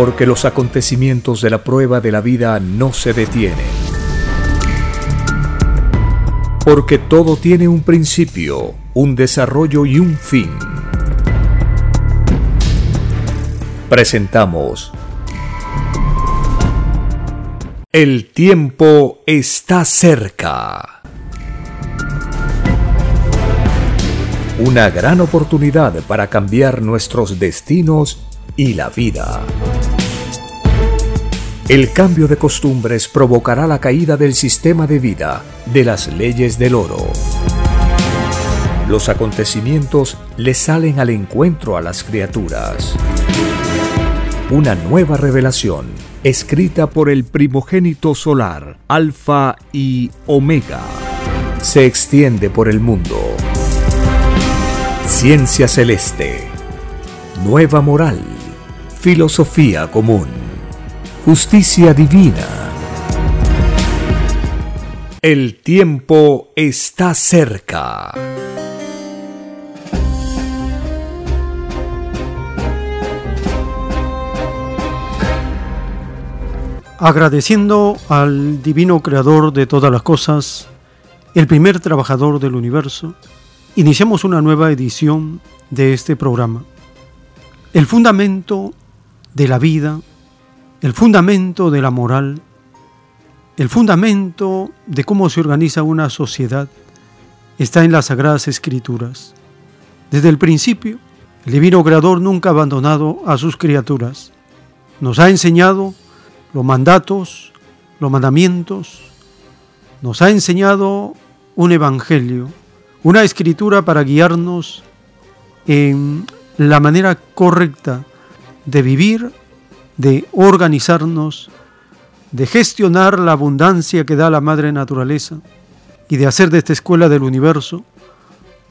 porque los acontecimientos de la prueba de la vida no se detienen. Porque todo tiene un principio, un desarrollo y un fin. Presentamos El tiempo está cerca. Una gran oportunidad para cambiar nuestros destinos y la vida. El cambio de costumbres provocará la caída del sistema de vida, de las leyes del oro. Los acontecimientos le salen al encuentro a las criaturas. Una nueva revelación, escrita por el primogénito solar, Alfa y Omega, se extiende por el mundo. Ciencia celeste, nueva moral filosofía común, justicia divina. El tiempo está cerca. Agradeciendo al divino creador de todas las cosas, el primer trabajador del universo, iniciamos una nueva edición de este programa. El fundamento de la vida, el fundamento de la moral, el fundamento de cómo se organiza una sociedad está en las Sagradas Escrituras. Desde el principio, el Divino Creador nunca ha abandonado a sus criaturas. Nos ha enseñado los mandatos, los mandamientos, nos ha enseñado un evangelio, una escritura para guiarnos en la manera correcta de vivir, de organizarnos, de gestionar la abundancia que da la madre naturaleza y de hacer de esta escuela del universo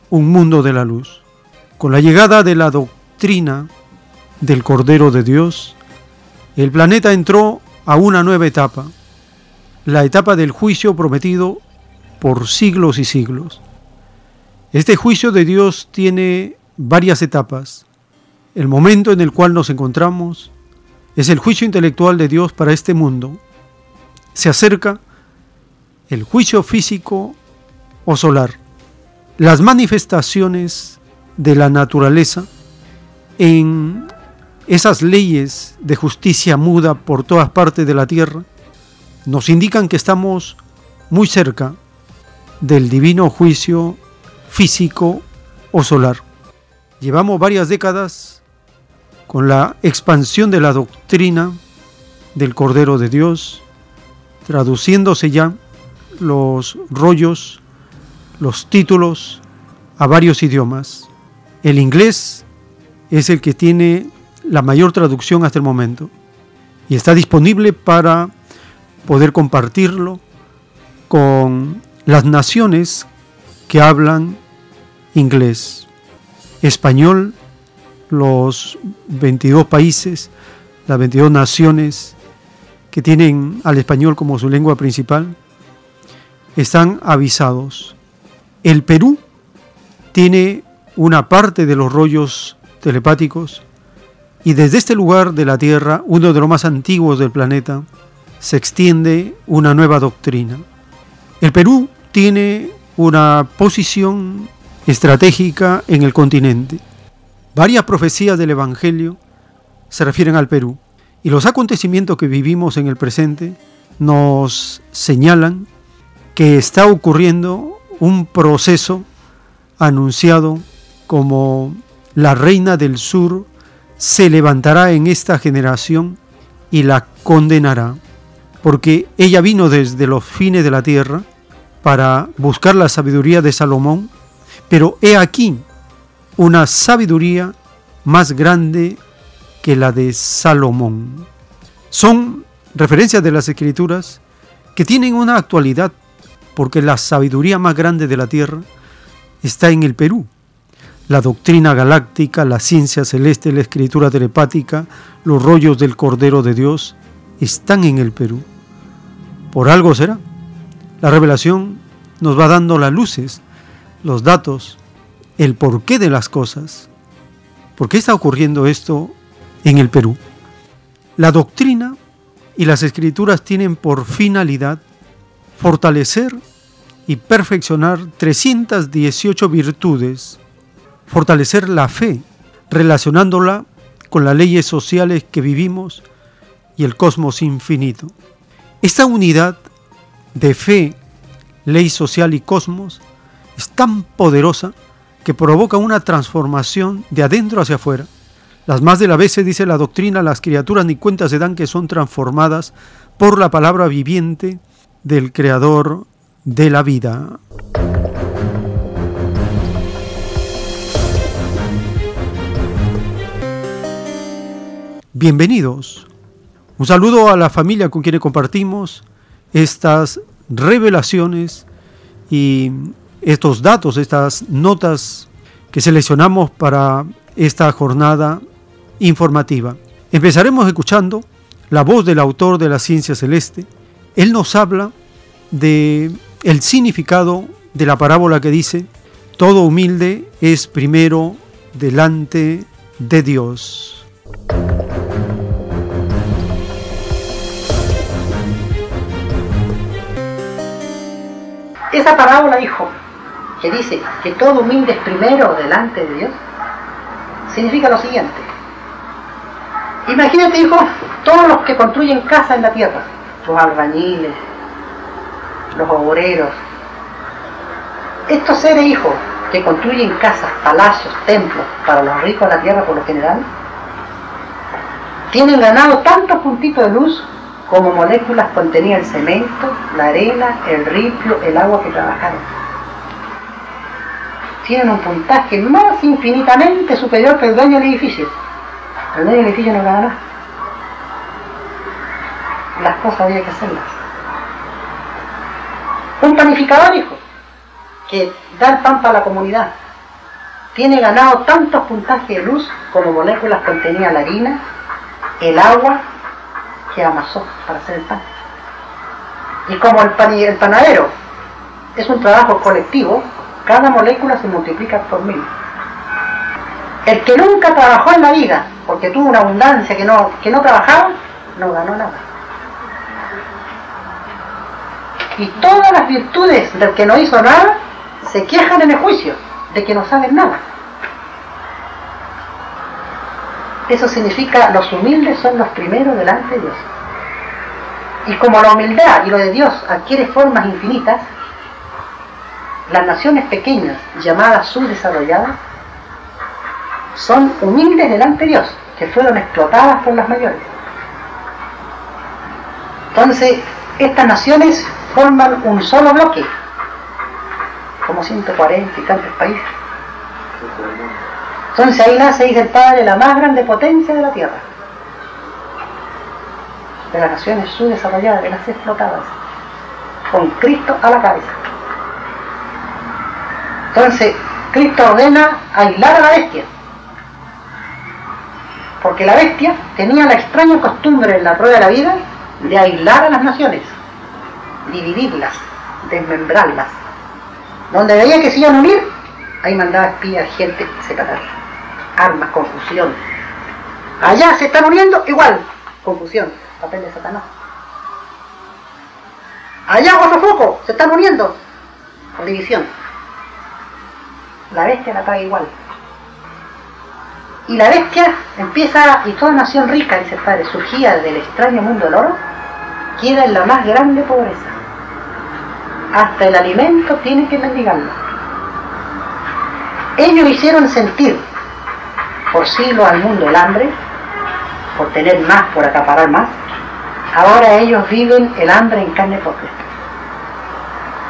un mundo de la luz. Con la llegada de la doctrina del Cordero de Dios, el planeta entró a una nueva etapa, la etapa del juicio prometido por siglos y siglos. Este juicio de Dios tiene varias etapas. El momento en el cual nos encontramos es el juicio intelectual de Dios para este mundo. Se acerca el juicio físico o solar. Las manifestaciones de la naturaleza en esas leyes de justicia muda por todas partes de la tierra nos indican que estamos muy cerca del divino juicio físico o solar. Llevamos varias décadas con la expansión de la doctrina del Cordero de Dios, traduciéndose ya los rollos, los títulos a varios idiomas. El inglés es el que tiene la mayor traducción hasta el momento y está disponible para poder compartirlo con las naciones que hablan inglés, español los 22 países, las 22 naciones que tienen al español como su lengua principal, están avisados. El Perú tiene una parte de los rollos telepáticos y desde este lugar de la Tierra, uno de los más antiguos del planeta, se extiende una nueva doctrina. El Perú tiene una posición estratégica en el continente. Varias profecías del Evangelio se refieren al Perú y los acontecimientos que vivimos en el presente nos señalan que está ocurriendo un proceso anunciado como la reina del sur se levantará en esta generación y la condenará, porque ella vino desde los fines de la tierra para buscar la sabiduría de Salomón, pero he aquí una sabiduría más grande que la de Salomón. Son referencias de las escrituras que tienen una actualidad porque la sabiduría más grande de la tierra está en el Perú. La doctrina galáctica, la ciencia celeste, la escritura telepática, los rollos del Cordero de Dios están en el Perú. Por algo será. La revelación nos va dando las luces, los datos, el porqué de las cosas. ¿Por qué está ocurriendo esto en el Perú? La doctrina y las escrituras tienen por finalidad fortalecer y perfeccionar 318 virtudes, fortalecer la fe, relacionándola con las leyes sociales que vivimos y el cosmos infinito. Esta unidad de fe, ley social y cosmos es tan poderosa que provoca una transformación de adentro hacia afuera. Las más de la se dice la doctrina, las criaturas ni cuenta se dan que son transformadas por la palabra viviente del Creador de la vida. Bienvenidos. Un saludo a la familia con quien compartimos estas revelaciones y estos datos, estas notas que seleccionamos para esta jornada informativa. Empezaremos escuchando la voz del autor de la ciencia celeste. Él nos habla de el significado de la parábola que dice, todo humilde es primero delante de Dios. Esa parábola, hijo, que dice que todo humilde es primero delante de Dios, significa lo siguiente. Imagínate, hijo, todos los que construyen casas en la tierra, los albañiles, los obreros, estos seres, hijos, que construyen casas, palacios, templos para los ricos de la tierra por lo general, tienen ganado tantos puntitos de luz como moléculas contenía el cemento, la arena, el ripio, el agua que trabajaron. Tienen un puntaje más infinitamente superior que el dueño del edificio. El dueño del edificio no gana nada. Las cosas había que hacerlas. Un panificador, hijo, que da el pan para la comunidad, tiene ganado tantos puntajes de luz como moléculas contenía la harina, el agua que amasó para hacer el pan. Y como el, pan, el panadero es un trabajo colectivo, cada molécula se multiplica por mil. El que nunca trabajó en la vida, porque tuvo una abundancia que no, que no trabajaba, no ganó nada. Y todas las virtudes del que no hizo nada se quejan en el juicio de que no saben nada. Eso significa los humildes son los primeros delante de Dios. Y como la humildad y lo de Dios adquiere formas infinitas, las naciones pequeñas, llamadas subdesarrolladas, son humildes delante de Dios, que fueron explotadas por las mayores. Entonces, estas naciones forman un solo bloque, como 140 y tantos países. Entonces ahí nace, dice el Padre, la más grande potencia de la Tierra. De las naciones subdesarrolladas, de las explotadas. Con Cristo a la cabeza. Entonces, Cristo ordena aislar a la bestia. Porque la bestia tenía la extraña costumbre en la rueda de la vida de aislar a las naciones, dividirlas, desmembrarlas. Donde veía que se iban a unir, ahí mandaba espías, gente, separar armas, confusión. Allá se están uniendo, igual, confusión, papel de Satanás. Allá otro foco, se están uniendo, por división. La bestia la paga igual. Y la bestia empieza, y toda nación rica, dice el padre, surgía del extraño mundo del oro, queda en la más grande pobreza. Hasta el alimento tiene que mendigarlo. Ellos hicieron sentir por siglos al mundo el hambre, por tener más, por acaparar más, ahora ellos viven el hambre en carne propia.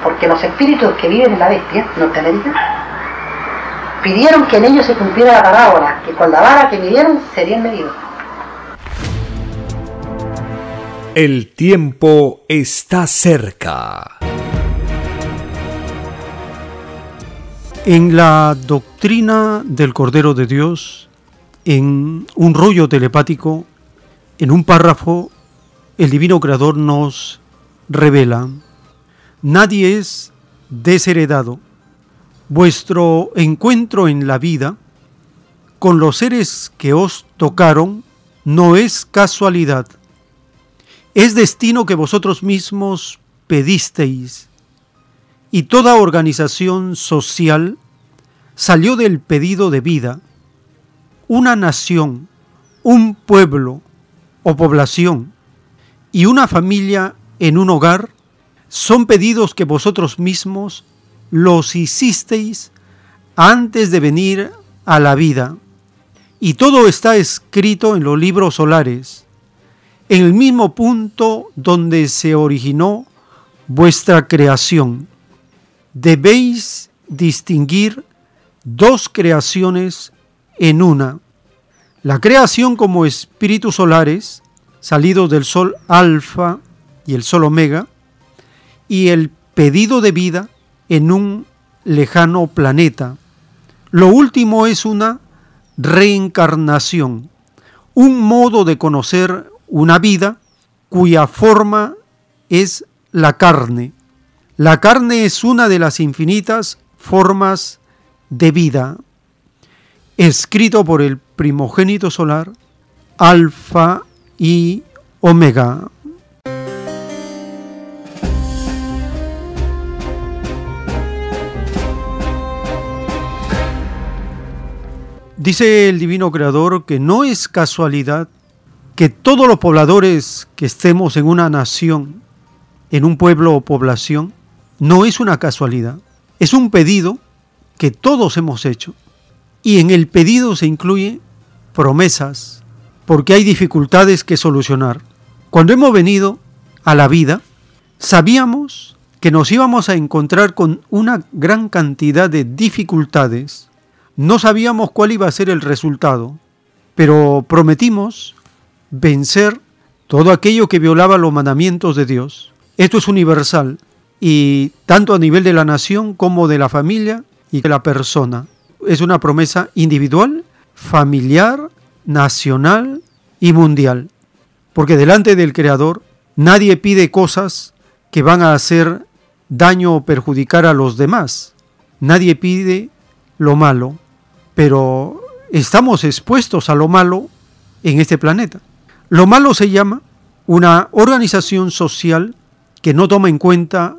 Porque los espíritus que viven en la bestia, Norteamérica, pidieron que en ellos se cumpliera la parábola, que con la vara que midieron serían medidos. El tiempo está cerca. En la doctrina del Cordero de Dios, en un rollo telepático, en un párrafo, el Divino Creador nos revela, nadie es desheredado. Vuestro encuentro en la vida con los seres que os tocaron no es casualidad. Es destino que vosotros mismos pedisteis. Y toda organización social salió del pedido de vida. Una nación, un pueblo o población y una familia en un hogar son pedidos que vosotros mismos los hicisteis antes de venir a la vida. Y todo está escrito en los libros solares, en el mismo punto donde se originó vuestra creación. Debéis distinguir dos creaciones en una. La creación como espíritus solares, salidos del sol alfa y el sol omega, y el pedido de vida en un lejano planeta. Lo último es una reencarnación, un modo de conocer una vida cuya forma es la carne. La carne es una de las infinitas formas de vida, escrito por el primogénito solar, Alfa y Omega. Dice el Divino Creador que no es casualidad que todos los pobladores que estemos en una nación, en un pueblo o población, no es una casualidad, es un pedido que todos hemos hecho. Y en el pedido se incluye promesas, porque hay dificultades que solucionar. Cuando hemos venido a la vida, sabíamos que nos íbamos a encontrar con una gran cantidad de dificultades no sabíamos cuál iba a ser el resultado, pero prometimos vencer todo aquello que violaba los mandamientos de Dios. Esto es universal y tanto a nivel de la nación como de la familia y de la persona. Es una promesa individual, familiar, nacional y mundial. Porque delante del Creador nadie pide cosas que van a hacer daño o perjudicar a los demás. Nadie pide lo malo pero estamos expuestos a lo malo en este planeta. Lo malo se llama una organización social que no toma en cuenta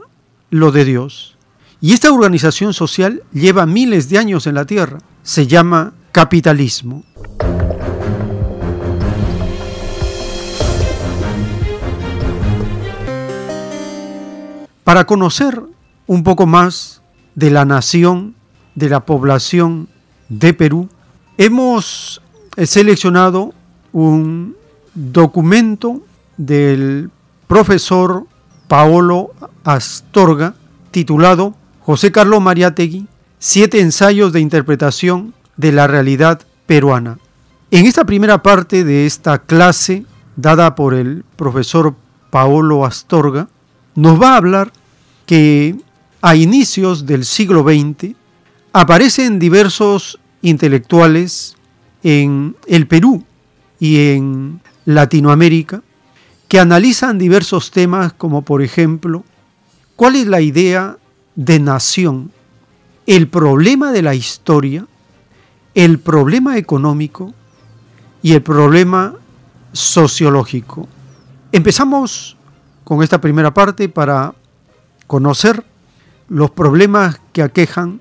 lo de Dios. Y esta organización social lleva miles de años en la Tierra. Se llama capitalismo. Para conocer un poco más de la nación, de la población de Perú, hemos seleccionado un documento del profesor Paolo Astorga titulado José Carlos Mariátegui, siete ensayos de interpretación de la realidad peruana. En esta primera parte de esta clase dada por el profesor Paolo Astorga, nos va a hablar que a inicios del siglo XX aparecen diversos intelectuales en el Perú y en Latinoamérica que analizan diversos temas como por ejemplo, ¿cuál es la idea de nación? El problema de la historia, el problema económico y el problema sociológico. Empezamos con esta primera parte para conocer los problemas que aquejan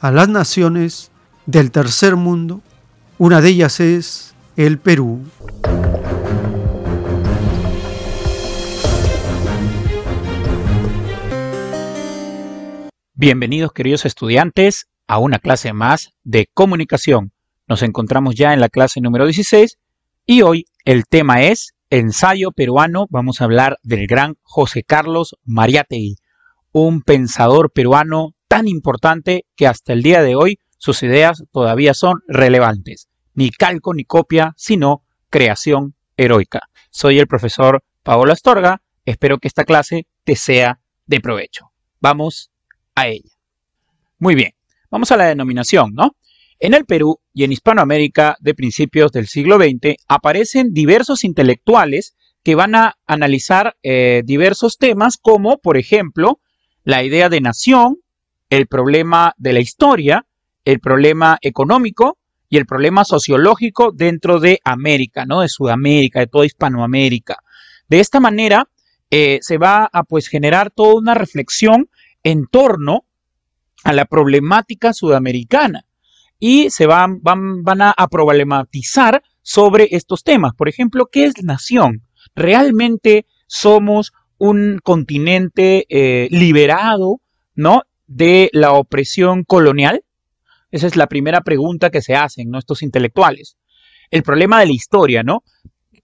a las naciones del tercer mundo. Una de ellas es el Perú. Bienvenidos queridos estudiantes a una clase más de comunicación. Nos encontramos ya en la clase número 16 y hoy el tema es ensayo peruano. Vamos a hablar del gran José Carlos Mariátegui, un pensador peruano tan importante que hasta el día de hoy sus ideas todavía son relevantes. Ni calco ni copia, sino creación heroica. Soy el profesor Paolo Astorga. Espero que esta clase te sea de provecho. Vamos a ella. Muy bien, vamos a la denominación, ¿no? En el Perú y en Hispanoamérica de principios del siglo XX aparecen diversos intelectuales que van a analizar eh, diversos temas como, por ejemplo, la idea de nación, el problema de la historia, el problema económico y el problema sociológico dentro de América, ¿no? De Sudamérica, de toda Hispanoamérica. De esta manera eh, se va a pues generar toda una reflexión en torno a la problemática sudamericana y se van, van, van a, problematizar sobre estos temas. Por ejemplo, ¿qué es nación? ¿Realmente somos un continente eh, liberado, ¿no? De la opresión colonial? Esa es la primera pregunta que se hacen, ¿no? Estos intelectuales. El problema de la historia, ¿no?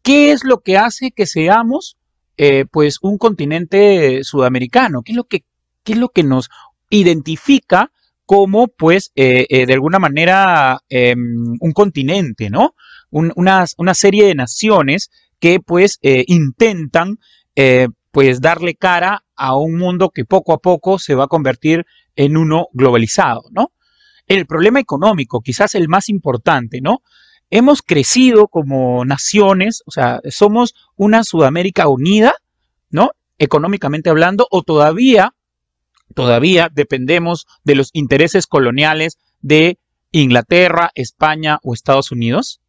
¿Qué es lo que hace que seamos, eh, pues, un continente sudamericano? ¿Qué es lo que, qué es lo que nos identifica como, pues, eh, eh, de alguna manera, em, un continente, ¿no? una, una, serie de naciones que, pues, intentan, pues, darle cara a un mundo que poco a poco se va a convertir en uno globalizado, ¿no? El problema económico, quizás el más importante, ¿no? Hemos crecido como naciones, o sea, somos una Sudamérica unida, ¿no? Económicamente hablando, o todavía, todavía dependemos de los intereses coloniales de Inglaterra, España o Estados Unidos.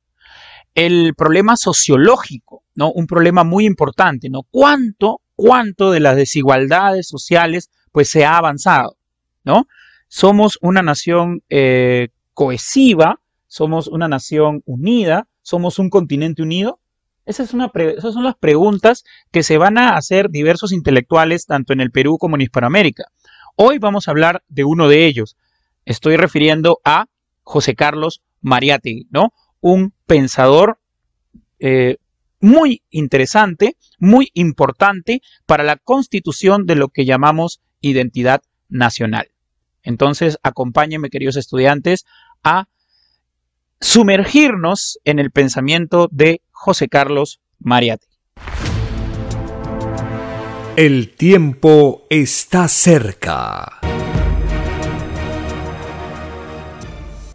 El problema sociológico, ¿no? Un problema muy importante, ¿no? ¿Cuánto, cuánto de las desigualdades sociales, pues se ha avanzado, ¿no? Somos una nación eh, cohesiva, somos una nación unida, somos un continente unido. Esas son las preguntas que se van a hacer diversos intelectuales tanto en el Perú como en Hispanoamérica. Hoy vamos a hablar de uno de ellos. Estoy refiriendo a José Carlos Mariátegui, ¿no? Un pensador eh, muy interesante, muy importante para la constitución de lo que llamamos identidad nacional. Entonces, acompáñenme, queridos estudiantes, a sumergirnos en el pensamiento de José Carlos Mariate. El tiempo está cerca.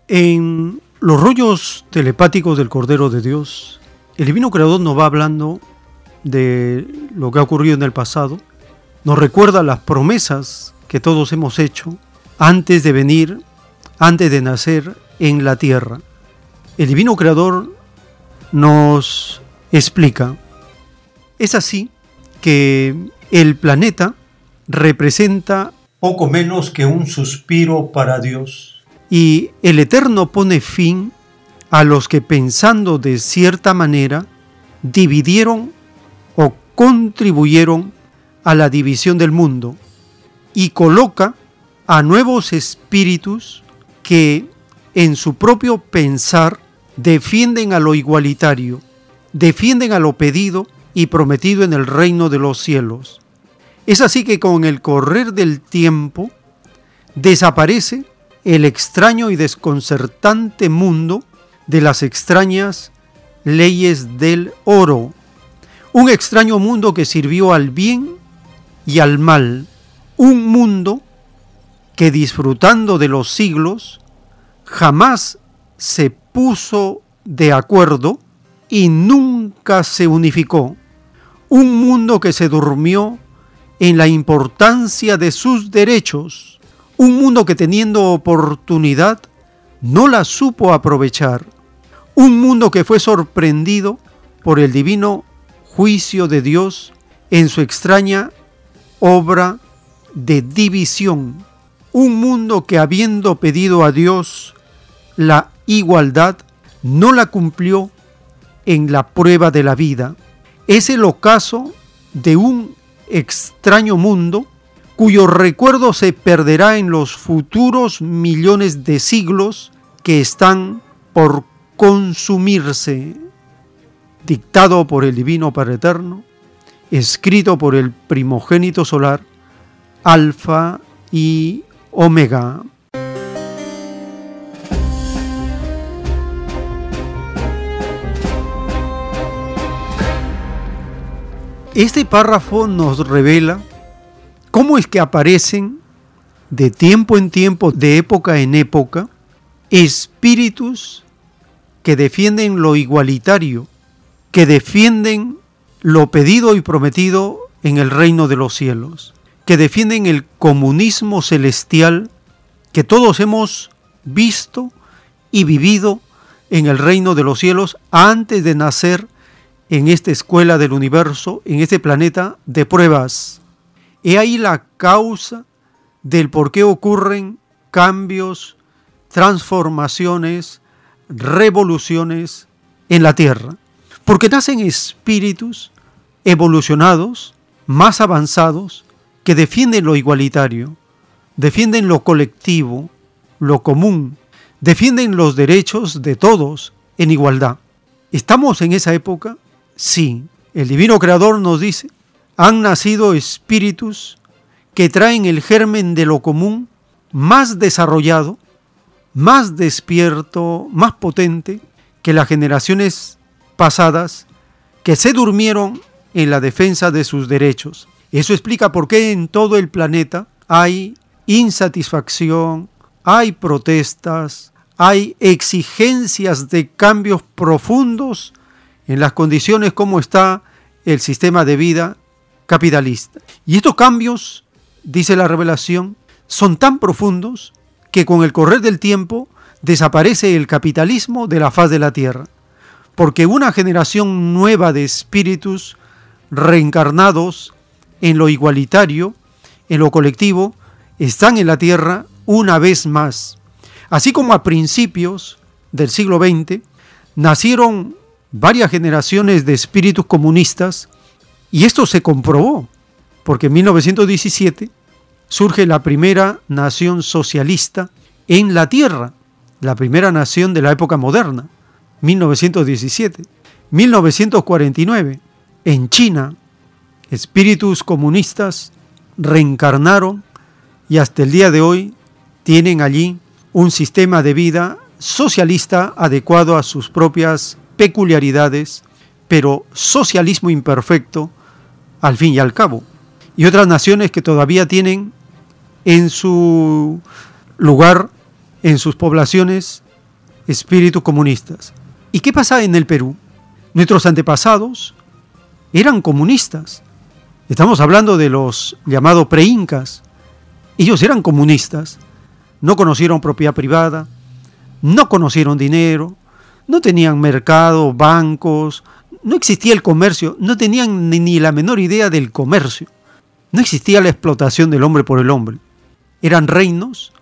En los rollos telepáticos del Cordero de Dios, el Divino Creador nos va hablando de lo que ha ocurrido en el pasado, nos recuerda las promesas que todos hemos hecho antes de venir, antes de nacer en la tierra. El divino creador nos explica, es así que el planeta representa poco menos que un suspiro para Dios. Y el Eterno pone fin a los que pensando de cierta manera dividieron o contribuyeron a la división del mundo y coloca a nuevos espíritus que en su propio pensar defienden a lo igualitario, defienden a lo pedido y prometido en el reino de los cielos. Es así que con el correr del tiempo desaparece el extraño y desconcertante mundo de las extrañas leyes del oro, un extraño mundo que sirvió al bien y al mal, un mundo que disfrutando de los siglos, jamás se puso de acuerdo y nunca se unificó. Un mundo que se durmió en la importancia de sus derechos. Un mundo que teniendo oportunidad no la supo aprovechar. Un mundo que fue sorprendido por el divino juicio de Dios en su extraña obra de división un mundo que habiendo pedido a Dios la igualdad, no la cumplió en la prueba de la vida. Es el ocaso de un extraño mundo cuyo recuerdo se perderá en los futuros millones de siglos que están por consumirse, dictado por el Divino Padre Eterno, escrito por el primogénito solar, Alfa y Omega. Este párrafo nos revela cómo es que aparecen de tiempo en tiempo, de época en época, espíritus que defienden lo igualitario, que defienden lo pedido y prometido en el reino de los cielos que defienden el comunismo celestial que todos hemos visto y vivido en el reino de los cielos antes de nacer en esta escuela del universo, en este planeta de pruebas. He ahí la causa del por qué ocurren cambios, transformaciones, revoluciones en la Tierra. Porque nacen espíritus evolucionados, más avanzados, que defienden lo igualitario, defienden lo colectivo, lo común, defienden los derechos de todos en igualdad. ¿Estamos en esa época? Sí. El Divino Creador nos dice, han nacido espíritus que traen el germen de lo común más desarrollado, más despierto, más potente que las generaciones pasadas que se durmieron en la defensa de sus derechos. Eso explica por qué en todo el planeta hay insatisfacción, hay protestas, hay exigencias de cambios profundos en las condiciones como está el sistema de vida capitalista. Y estos cambios, dice la revelación, son tan profundos que con el correr del tiempo desaparece el capitalismo de la faz de la tierra, porque una generación nueva de espíritus reencarnados en lo igualitario, en lo colectivo, están en la tierra una vez más. Así como a principios del siglo XX nacieron varias generaciones de espíritus comunistas y esto se comprobó, porque en 1917 surge la primera nación socialista en la Tierra, la primera nación de la época moderna, 1917. 1949, en China, espíritus comunistas reencarnaron y hasta el día de hoy tienen allí un sistema de vida socialista adecuado a sus propias peculiaridades, pero socialismo imperfecto al fin y al cabo. Y otras naciones que todavía tienen en su lugar, en sus poblaciones, espíritus comunistas. ¿Y qué pasa en el Perú? Nuestros antepasados eran comunistas. Estamos hablando de los llamados preincas. Ellos eran comunistas. No conocieron propiedad privada, no conocieron dinero, no tenían mercado, bancos, no existía el comercio, no tenían ni, la menor idea del comercio. No existía la explotación del hombre por el hombre. Eran reinos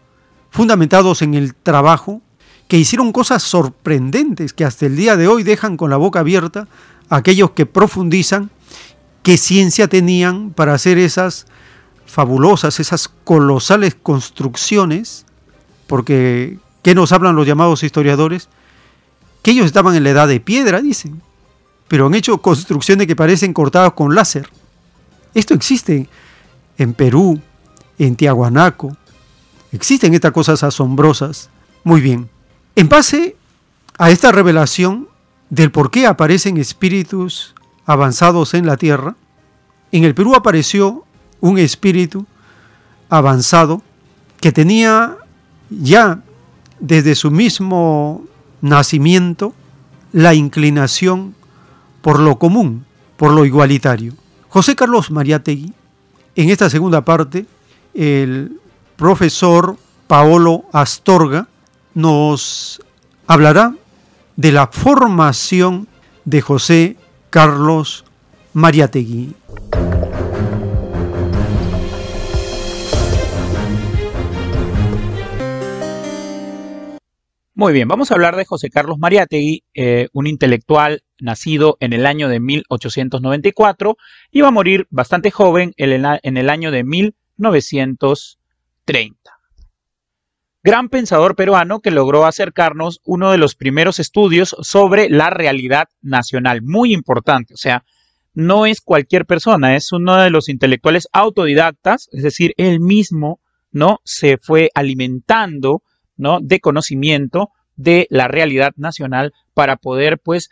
fundamentados en el trabajo que hicieron cosas sorprendentes que hasta el día de hoy dejan con la boca abierta a aquellos que profundizan qué ciencia tenían para hacer esas fabulosas, esas colosales construcciones, porque ¿qué nos hablan los llamados historiadores? que ellos estaban en la edad de piedra, dicen, pero han hecho construcciones que parecen cortadas con láser. Esto existe en Perú, en Tiahuanaco, existen estas cosas asombrosas. Muy bien, en base a esta revelación del por qué aparecen espíritus avanzados en la tierra, en el Perú apareció un espíritu avanzado que tenía ya desde su mismo nacimiento la inclinación por lo común, por lo igualitario. José Carlos Mariátegui, en esta segunda parte, el profesor Paolo Astorga nos hablará de la formación de José Carlos Mariátegui. Muy bien, vamos a hablar de José Carlos Mariátegui, eh, un intelectual nacido en el año de 1894 y va a morir bastante joven en el año de 1930. Gran pensador peruano que logró acercarnos uno de los primeros estudios sobre la realidad nacional, muy importante, o sea, no es cualquier persona, es uno de los intelectuales autodidactas, es decir, él mismo, ¿no? Se fue alimentando de conocimiento de la realidad nacional para poder, pues,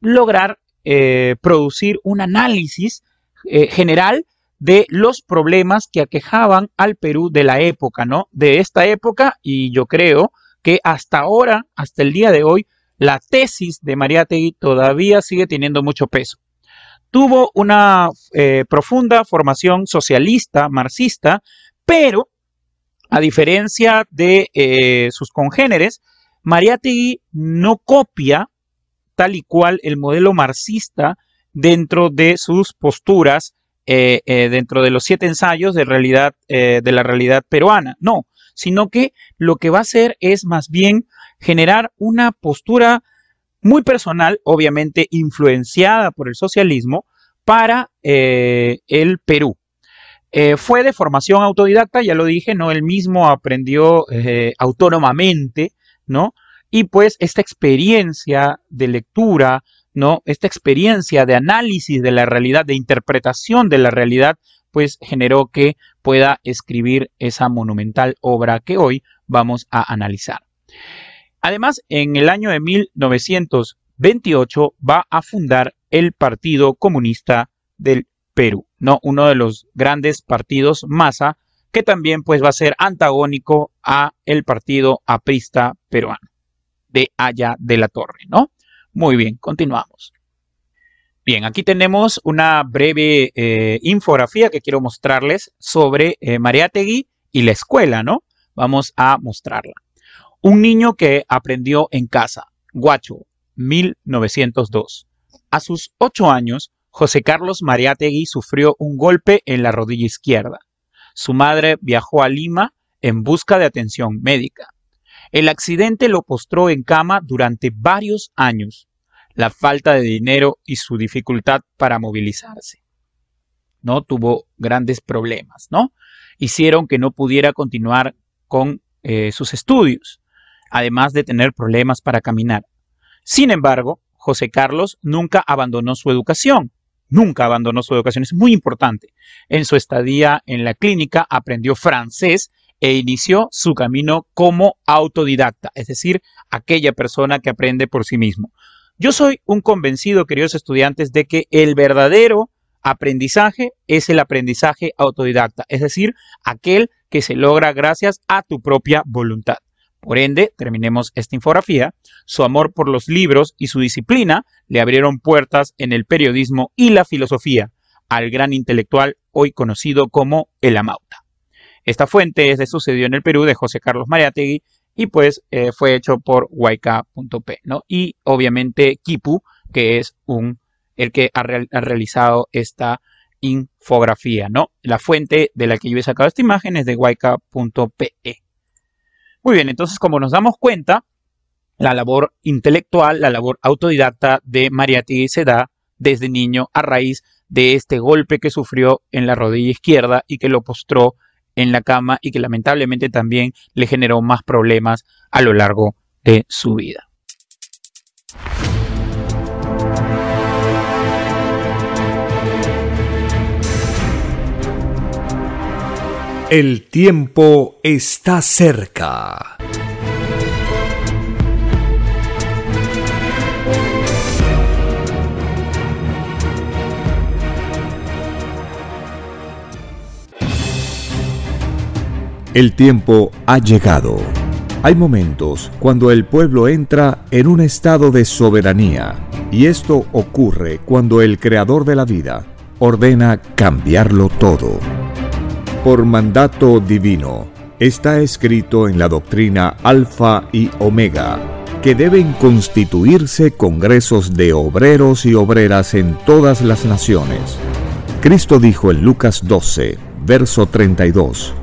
lograr eh, producir un análisis eh, general de los problemas que aquejaban al Perú de la época, ¿no? De esta época y yo creo que hasta ahora, hasta el día de hoy, la tesis de Mariátegui todavía sigue teniendo mucho peso. Tuvo una eh, profunda formación socialista, marxista, pero a diferencia de eh, sus congéneres, Mariátegui no copia tal y cual el modelo marxista dentro de sus posturas, eh, eh, dentro de los siete ensayos de, realidad, eh, de la realidad peruana. No, sino que lo que va a hacer es más bien generar una postura muy personal, obviamente influenciada por el socialismo, para el Perú. fue de formación autodidacta, ya lo dije, ¿no? Él mismo aprendió autónomamente, ¿no? Y pues esta experiencia de lectura, ¿no? Esta experiencia de análisis de la realidad, de interpretación de la realidad, pues generó que pueda escribir esa monumental obra que hoy vamos a analizar. Además, en el año de 1928 va a fundar el Partido Comunista del Perú, ¿no? Uno de los grandes partidos masa que también pues va a ser antagónico a el Partido Aprista peruano de allá de la Torre, ¿no? Muy bien, continuamos. Bien, aquí tenemos una breve eh, infografía que quiero mostrarles sobre eh, y la escuela, ¿no? Vamos a mostrarla. Un niño que aprendió en casa, Guacho, 1902. A sus ocho años, José Carlos Mariátegui sufrió un golpe en la rodilla izquierda. Su madre viajó a Lima en busca de atención médica. El accidente lo postró en cama durante varios años. La falta de dinero y su dificultad para movilizarse. ¿No? Tuvo grandes problemas, ¿no? Hicieron que no pudiera continuar con eh, sus estudios, además de tener problemas para caminar. Sin embargo, José Carlos nunca abandonó su educación. Nunca abandonó su educación. Es muy importante. En su estadía en la clínica aprendió francés e inició su camino como autodidacta, es decir, aquella persona que aprende por sí mismo. Yo soy un convencido, queridos estudiantes, de que el verdadero aprendizaje es el aprendizaje autodidacta, es decir, aquel que se logra gracias a tu propia voluntad. Por ende, terminemos esta infografía, su amor por los libros y su disciplina le abrieron puertas en el periodismo y la filosofía al gran intelectual hoy conocido como el Amauta. Esta fuente es de Sucedió en el Perú de José Carlos Mariategui y pues eh, fue hecho por ¿no? Y obviamente Kipu, que es un, el que ha, realizado esta infografía, ¿no? La fuente de la que yo he sacado esta imagen es de Waika.pe. Muy bien, entonces como nos damos cuenta, la labor intelectual, la labor autodidacta de Mariategui se da desde niño a raíz de este golpe que sufrió en la rodilla izquierda y que lo postró en la cama y que lamentablemente también le generó más problemas a lo largo de su vida. El tiempo está cerca. El tiempo ha llegado. Hay momentos cuando el pueblo entra en un estado de soberanía y esto ocurre cuando el creador de la vida ordena cambiarlo todo. Por mandato divino, está escrito en la doctrina Alfa y Omega que deben constituirse congresos de obreros y obreras en todas las naciones. Cristo dijo en Lucas 12, verso 32,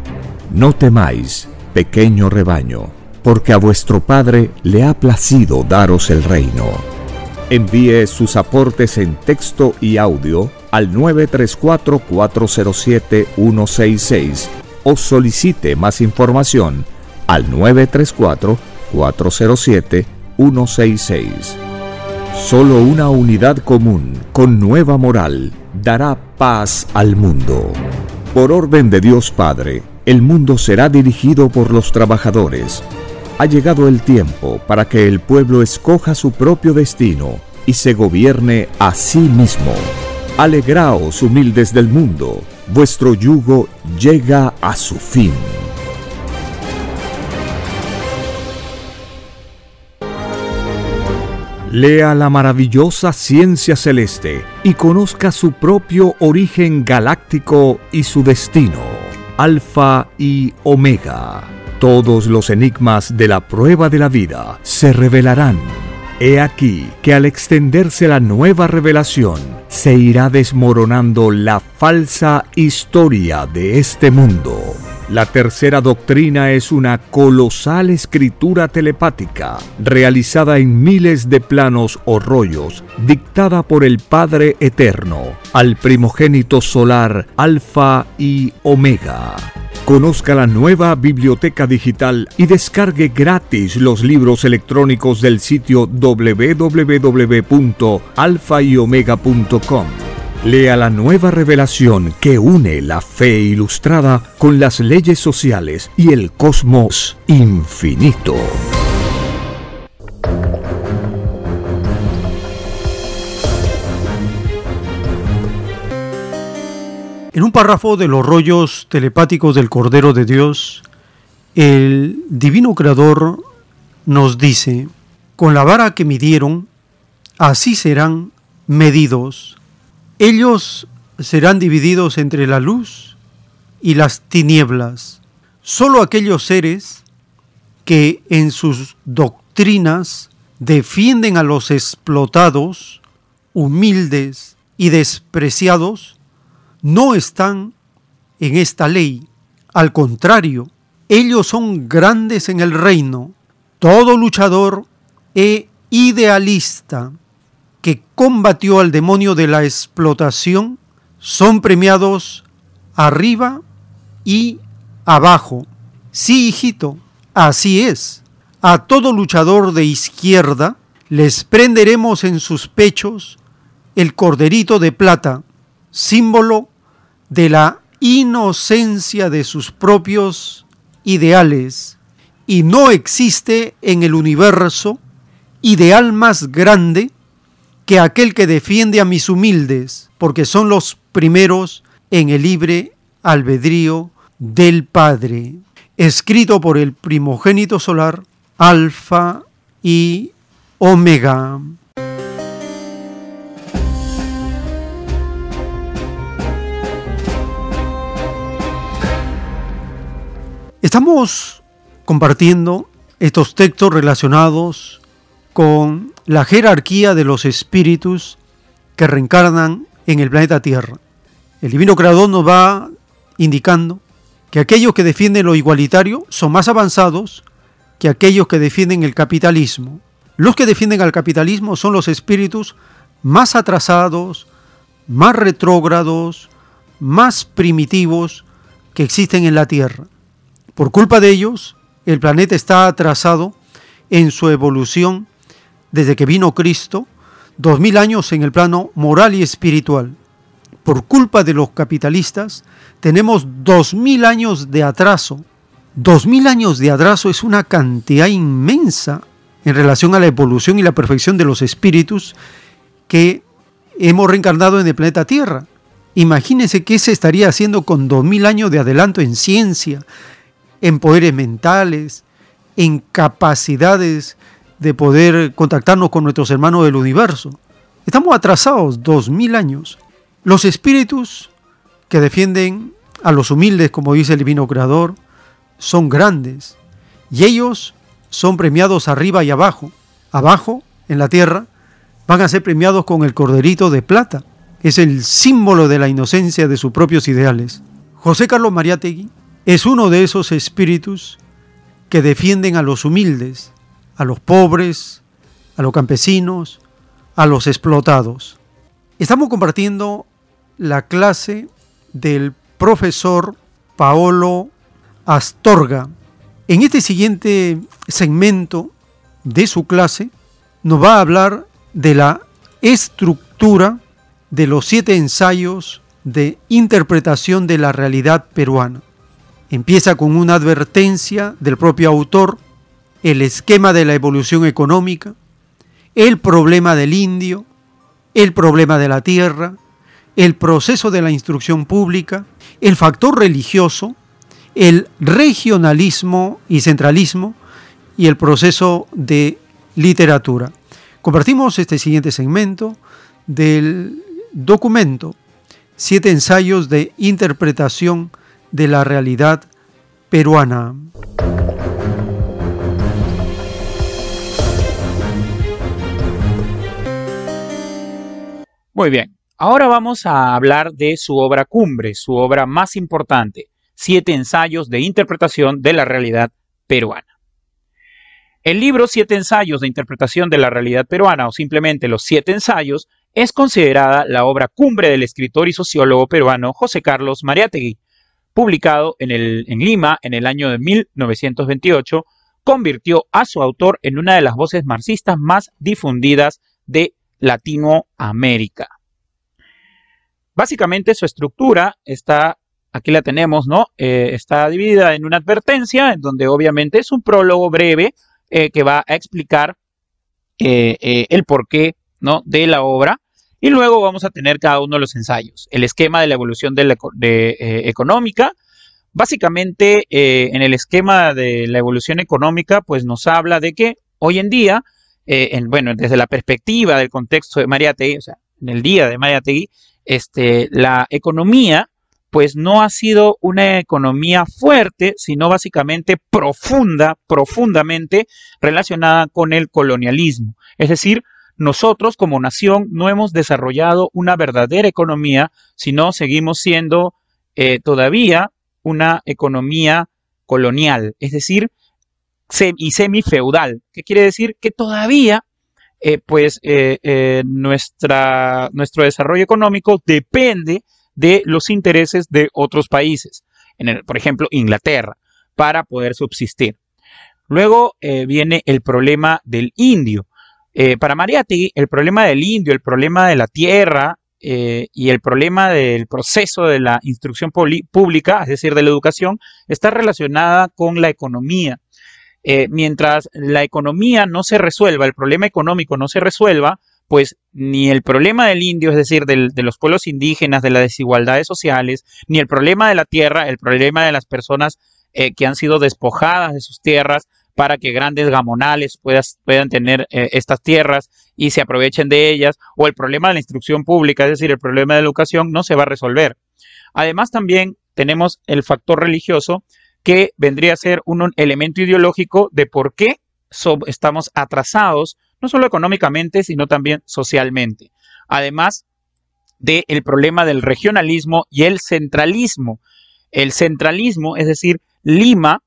no temáis, pequeño rebaño, porque a vuestro Padre le ha placido daros el reino. Envíe sus aportes en texto y audio al 934-407-166 o solicite más información al 934-407-166. Solo una unidad común con nueva moral dará paz al mundo. Por orden de Dios Padre, el mundo será dirigido por los trabajadores. Ha llegado el tiempo para que el pueblo escoja su propio destino y se gobierne a sí mismo. Alegraos, humildes del mundo, vuestro yugo llega a su fin. Lea la maravillosa ciencia celeste y conozca su propio origen galáctico y su destino. Alfa y Omega. Todos los enigmas de la prueba de la vida se revelarán. He aquí que al extenderse la nueva revelación, se irá desmoronando la falsa historia de este mundo. La tercera doctrina es una colosal escritura telepática, realizada en miles de planos o rollos, dictada por el Padre Eterno, al primogénito solar Alfa y Omega. Conozca la nueva biblioteca digital y descargue gratis los libros electrónicos del sitio www.alfayomega.com. Lea la nueva revelación que une la fe ilustrada con las leyes sociales y el cosmos infinito. En un párrafo de los rollos telepáticos del Cordero de Dios, el Divino Creador nos dice, con la vara que midieron, así serán medidos. Ellos serán divididos entre la luz y las tinieblas. Solo aquellos seres que en sus doctrinas defienden a los explotados, humildes y despreciados, no están en esta ley. Al contrario, ellos son grandes en el reino. Todo luchador e idealista que combatió al demonio de la explotación son premiados arriba y abajo. Sí, hijito, así es. A todo luchador de izquierda les prenderemos en sus pechos el corderito de plata, símbolo de la inocencia de sus propios ideales y no existe en el universo ideal más grande que aquel que defiende a mis humildes, porque son los primeros en el libre albedrío del Padre, escrito por el primogénito solar, Alfa y Omega. Estamos compartiendo estos textos relacionados con la jerarquía de los espíritus que reencarnan en el planeta Tierra. El Divino Creador nos va indicando que aquellos que defienden lo igualitario son más avanzados que aquellos que defienden el capitalismo. Los que defienden al capitalismo son los espíritus más atrasados, más retrógrados, más primitivos que existen en la Tierra. Por culpa de ellos, el planeta está atrasado en su evolución desde que vino Cristo, dos mil años en el plano moral y espiritual. Por culpa de los capitalistas, tenemos dos mil años de atraso. Dos mil años de atraso es una cantidad inmensa en relación a la evolución y la perfección de los espíritus que hemos reencarnado en el planeta Tierra. Imagínense qué se estaría haciendo con dos mil años de adelanto en ciencia, en poderes mentales, en capacidades de poder contactarnos con nuestros hermanos del universo. Estamos atrasados dos mil años. Los espíritus que defienden a los humildes, como dice el divino creador, son grandes y ellos son premiados arriba y abajo. Abajo, en la tierra, van a ser premiados con el corderito de plata. Es el símbolo de la inocencia de sus propios ideales. José Carlos Mariátegui es uno de esos espíritus que defienden a los humildes, a los pobres, a los campesinos, a los explotados. Estamos compartiendo la clase del profesor Paolo Astorga. En este siguiente segmento de su clase nos va a hablar de la estructura de los siete ensayos de interpretación de la realidad peruana. Empieza con una advertencia del propio autor, el esquema de la evolución económica, el problema del indio, el problema de la tierra, el proceso de la instrucción pública, el factor religioso, el regionalismo y centralismo y el proceso de literatura. Compartimos este siguiente segmento del documento Siete ensayos de interpretación de la realidad peruana. Muy bien, ahora vamos a hablar de su obra cumbre, su obra más importante, Siete ensayos de interpretación de la realidad peruana. El libro Siete ensayos de interpretación de la realidad peruana o simplemente los siete ensayos es considerada la obra cumbre del escritor y sociólogo peruano José Carlos Mariátegui, publicado en, en Lima en el año de 1928, convirtió a su autor en una de las voces marxistas más difundidas de Latinoamérica. Básicamente su estructura está, aquí la tenemos, ¿no? Eh, está dividida en una advertencia, en donde obviamente es un prólogo breve eh, que va a explicar eh, el porqué, ¿no? De la obra. Y luego vamos a tener cada uno de los ensayos. El esquema de la evolución de económica. Básicamente, en el esquema de la evolución económica, pues nos habla de que hoy en día eh, bueno, desde la perspectiva del contexto de Mariategui, o sea, en el día de Mariategui, este, la economía, pues no ha sido una economía fuerte, sino básicamente profunda, profundamente relacionada con el colonialismo. Es decir, nosotros como nación no hemos desarrollado una verdadera economía, sino seguimos siendo eh, todavía una economía colonial. Es decir, y semifeudal, que quiere decir que todavía eh, pues eh, eh, nuestra, nuestro desarrollo económico depende de los intereses de otros países, por ejemplo Inglaterra, para poder subsistir. Luego viene el problema del indio. para Mariátegui, el problema del indio, el problema de la tierra y el problema del proceso de la instrucción pública, es decir, de la educación, está relacionada con la economía eh, mientras la economía no se resuelva, el problema económico no se resuelva, pues ni el problema del indio, es decir, de los pueblos indígenas, de las desigualdades sociales, ni el problema de la tierra, el problema de las personas eh, que han sido despojadas de sus tierras para que grandes gamonales puedan tener eh, estas tierras y se aprovechen de ellas, o el problema de la instrucción pública, es decir, el problema de la educación, no se va a resolver. Además, también tenemos el factor religioso, que vendría a ser un elemento ideológico de por qué estamos atrasados, no solo económicamente, sino también socialmente. Además del problema del regionalismo y el centralismo. El centralismo, es decir, Lima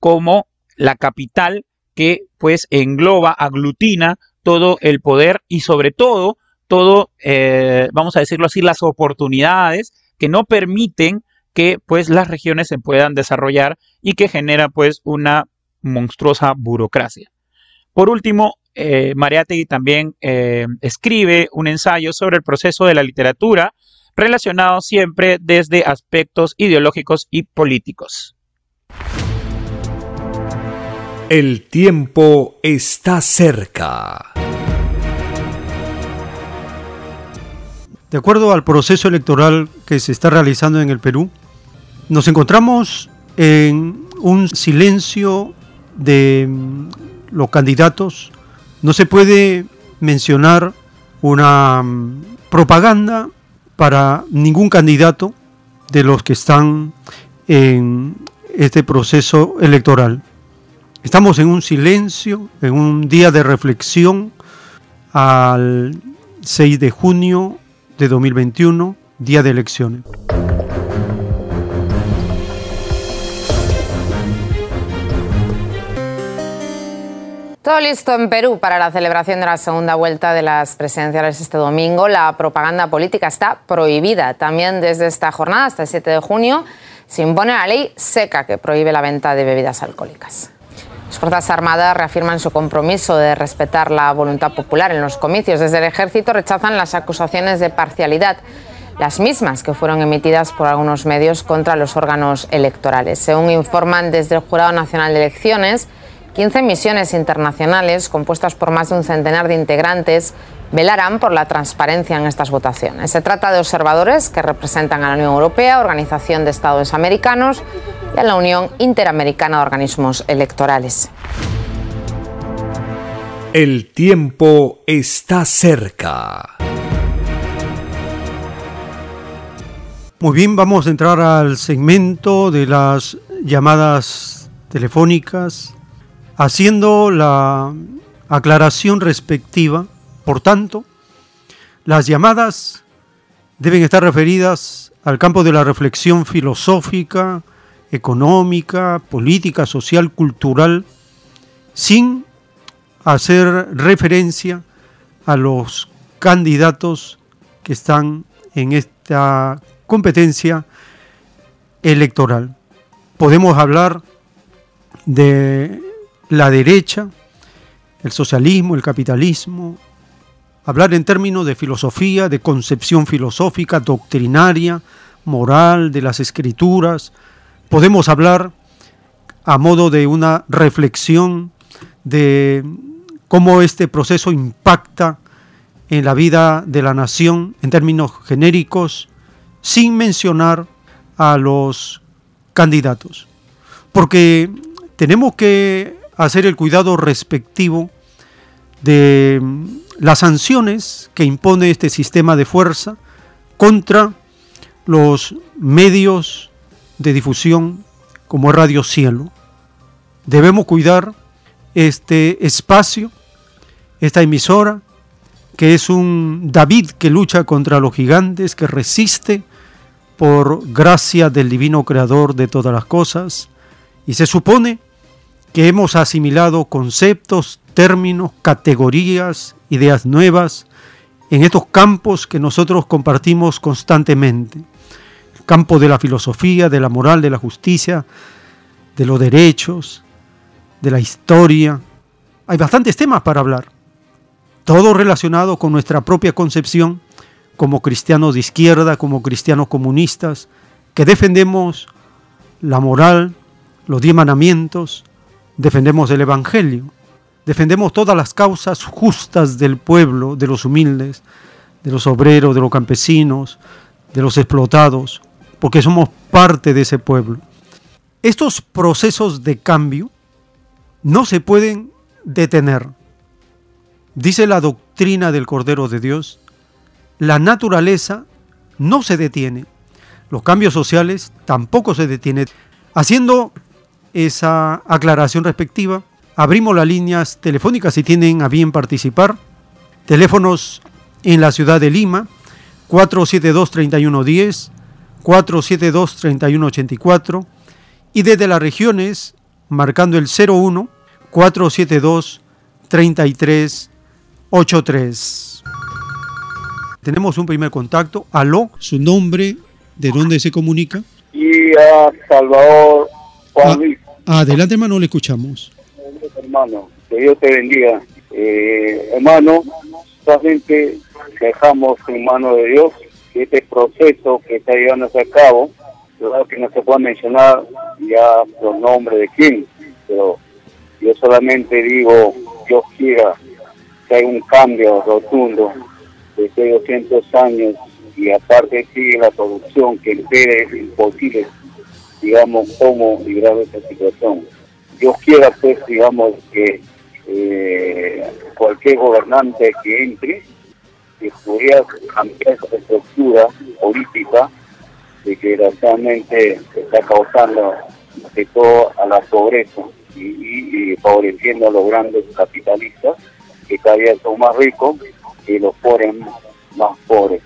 como la capital que pues engloba, aglutina todo el poder y sobre todo todo, eh, vamos a decirlo así, las oportunidades que no permiten que pues las regiones se puedan desarrollar y que genera pues una monstruosa burocracia. Por último, eh, Mariátegui también eh, escribe un ensayo sobre el proceso de la literatura relacionado siempre desde aspectos ideológicos y políticos. El tiempo está cerca. De acuerdo al proceso electoral que se está realizando en el Perú, nos encontramos en un silencio de mm, los candidatos. No se puede mencionar una mm, propaganda para ningún candidato de los que están en este proceso electoral. Estamos en un silencio, en un día de reflexión al 6 de junio de 2021, día de elecciones. Todo listo en Perú para la celebración de la segunda vuelta de las presidenciales este domingo. La propaganda política está prohibida. También desde esta jornada hasta el 7 de junio se impone la ley seca que prohíbe la venta de bebidas alcohólicas. Las Fuerzas Armadas reafirman su compromiso de respetar la voluntad popular en los comicios. Desde el ejército rechazan las acusaciones de parcialidad, las mismas que fueron emitidas por algunos medios contra los órganos electorales. Según informan desde el Jurado Nacional de Elecciones, 15 misiones internacionales, compuestas por más de un centenar de integrantes, velarán por la transparencia en estas votaciones. Se trata de observadores que representan a la Unión Europea, Organización de Estados Americanos y a la Unión Interamericana de Organismos Electorales. El tiempo está cerca. Muy bien, vamos a entrar al segmento de las llamadas telefónicas haciendo la aclaración respectiva, por tanto, Las llamadas deben estar referidas al campo de la reflexión filosófica, económica, política, social, cultural, sin hacer referencia a los candidatos que están en esta competencia electoral. Podemos hablar de la derecha, el socialismo, el capitalismo, hablar en términos de filosofía, de concepción filosófica, doctrinaria, moral, de las escrituras. Podemos hablar a modo de una reflexión de cómo este proceso impacta en la vida de la nación en términos genéricos, sin mencionar a los candidatos. Porque tenemos que hacer el cuidado respectivo de las sanciones que impone este sistema de fuerza contra los medios de difusión como Radio Cielo. Debemos cuidar este espacio, esta emisora, que es un David que lucha contra los gigantes, que resiste por gracia del divino creador de todas las cosas, y se supone que hemos asimilado conceptos, términos, categorías, ideas nuevas en estos campos que nosotros compartimos constantemente. El campo de la filosofía, de la moral, de la justicia, de los derechos, de la historia. Hay bastantes temas para hablar, todo relacionado con nuestra propia concepción como cristianos de izquierda, como cristianos comunistas, que defendemos la moral, los diez mandamientos, defendemos el Evangelio, defendemos todas las causas justas del pueblo, de los humildes, de los obreros, de los campesinos, de los explotados, porque somos parte de ese pueblo. Estos procesos de cambio no se pueden detener. Dice la doctrina del Cordero de Dios, la naturaleza no se detiene, los cambios sociales tampoco se detienen. Haciendo esa aclaración respectiva, abrimos las líneas telefónicas si tienen a bien participar. Teléfonos en la ciudad de Lima, 472-3110, 472-3184 y desde las regiones, marcando el 01 472 3383. Tenemos un primer contacto. Aló, su nombre, ¿de dónde se comunica? Y a Salvador Juan Luis. Adelante, hermano, le escuchamos. Hermano, que Dios te bendiga. Eh, hermano, solamente dejamos en mano de Dios este proceso que está llevándose a cabo, claro que no se puede mencionar ya los nombres de quién, pero yo solamente digo, Dios quiera que haya un cambio rotundo desde 200 años y aparte sigue la producción que impide es imposible digamos, cómo librar esta situación. Dios quiera, pues, digamos, que eh, cualquier gobernante que entre, que pudiera cambiar esa estructura política de que desgraciadamente está causando de todo a la pobreza y, favoreciendo a los grandes capitalistas que cada día son más ricos y los pobres más pobres.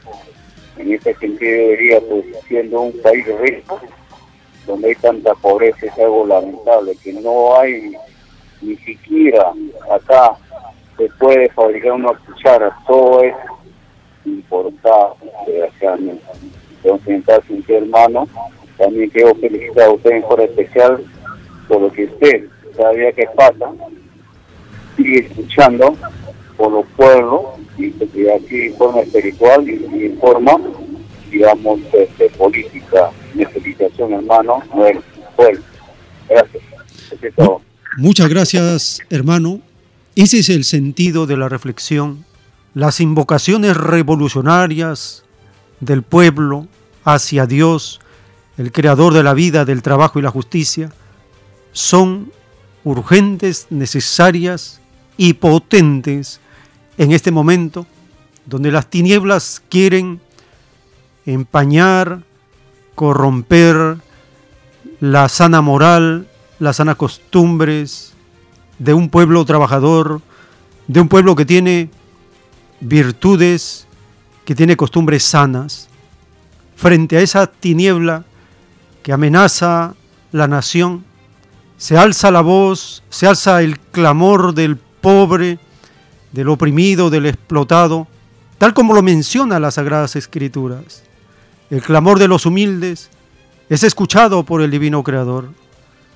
En ese sentido debería, pues, siendo un país rico, donde hay tanta pobreza es algo lamentable, que no hay ni siquiera acá se puede fabricar una cuchara, todo es importado, desgraciadamente. Entonces, mi hermano, también quiero felicitar a usted en forma especial por lo que usted, cada día que pasa, sigue escuchando por los pueblos, y, aquí en forma espiritual y, en forma, digamos, este, política necesitación, hermano. Bueno, gracias. Muchas gracias, hermano. Ese es el sentido de la reflexión. Las invocaciones revolucionarias del pueblo hacia Dios, el creador de la vida, del trabajo y la justicia, son urgentes, necesarias y potentes en este momento donde las tinieblas quieren empañar, corromper la sana moral, las sanas costumbres de un pueblo trabajador, de un pueblo que tiene virtudes que tiene costumbres sanas. Frente a esa tiniebla que amenaza la nación, se alza la voz, se alza el clamor del pobre, del oprimido, del explotado, tal como lo menciona las Sagradas Escrituras. El clamor de los humildes es escuchado por el Divino Creador,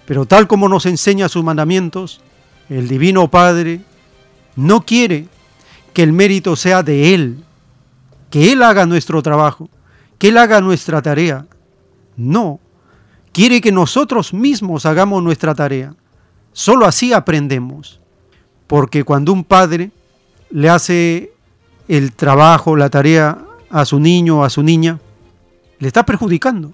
pero tal como nos enseña sus mandamientos, el Divino Padre no quiere que el mérito sea de Él, que Él haga nuestro trabajo, que Él haga nuestra tarea. No, quiere que nosotros mismos hagamos nuestra tarea. Solo así aprendemos. Porque cuando un padre le hace el trabajo, la tarea a su niño o a su niña, le está perjudicando.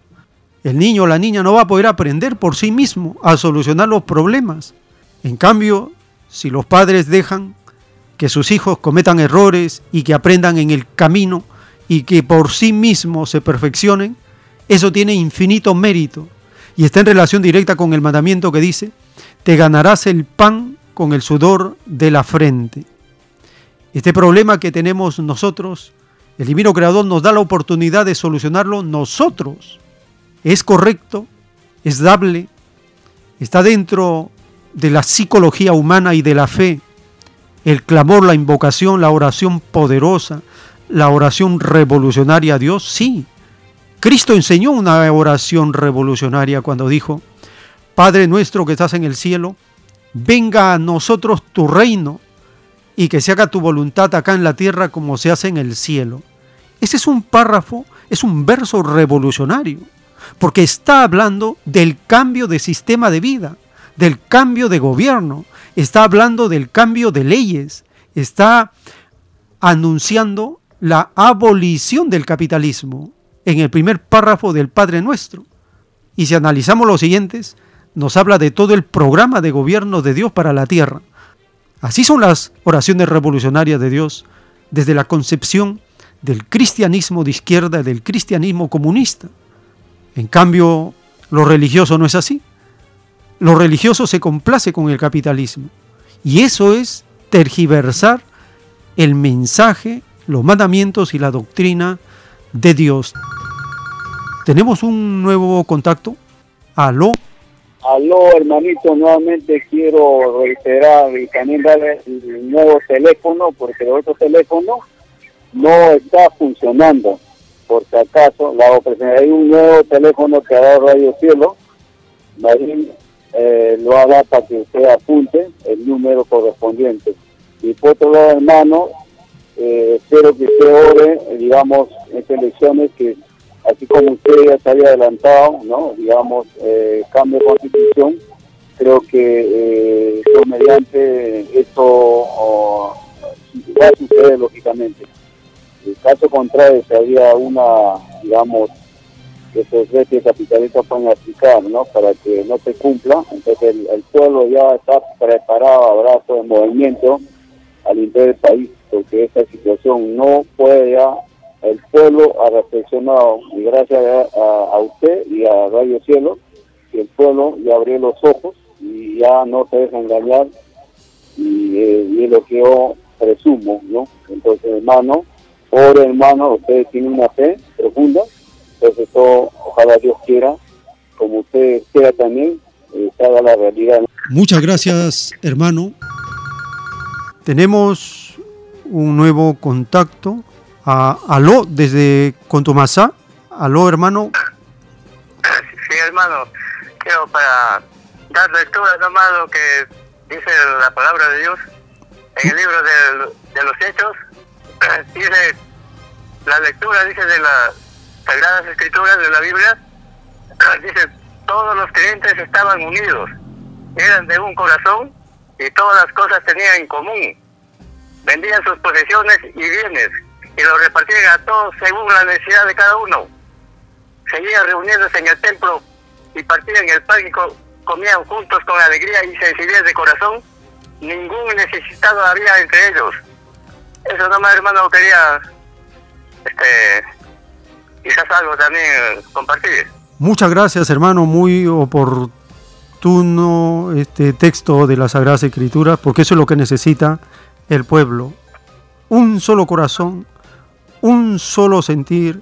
El niño o la niña no va a poder aprender por sí mismo a solucionar los problemas. En cambio, si los padres dejan que sus hijos cometan errores y que aprendan en el camino y que por sí mismos se perfeccionen, eso tiene infinito mérito y está en relación directa con el mandamiento que dice, te ganarás el pan con el sudor de la frente. Este problema que tenemos nosotros, el Divino Creador nos da la oportunidad de solucionarlo nosotros. Es correcto, es dable, está dentro de la psicología humana y de la fe el clamor, la invocación, la oración poderosa, la oración revolucionaria a Dios, sí. Cristo enseñó una oración revolucionaria cuando dijo, Padre nuestro que estás en el cielo, venga a nosotros tu reino y que se haga tu voluntad acá en la tierra como se hace en el cielo. Ese es un párrafo, es un verso revolucionario, porque está hablando del cambio de sistema de vida, del cambio de gobierno, está hablando del cambio de leyes, está anunciando la abolición del capitalismo en el primer párrafo del Padre Nuestro. Y si analizamos los siguientes, nos habla de todo el programa de gobierno de Dios para la tierra. Así son las oraciones revolucionarias de Dios desde la concepción del cristianismo de izquierda y del cristianismo comunista. En cambio, lo religioso no es así. Lo religioso se complace con el capitalismo. Y eso es tergiversar el mensaje, los mandamientos y la doctrina de Dios. Tenemos un nuevo contacto. Aló. Aló, hermanito, nuevamente quiero reiterar y también darle el nuevo teléfono, porque el otro teléfono no está funcionando. Por si acaso, la hay un nuevo teléfono que ha dado Radio Cielo, eh, lo haga para que usted apunte el número correspondiente. Y por otro lado, hermano, eh, espero que usted ore, digamos, en elecciones que, así como usted ya se había adelantado, ¿no? digamos, eh, cambio de constitución, creo que eh, mediante esto va a suceder lógicamente. En caso contrario, si había una, digamos, esos veces capitalistas pueden aplicar, ¿no? Para que no se cumpla. Entonces el, pueblo ya está preparado, habrá todo el movimiento al interior del país, porque esta situación no puede el pueblo ha reflexionado y gracias a, usted y a Radio Cielo, el pueblo ya abrió los ojos y ya no se deja engañar y, eh, es lo que yo presumo, ¿no? Entonces, hermano, ore hermano, ustedes tienen una fe profunda entonces, ojalá Dios quiera, como usted quiera también, eh, la realidad. Muchas gracias, hermano. Tenemos un nuevo contacto. A aló, desde Contumazá. Aló, hermano. Sí, hermano. Quiero para dar lectura nomás lo que dice la palabra de Dios en el libro de, de los Hechos. Dice, la lectura dice de la Sagradas Escrituras de la Biblia, dice, todos los creyentes estaban unidos, eran de un corazón y todas las cosas tenían en común. Vendían sus posesiones y bienes y los repartían a todos según la necesidad de cada uno. Seguían reuniéndose en el templo y partían el pan comían juntos con alegría y sencillez de corazón. Ningún necesitado había entre ellos. Eso nomás, hermano, quería este, quizás algo también compartir. Muchas gracias, hermano, muy oportuno este texto de las Sagradas Escrituras, porque eso es lo que necesita el pueblo. Un solo corazón, un solo sentir,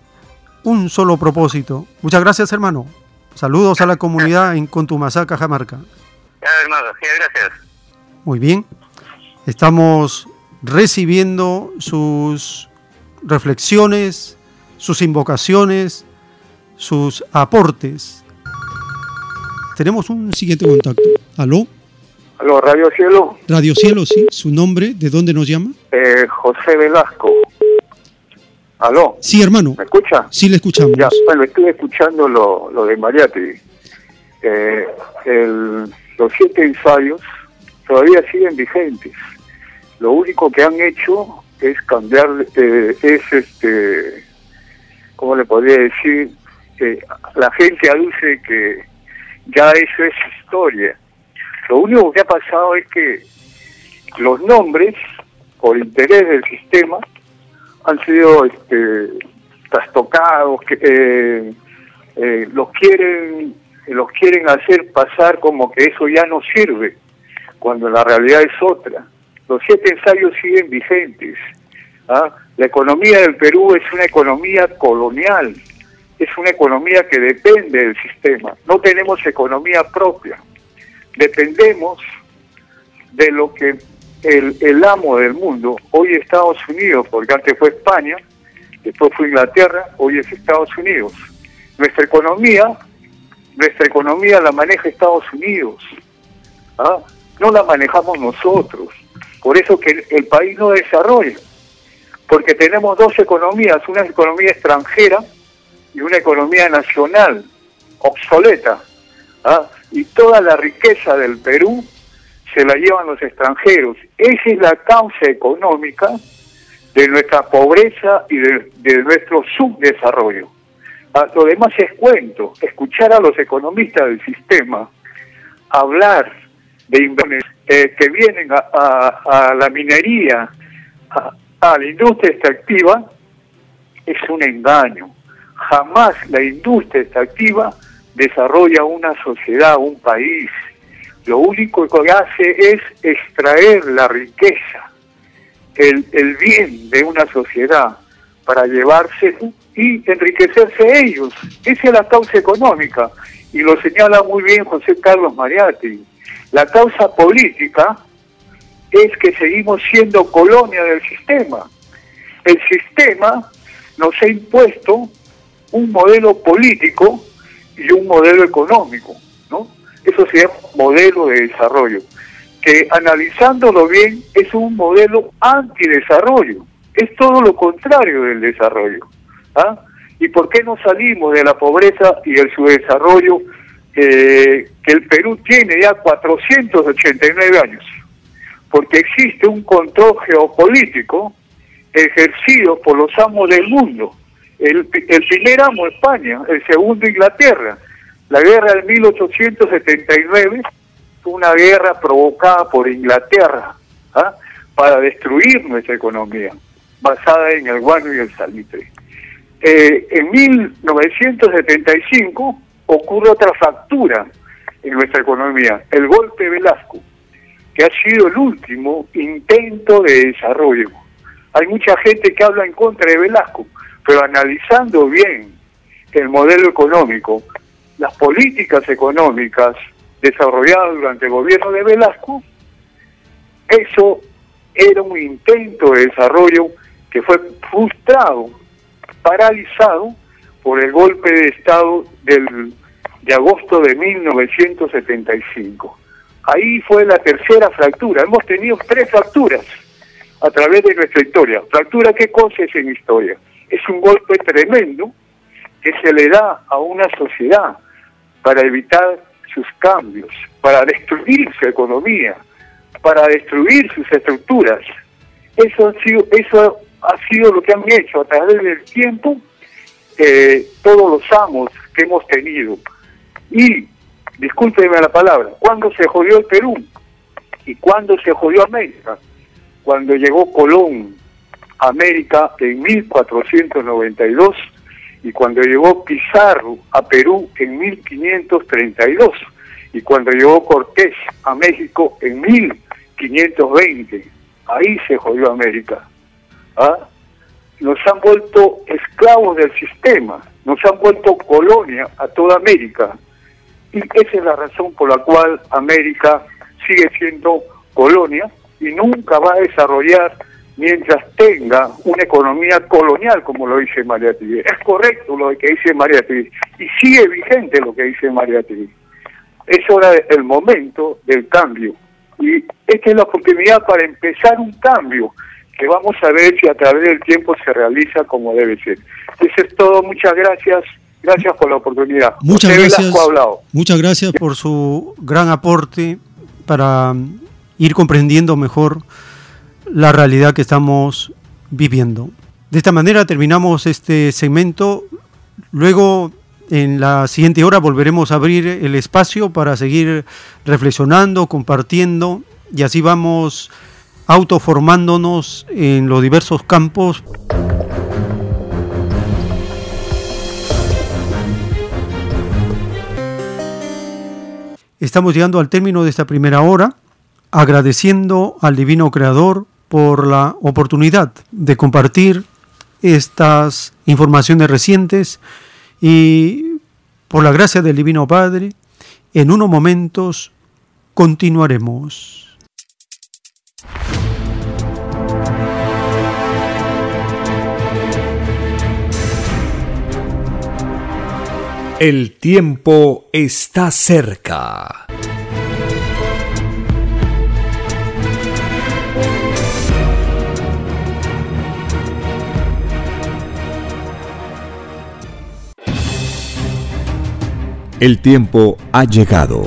un solo propósito. Muchas gracias, hermano. Saludos a la comunidad en Contumasá, Cajamarca. hermano, gracias. Muy bien. Estamos recibiendo sus reflexiones, sus invocaciones, sus aportes. Tenemos un siguiente contacto. ¿Aló? ¿Aló, Radio Cielo? Radio Cielo, sí. ¿Su nombre? ¿De dónde nos llama? Eh, José Velasco. ¿Aló? Sí, hermano. ¿Me escucha? Sí, le escuchamos. Ya, bueno, estuve escuchando lo, lo de Mariati. Eh, los siete ensayos todavía siguen vigentes. Lo único que han hecho es cambiar, eh, es este, ¿cómo le podría decir? que la gente aduce que ya eso es historia. Lo único que ha pasado es que los nombres, por interés del sistema, han sido este, trastocados, que eh, eh, los quieren los quieren hacer pasar como que eso ya no sirve, cuando la realidad es otra. Los siete ensayos siguen vigentes. ¿ah? La economía del Perú es una economía colonial, es una economía que depende del sistema. No tenemos economía propia. Dependemos de lo que el, el amo del mundo, hoy Estados Unidos, porque antes fue España, después fue Inglaterra, hoy es Estados Unidos. Nuestra economía, nuestra economía la maneja Estados Unidos. ¿ah? No la manejamos nosotros. Por eso que el, país no desarrolla. Porque tenemos dos economías, una economía extranjera y una economía nacional, obsoleta. ¿ah? Y toda la riqueza del Perú se la llevan los extranjeros. Esa es la causa económica de nuestra pobreza y de, nuestro subdesarrollo. Ah, lo demás es cuento, escuchar a los economistas del sistema hablar de inversiones eh, que vienen a, la minería, a, a, la industria extractiva, es un engaño. Jamás la industria extractiva desarrolla una sociedad, un país. Lo único que hace es extraer la riqueza, el, bien de una sociedad para llevarse y enriquecerse ellos. Esa es la causa económica y lo señala muy bien José Carlos Mariatti. La causa política es que seguimos siendo colonia del sistema. El sistema nos ha impuesto un modelo político y un modelo económico. Eso se llama modelo de desarrollo, que analizándolo bien es un modelo antidesarrollo, es todo lo contrario del desarrollo. ¿ah? ¿Y por qué no salimos de la pobreza y el subdesarrollo eh, que el Perú tiene ya 489 años? Porque existe un control geopolítico ejercido por los amos del mundo. El, el primer amo España, el segundo Inglaterra, la guerra de 1879 fue una guerra provocada por Inglaterra ¿ah? para destruir nuestra economía, basada en el guano y el salitre. Eh, en 1975 ocurre otra fractura en nuestra economía, el golpe Velasco, que ha sido el último intento de desarrollo. Hay mucha gente que habla en contra de Velasco, pero analizando bien el modelo económico, las políticas económicas desarrolladas durante el gobierno de Velasco, eso era un intento de desarrollo que fue frustrado, paralizado por el golpe de Estado del, de agosto de 1975. Ahí fue la tercera fractura. Hemos tenido tres fracturas a través de nuestra historia. ¿Fractura qué cosa es en historia? Es un golpe tremendo que se le da a una sociedad para evitar sus cambios, para destruir su economía, para destruir sus estructuras. Eso ha sido, eso ha sido lo que han hecho a través del tiempo eh, todos los amos que hemos tenido. Y, discúlpeme la palabra, ¿cuándo se jodió el Perú? ¿Y cuándo se jodió América? Cuando llegó Colón a América en 1492 y cuando llegó Pizarro a Perú en 1532 y cuando llegó Cortés a México en 1520. Ahí se jodió América. ¿Ah? nos han vuelto esclavos del sistema, nos han vuelto colonia a toda América. Y esa es la razón por la cual América sigue siendo colonia y nunca va a desarrollar mientras tenga una economía colonial, como lo dice Mariati. Es correcto lo que dice Mariati y sigue vigente lo que dice Mariati. Es hora, el momento del cambio y esta es la oportunidad para empezar un cambio que vamos a ver si a través del tiempo se realiza como debe ser. Eso es todo, muchas gracias. Gracias por la oportunidad. Muchas gracias. Muchas gracias por su gran aporte para ir comprendiendo mejor la realidad que estamos viviendo. De esta manera terminamos este segmento. Luego, en la siguiente hora, volveremos a abrir el espacio para seguir reflexionando, compartiendo y así vamos autoformándonos en los diversos campos. Estamos llegando al término de esta primera hora, agradeciendo al Divino Creador por la oportunidad de compartir estas informaciones recientes y por la gracia del Divino Padre, en unos momentos continuaremos. El tiempo está cerca. El tiempo ha llegado.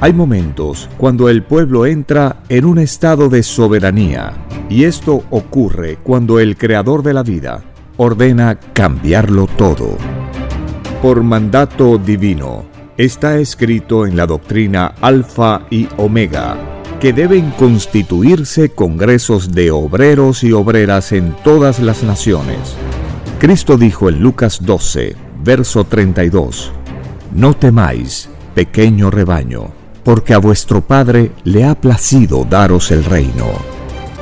Hay momentos cuando el pueblo entra en un estado de soberanía y esto ocurre cuando el creador de la vida ordena cambiarlo todo. Por mandato divino, está escrito en la doctrina Alfa y Omega que deben constituirse congresos de obreros y obreras en todas las naciones. Cristo dijo en Lucas 12, verso 32, no temáis, pequeño rebaño, porque a vuestro Padre le ha placido daros el reino.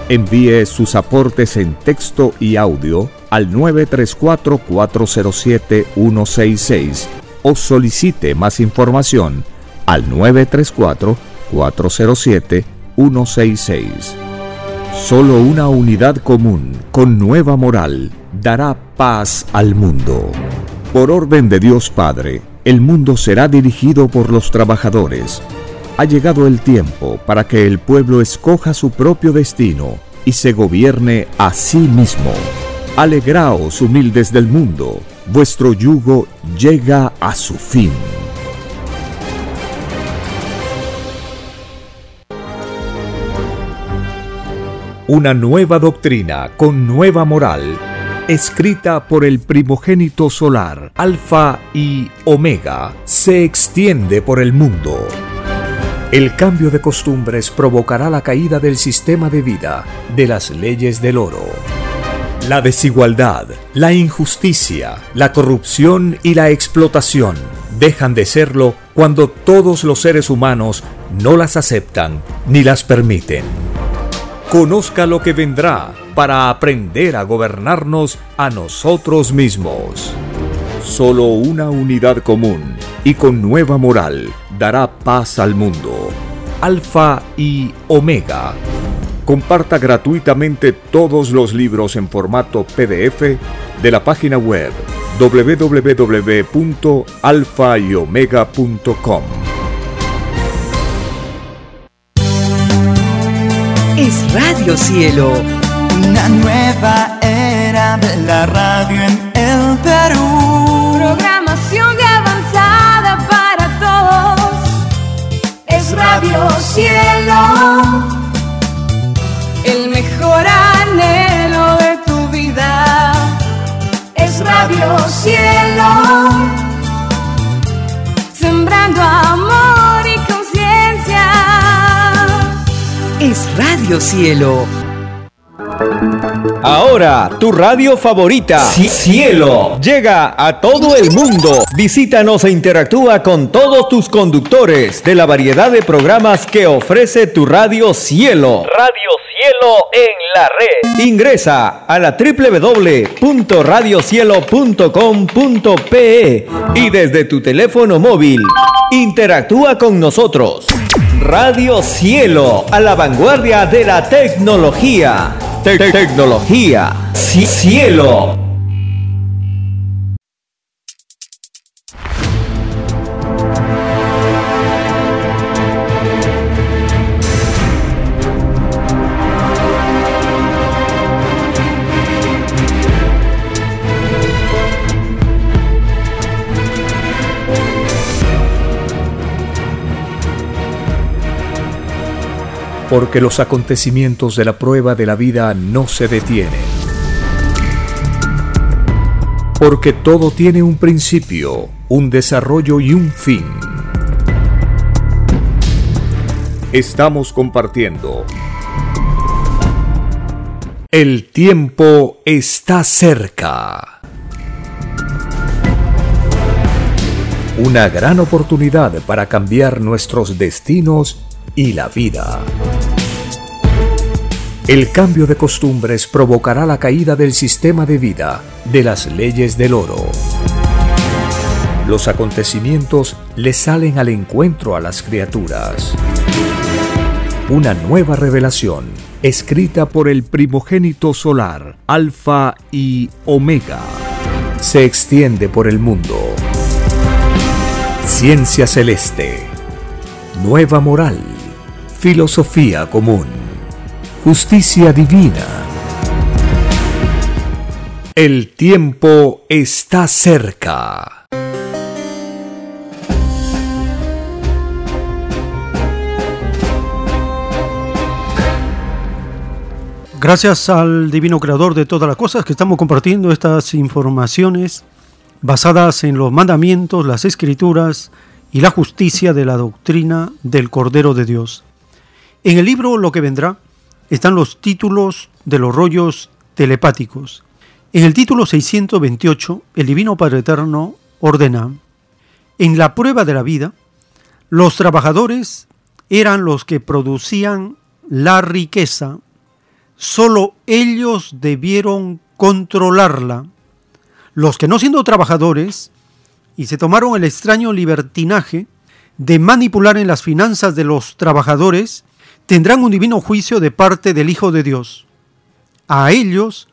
Envíe sus aportes en texto y audio al 934-407-166 o solicite más información al 934-407-166. Solo una unidad común con nueva moral dará paz al mundo. Por orden de Dios Padre, el mundo será dirigido por los trabajadores. Ha llegado el tiempo para que el pueblo escoja su propio destino y se gobierne a sí mismo. Alegraos, humildes del mundo, vuestro yugo llega a su fin. Una nueva doctrina con nueva moral escrita por el primogénito solar, Alfa y Omega, se extiende por el mundo. El cambio de costumbres provocará la caída del sistema de vida, de las leyes del oro. La desigualdad, la injusticia, la corrupción y la explotación dejan de serlo cuando todos los seres humanos no las aceptan ni las permiten. Conozca lo que vendrá para aprender a gobernarnos a nosotros mismos. Solo una unidad común y con nueva moral dará paz al mundo. Alfa y Omega. Comparta gratuitamente todos los libros en formato PDF de la página web www.alfayomega.com. Es Radio Cielo una nueva era de la radio en el Perú. Programación de avanzada para todos. Es Radio Cielo. El mejor anhelo de tu vida. Es Radio Cielo. Sembrando amor y conciencia. Es Radio Cielo Ahora, tu radio favorita, Cielo, llega a todo el mundo. Visítanos e interactúa con todos tus conductores de la variedad de programas que ofrece tu radio Cielo. Radio Cielo en la red. Ingresa a la www.radiocielo.com.pe y desde tu teléfono móvil, interactúa con nosotros. Radio Cielo, a la vanguardia de la tecnología. Tecnología. Cielo. Porque los acontecimientos de la prueba de la vida no se detienen. Porque todo tiene un principio, un desarrollo y un fin. Estamos compartiendo. El tiempo está cerca. Una gran oportunidad para cambiar nuestros destinos y la vida. El cambio de costumbres provocará la caída del sistema de vida, de las leyes del oro. Los acontecimientos le salen al encuentro a las criaturas. Una nueva revelación, escrita por el primogénito solar, Alfa y Omega, se extiende por el mundo. Ciencia celeste, nueva moral, filosofía común justicia divina. El tiempo está cerca. Gracias al Divino Creador de todas las cosas que estamos compartiendo estas informaciones basadas en los mandamientos, las escrituras y la justicia de la doctrina del Cordero de Dios. En el libro Lo que vendrá, están los títulos de los rollos telepáticos. En el título 628, el Divino Padre Eterno ordena, en la prueba de la vida, los trabajadores eran los que producían la riqueza, solo ellos debieron controlarla. Los que no siendo trabajadores y se tomaron el extraño libertinaje de manipular en las finanzas de los trabajadores, tendrán un divino juicio de parte del Hijo de Dios. A ellos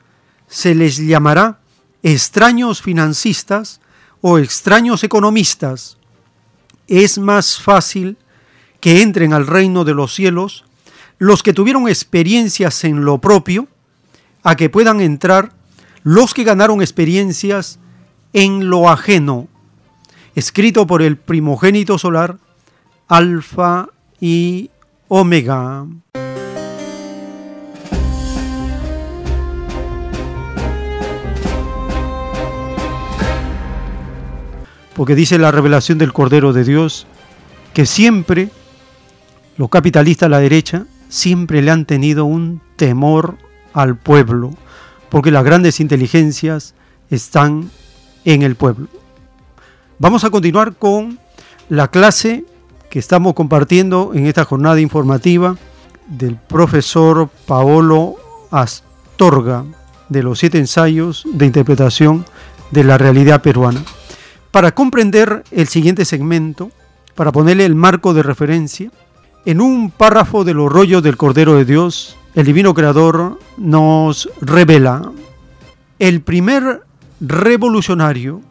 se les llamará extraños financistas o extraños economistas. Es más fácil que entren al reino de los cielos los que tuvieron experiencias en lo propio, a que puedan entrar los que ganaron experiencias en lo ajeno. Escrito por el primogénito solar, Alfa y Omega. Porque dice la revelación del Cordero de Dios que siempre los capitalistas a la derecha siempre le han tenido un temor al pueblo, porque las grandes inteligencias están en el pueblo. Vamos a continuar con la clase que estamos compartiendo en esta jornada informativa del profesor Paolo Astorga de los siete ensayos de interpretación de la realidad peruana. Para comprender el siguiente segmento, para ponerle el marco de referencia, en un párrafo de los rollos del Cordero de Dios, el Divino Creador nos revela el primer revolucionario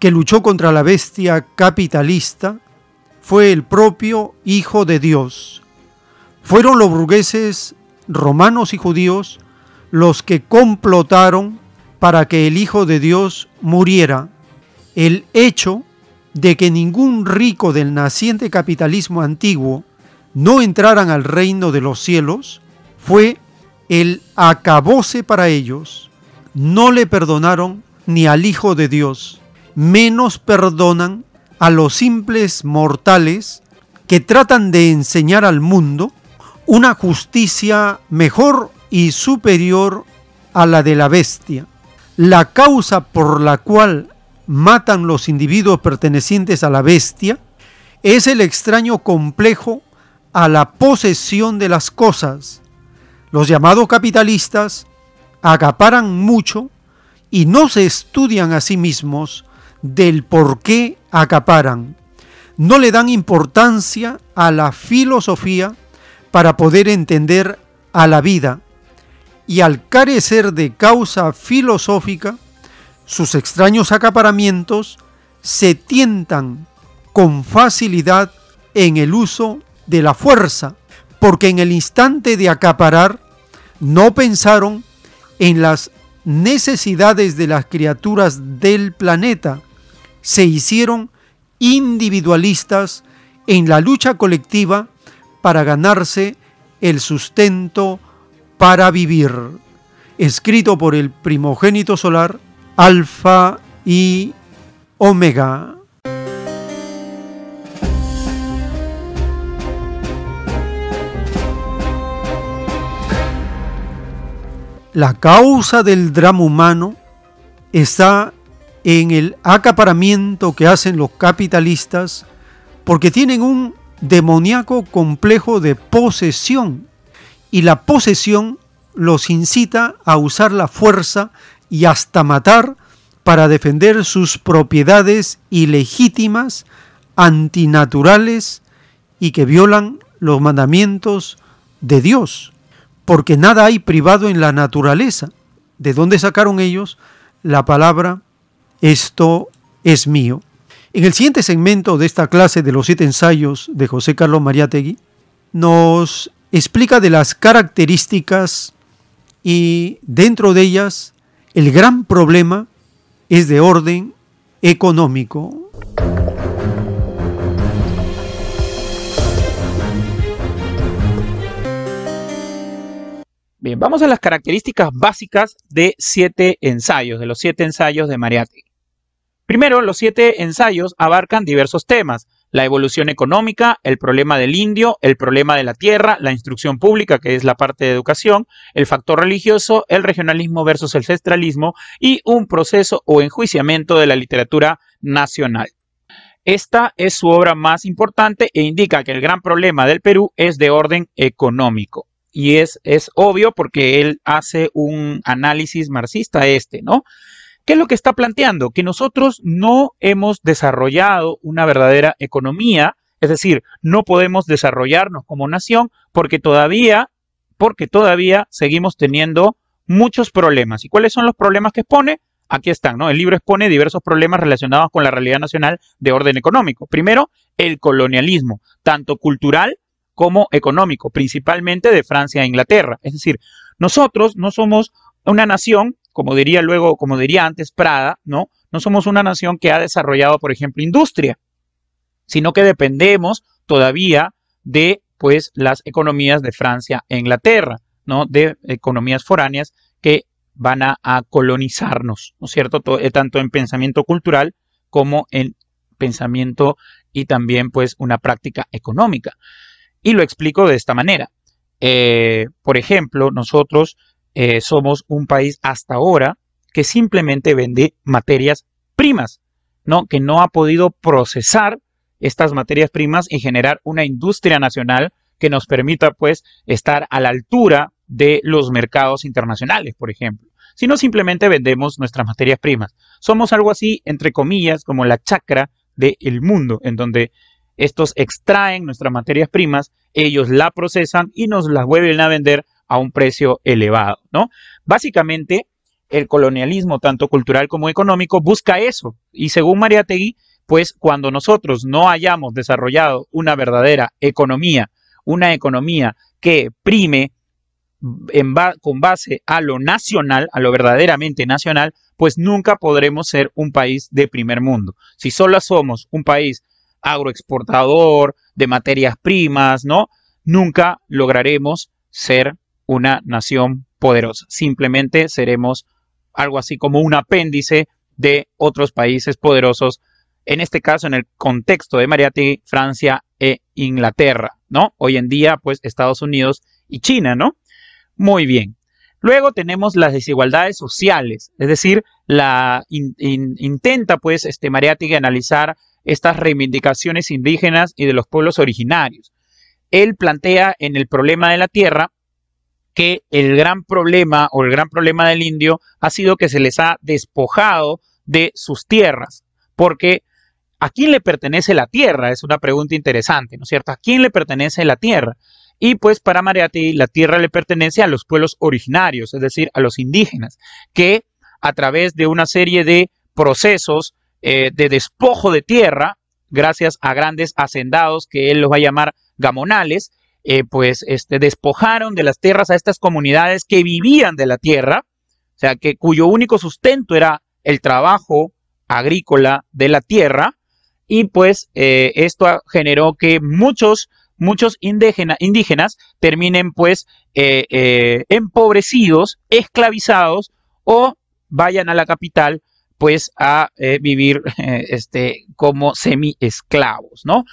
que luchó contra la bestia capitalista fue el propio Hijo de Dios. Fueron los burgueses romanos y judíos los que complotaron para que el Hijo de Dios muriera. El hecho de que ningún rico del naciente capitalismo antiguo no entraran al reino de los cielos fue el acabose para ellos. No le perdonaron ni al Hijo de Dios, menos perdonan a los simples mortales que tratan de enseñar al mundo una justicia mejor y superior a la de la bestia. La causa por la cual matan los individuos pertenecientes a la bestia es el extraño complejo a la posesión de las cosas. Los llamados capitalistas acaparan mucho y no se estudian a sí mismos del por qué acaparan. No le dan importancia a la filosofía para poder entender a la vida y al carecer de causa filosófica, sus extraños acaparamientos se tientan con facilidad en el uso de la fuerza, porque en el instante de acaparar no pensaron en las necesidades de las criaturas del planeta, se hicieron individualistas en la lucha colectiva para ganarse el sustento para vivir. Escrito por el primogénito solar, Alfa y Omega. La causa del drama humano está en el acaparamiento que hacen los capitalistas porque tienen un demoníaco complejo de posesión y la posesión los incita a usar la fuerza y hasta matar para defender sus propiedades ilegítimas, antinaturales y que violan los mandamientos de Dios porque nada hay privado en la naturaleza. ¿De dónde sacaron ellos la palabra esto es mío? En el siguiente segmento de esta clase de los siete ensayos de José Carlos Mariátegui, nos explica de las características y dentro de ellas el gran problema es de orden económico. Bien, vamos a las características básicas de siete ensayos, de los siete ensayos de Mariátegui. Primero, los siete ensayos abarcan diversos temas, la evolución económica, el problema del indio, el problema de la tierra, la instrucción pública, que es la parte de educación, el factor religioso, el regionalismo versus el centralismo y un proceso o enjuiciamiento de la literatura nacional. Esta es su obra más importante e indica que el gran problema del Perú es de orden económico y es, es obvio porque él hace un análisis marxista este, ¿no? ¿Qué es lo que está planteando? Que nosotros no hemos desarrollado una verdadera economía, es decir, no podemos desarrollarnos como nación porque todavía, porque todavía seguimos teniendo muchos problemas. ¿Y cuáles son los problemas que expone? Aquí están, ¿no? El libro expone diversos problemas relacionados con la realidad nacional de orden económico. Primero, el colonialismo, tanto cultural como económico, principalmente de Francia e Inglaterra. Es decir, nosotros no somos una nación, como diría luego, como diría antes Prada, ¿no? No somos una nación que ha desarrollado, por ejemplo, industria, sino que dependemos todavía de pues las economías de Francia e Inglaterra, ¿no? De economías foráneas que van a, colonizarnos, ¿no es cierto? Eh, tanto en pensamiento cultural como en pensamiento y también pues una práctica económica. Y lo explico de esta manera. Eh, por ejemplo, nosotros eh, somos un país hasta ahora que simplemente vende materias primas, ¿no? Que no ha podido procesar estas materias primas y generar una industria nacional que nos permita, pues, estar a la altura de los mercados internacionales, por ejemplo. Si no, simplemente vendemos nuestras materias primas. Somos algo así, entre comillas, como la chacra del mundo, en donde estos extraen nuestras materias primas, ellos la procesan y nos las vuelven a vender a un precio elevado, ¿no? Básicamente, el colonialismo, tanto cultural como económico, busca eso. Y según Mariategui, pues cuando nosotros no hayamos desarrollado una verdadera economía, una economía que prime con base a lo nacional, a lo verdaderamente nacional, pues nunca podremos ser un país de primer mundo. Si solo somos un país agroexportador, de materias primas, ¿no? Nunca lograremos ser una nación poderosa. Simplemente seremos algo así como un apéndice de otros países poderosos, en este caso en el contexto de Mariati, Francia e Inglaterra, ¿no? Hoy en día, pues Estados Unidos y China, ¿no? Muy bien. Luego tenemos las desigualdades sociales, es decir, la intenta pues este Mariátegui analizar estas reivindicaciones indígenas y de los pueblos originarios. Él plantea en el problema de la tierra que el gran problema o el gran problema del indio ha sido que se les ha despojado de sus tierras, porque ¿a quién le pertenece la tierra? Es una pregunta interesante, ¿no es cierto? ¿A quién le pertenece la tierra? Y pues para Mariátegui la tierra le pertenece a los pueblos originarios, es decir, a los indígenas, que a través de una serie de procesos eh, de despojo de tierra, gracias a grandes hacendados que él los va a llamar gamonales, eh, pues este, despojaron de las tierras a estas comunidades que vivían de la tierra, o sea, que cuyo único sustento era el trabajo agrícola de la tierra, y pues eh, esto generó que muchos, muchos indígenas terminen pues empobrecidos, esclavizados o vayan a la capital pues a eh, vivir este, como semi-esclavos, ¿no?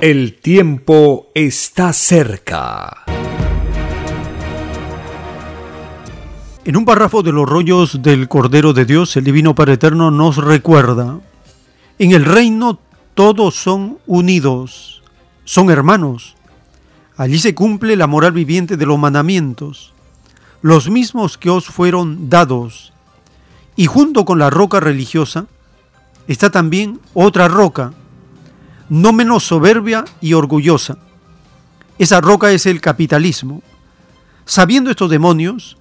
El tiempo está cerca. En un párrafo de los rollos del Cordero de Dios, el Divino Padre Eterno nos recuerda, en el reino todos son unidos, son hermanos. Allí se cumple la moral viviente de los mandamientos los mismos que os fueron dados. Y junto con la roca religiosa está también otra roca, no menos soberbia y orgullosa. Esa roca es el capitalismo. Sabiendo estos demonios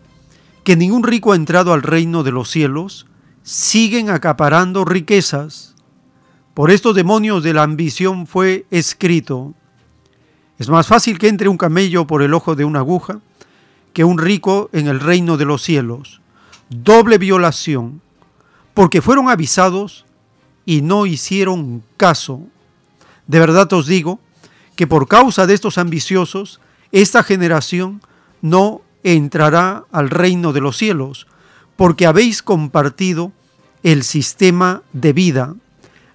que ningún rico ha entrado al reino de los cielos, siguen acaparando riquezas. Por estos demonios de la ambición fue escrito, es más fácil que entre un camello por el ojo de una aguja que un rico en el reino de los cielos. Doble violación, porque fueron avisados y no hicieron caso. De verdad os digo que por causa de estos ambiciosos, esta generación no entrará al reino de los cielos, porque habéis compartido el sistema de vida,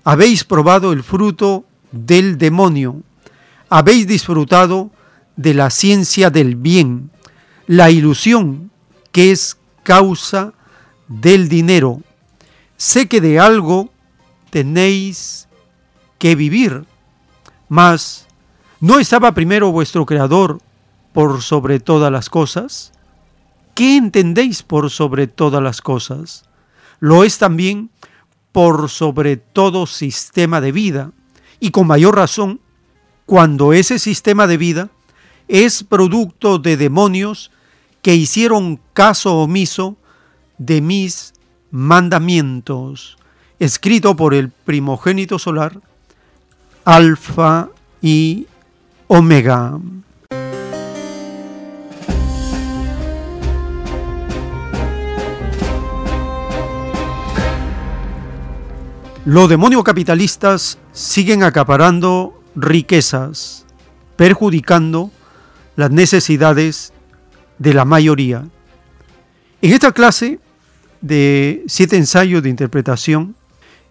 habéis probado el fruto del demonio, habéis disfrutado de la ciencia del bien, la ilusión que es causa del dinero. Sé que de algo tenéis que vivir, mas ¿no estaba primero vuestro Creador por sobre todas las cosas? ¿Qué entendéis por sobre todas las cosas? Lo es también por sobre todo sistema de vida, y con mayor razón cuando ese sistema de vida es producto de demonios que hicieron caso omiso de mis mandamientos, escrito por el primogénito solar, Alfa y Omega. Los demonios capitalistas siguen acaparando riquezas, perjudicando las necesidades de la mayoría. En esta clase de siete ensayos de interpretación,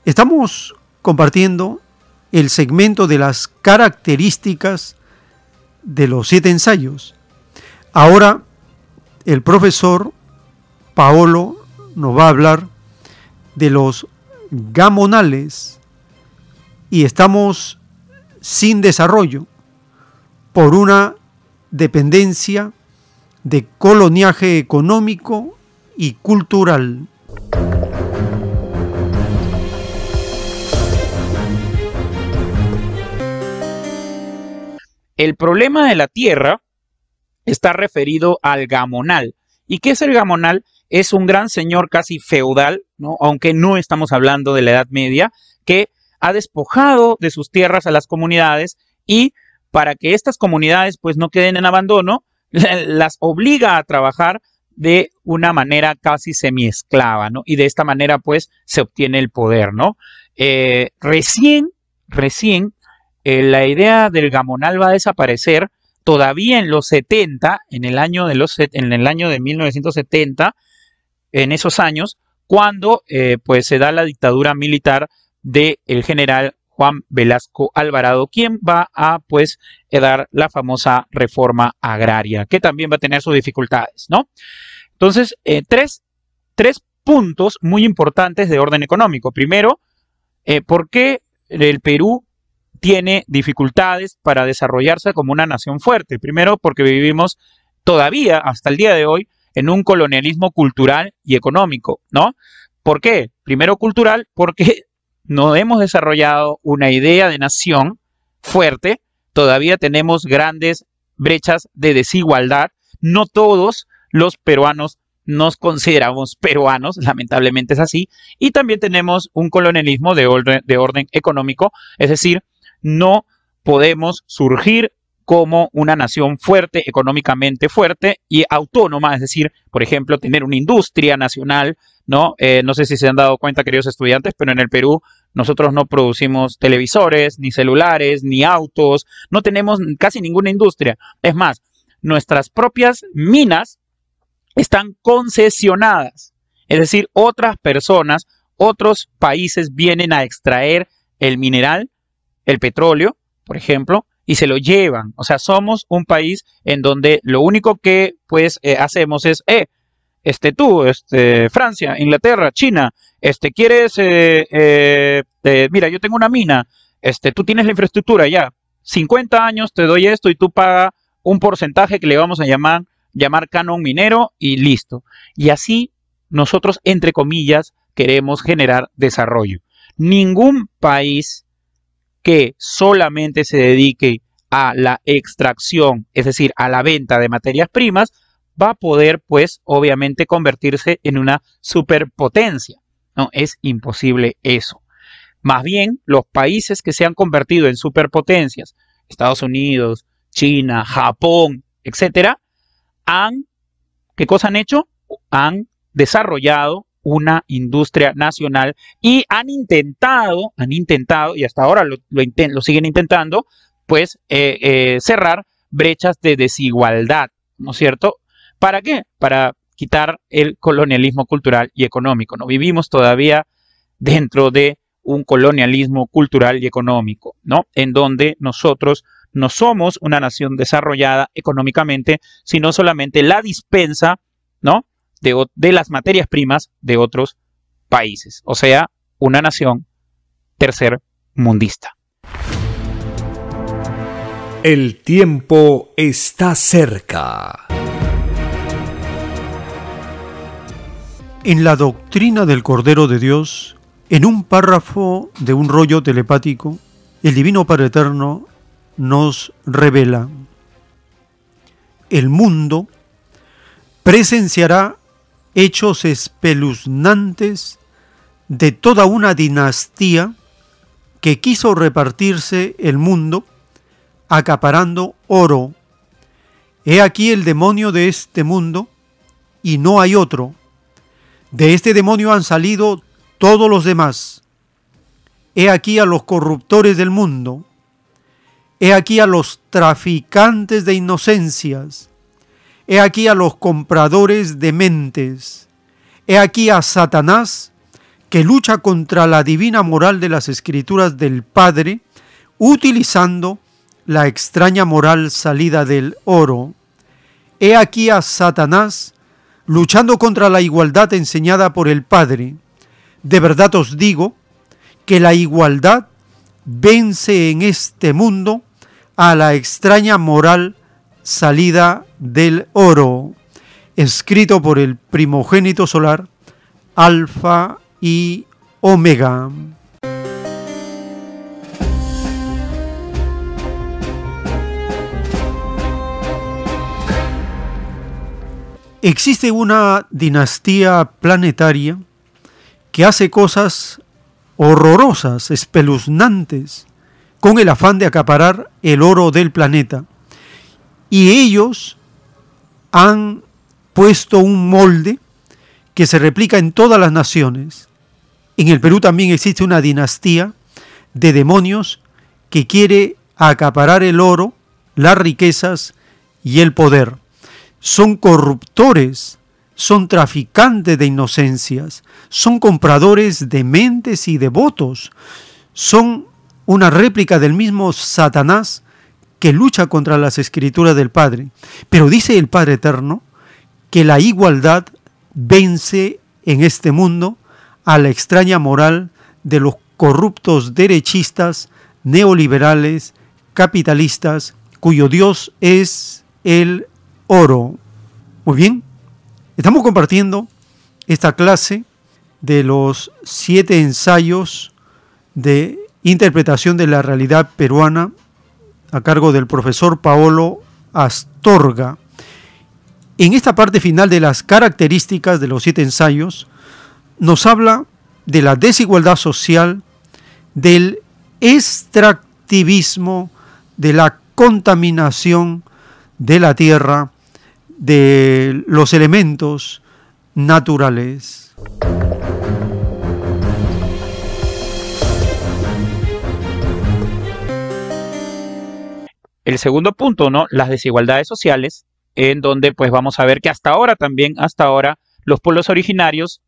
estamos compartiendo el segmento de las características de los siete ensayos. Ahora el profesor Paolo nos va a hablar de los gamonales y estamos sin desarrollo por una dependencia de coloniaje económico y cultural. El problema de la tierra está referido al gamonal. ¿Y qué es el gamonal? Es un gran señor casi feudal, ¿no? aunque no estamos hablando de la Edad Media, que ha despojado de sus tierras a las comunidades y para que estas comunidades pues no queden en abandono, las obliga a trabajar de una manera casi semiesclava, ¿no? Y de esta manera, pues, se obtiene el poder, ¿no? Eh, recién, recién, eh, la idea del gamonal va a desaparecer todavía en los 70, en el año de, los, en el año de 1970, en esos años, cuando, eh, pues, se da la dictadura militar del general Juan Velasco Alvarado, quien va a pues dar la famosa reforma agraria, que también va a tener sus dificultades, ¿no? Entonces, eh, tres, tres puntos muy importantes de orden económico. Primero, eh, ¿por qué el Perú tiene dificultades para desarrollarse como una nación fuerte? Primero, porque vivimos todavía, hasta el día de hoy, en un colonialismo cultural y económico, ¿no? ¿Por qué? Primero cultural, porque no hemos desarrollado una idea de nación fuerte, todavía tenemos grandes brechas de desigualdad, no todos los peruanos nos consideramos peruanos, lamentablemente es así, y también tenemos un colonialismo de orden, de orden económico, es decir, no podemos surgir como una nación fuerte, económicamente fuerte y autónoma, es decir, por ejemplo, tener una industria nacional, ¿no? Eh, no sé si se han dado cuenta, queridos estudiantes, pero en el Perú nosotros no producimos televisores, ni celulares, ni autos, no tenemos casi ninguna industria. Es más, nuestras propias minas están concesionadas. Es decir, otras personas, otros países vienen a extraer el mineral, el petróleo, por ejemplo, y se lo llevan. O sea, somos un país en donde lo único que pues eh, hacemos es, eh, este tú, este, Francia, Inglaterra, China, este, quieres, eh, eh, mira, yo tengo una mina, este, tú tienes la infraestructura ya, 50 años te doy esto y tú pagas un porcentaje que le vamos a llamar llamar canon minero y listo. Y así nosotros, entre comillas, queremos generar desarrollo. Ningún país que solamente se dedique a la extracción, es decir, a la venta de materias primas, va a poder, pues, obviamente convertirse en una superpotencia. No, es imposible eso. Más bien, los países que se han convertido en superpotencias, Estados Unidos, China, Japón, etcétera, han, ¿qué cosa han hecho? Han desarrollado una industria nacional y han intentado, han intentado, y hasta ahora lo, siguen intentando, pues eh, eh, cerrar brechas de desigualdad, ¿no es cierto? ¿Para qué? Para quitar el colonialismo cultural y económico. No vivimos todavía dentro de un colonialismo cultural y económico, ¿no? En donde nosotros no somos una nación desarrollada económicamente, sino solamente la dispensa, ¿no? De, de las materias primas de otros países. O sea, una nación tercer mundista. El tiempo está cerca. En la doctrina del Cordero de Dios, en un párrafo de un rollo telepático, el Divino Padre Eterno nos revela. El mundo presenciará hechos espeluznantes de toda una dinastía que quiso repartirse el mundo acaparando oro. He aquí el demonio de este mundo y no hay otro. De este demonio han salido todos los demás. He aquí a los corruptores del mundo He aquí a los traficantes de inocencias. He aquí a los compradores de mentes. He aquí a Satanás que lucha contra la divina moral de las escrituras del Padre, utilizando la extraña moral salida del oro. He aquí a Satanás luchando contra la igualdad enseñada por el Padre. De verdad os digo que la igualdad vence en este mundo a la extraña moral salida del oro, escrito por el primogénito solar, Alfa y Omega. Existe una dinastía planetaria que hace cosas horrorosas, espeluznantes, con el afán de acaparar el oro del planeta. Y ellos han puesto un molde que se replica en todas las naciones. En el Perú también existe una dinastía de demonios que quiere acaparar el oro, las riquezas y el poder. Son corruptores, son traficantes de inocencias, son compradores de mentes y de votos, son una réplica del mismo Satanás que lucha contra las escrituras del Padre. Pero dice el Padre Eterno que la igualdad vence en este mundo a la extraña moral de los corruptos derechistas, neoliberales, capitalistas, cuyo Dios es el oro. Muy bien, estamos compartiendo esta clase de los siete ensayos de interpretación de la realidad peruana a cargo del profesor Paolo Astorga. En esta parte final de las características de los siete ensayos, nos habla de la desigualdad social, del extractivismo, de la contaminación de la tierra, de los elementos naturales. El segundo punto, ¿no? Las desigualdades sociales, en donde pues vamos a ver que hasta ahora también, hasta ahora, los pueblos originarios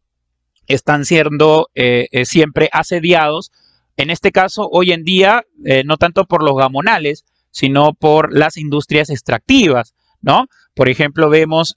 están siendo eh, eh, siempre asediados, en este caso hoy en día, eh, no tanto por los gamonales, sino por las industrias extractivas, ¿no? Por ejemplo, vemos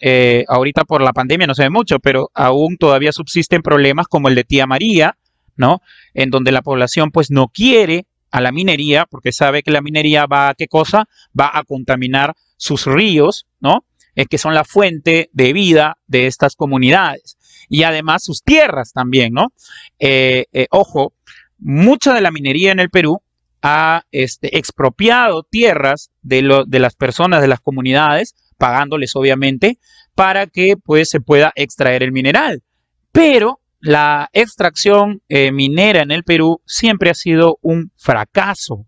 ahorita por la pandemia, no se ve mucho, pero aún todavía subsisten problemas como el de Tía María, ¿no? En donde la población pues no quiere a la minería porque sabe que la minería va a qué cosa? Va a contaminar sus ríos, ¿no? Es que son la fuente de vida de estas comunidades y además sus tierras también, ¿no? Eh, eh, ojo, mucha de la minería en el Perú ha este, expropiado tierras de, de las personas, de las comunidades, pagándoles obviamente, para que pues se pueda extraer el mineral. Pero la extracción eh, minera en el Perú siempre ha sido un fracaso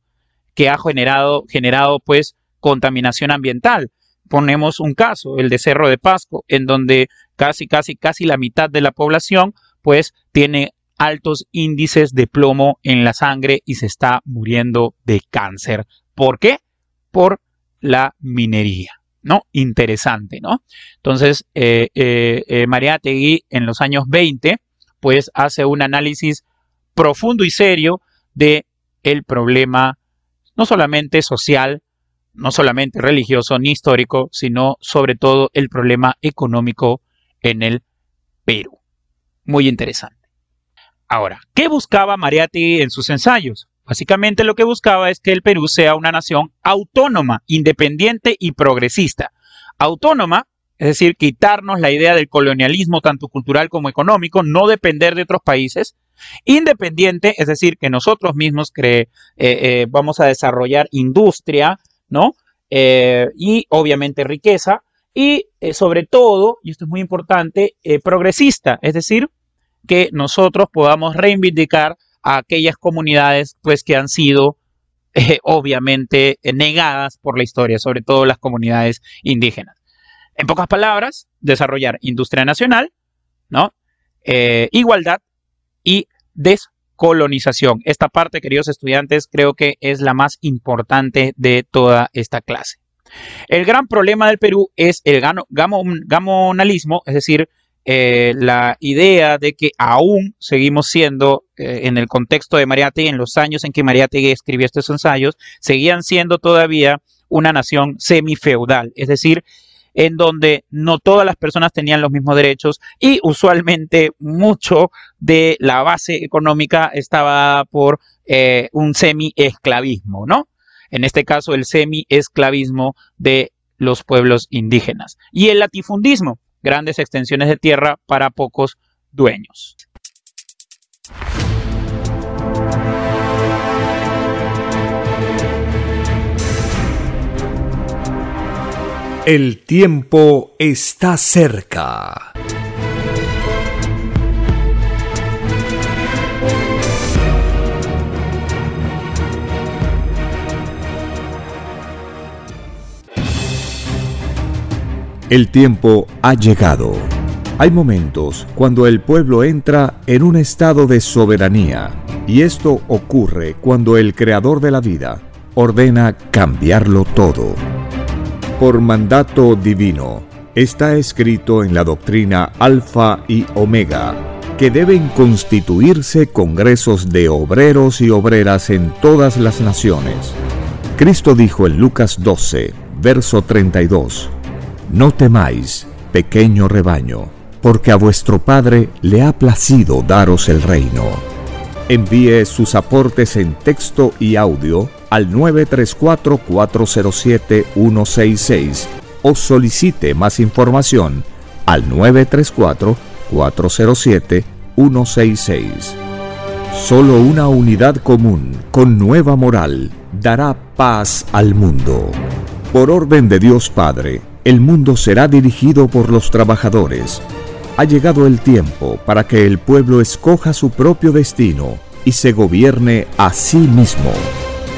que ha generado, generado pues contaminación ambiental. Ponemos un caso, el de Cerro de Pasco, en donde casi, casi, casi la mitad de la población pues tiene altos índices de plomo en la sangre y se está muriendo de cáncer. ¿Por qué? Por la minería. ¿no? Interesante, ¿no? Entonces, eh, eh, eh en los años 20, pues hace un análisis profundo y serio de el problema no solamente social, no solamente religioso ni histórico, sino sobre todo el problema económico en el Perú. Muy interesante. Ahora, ¿qué buscaba Mariatti en sus ensayos? Básicamente lo que buscaba es que el Perú sea una nación autónoma, independiente y progresista. Autónoma, es decir, quitarnos la idea del colonialismo tanto cultural como económico, no depender de otros países. Independiente, es decir, que nosotros mismos eh, eh, vamos a desarrollar industria, ¿no? Eh, y obviamente riqueza, y eh, sobre todo, y esto es muy importante, progresista, es decir, que nosotros podamos reivindicar a aquellas comunidades pues que han sido obviamente negadas por la historia, sobre todo las comunidades indígenas. En pocas palabras, desarrollar industria nacional, ¿no? igualdad y descolonización. Esta parte, queridos estudiantes, creo que es la más importante de toda esta clase. El gran problema del Perú es el gamonalismo, es decir, eh, la idea de que aún seguimos siendo, eh, en el contexto de Mariátegui, en los años en que Mariátegui escribió estos ensayos, seguían siendo todavía una nación semifeudal, es decir, en donde no todas las personas tenían los mismos derechos y usualmente mucho de la base económica estaba por eh, un semi-esclavismo, ¿no? en este caso el semi-esclavismo de los pueblos indígenas. Y el latifundismo, grandes extensiones de tierra para pocos dueños. El tiempo está cerca. El tiempo ha llegado. Hay momentos cuando el pueblo entra en un estado de soberanía y esto ocurre cuando el creador de la vida ordena cambiarlo todo. Por mandato divino, está escrito en la doctrina Alfa y Omega, que deben constituirse congresos de obreros y obreras en todas las naciones. Cristo dijo en Lucas 12, verso 32, No temáis, pequeño rebaño, porque a vuestro Padre le ha placido daros el reino. Envíe sus aportes en texto y audio al 934-407-166 o solicite más información al 934-407-166. Solo una unidad común con nueva moral dará paz al mundo. Por orden de Dios Padre, el mundo será dirigido por los trabajadores. Ha llegado el tiempo para que el pueblo escoja su propio destino y se gobierne a sí mismo.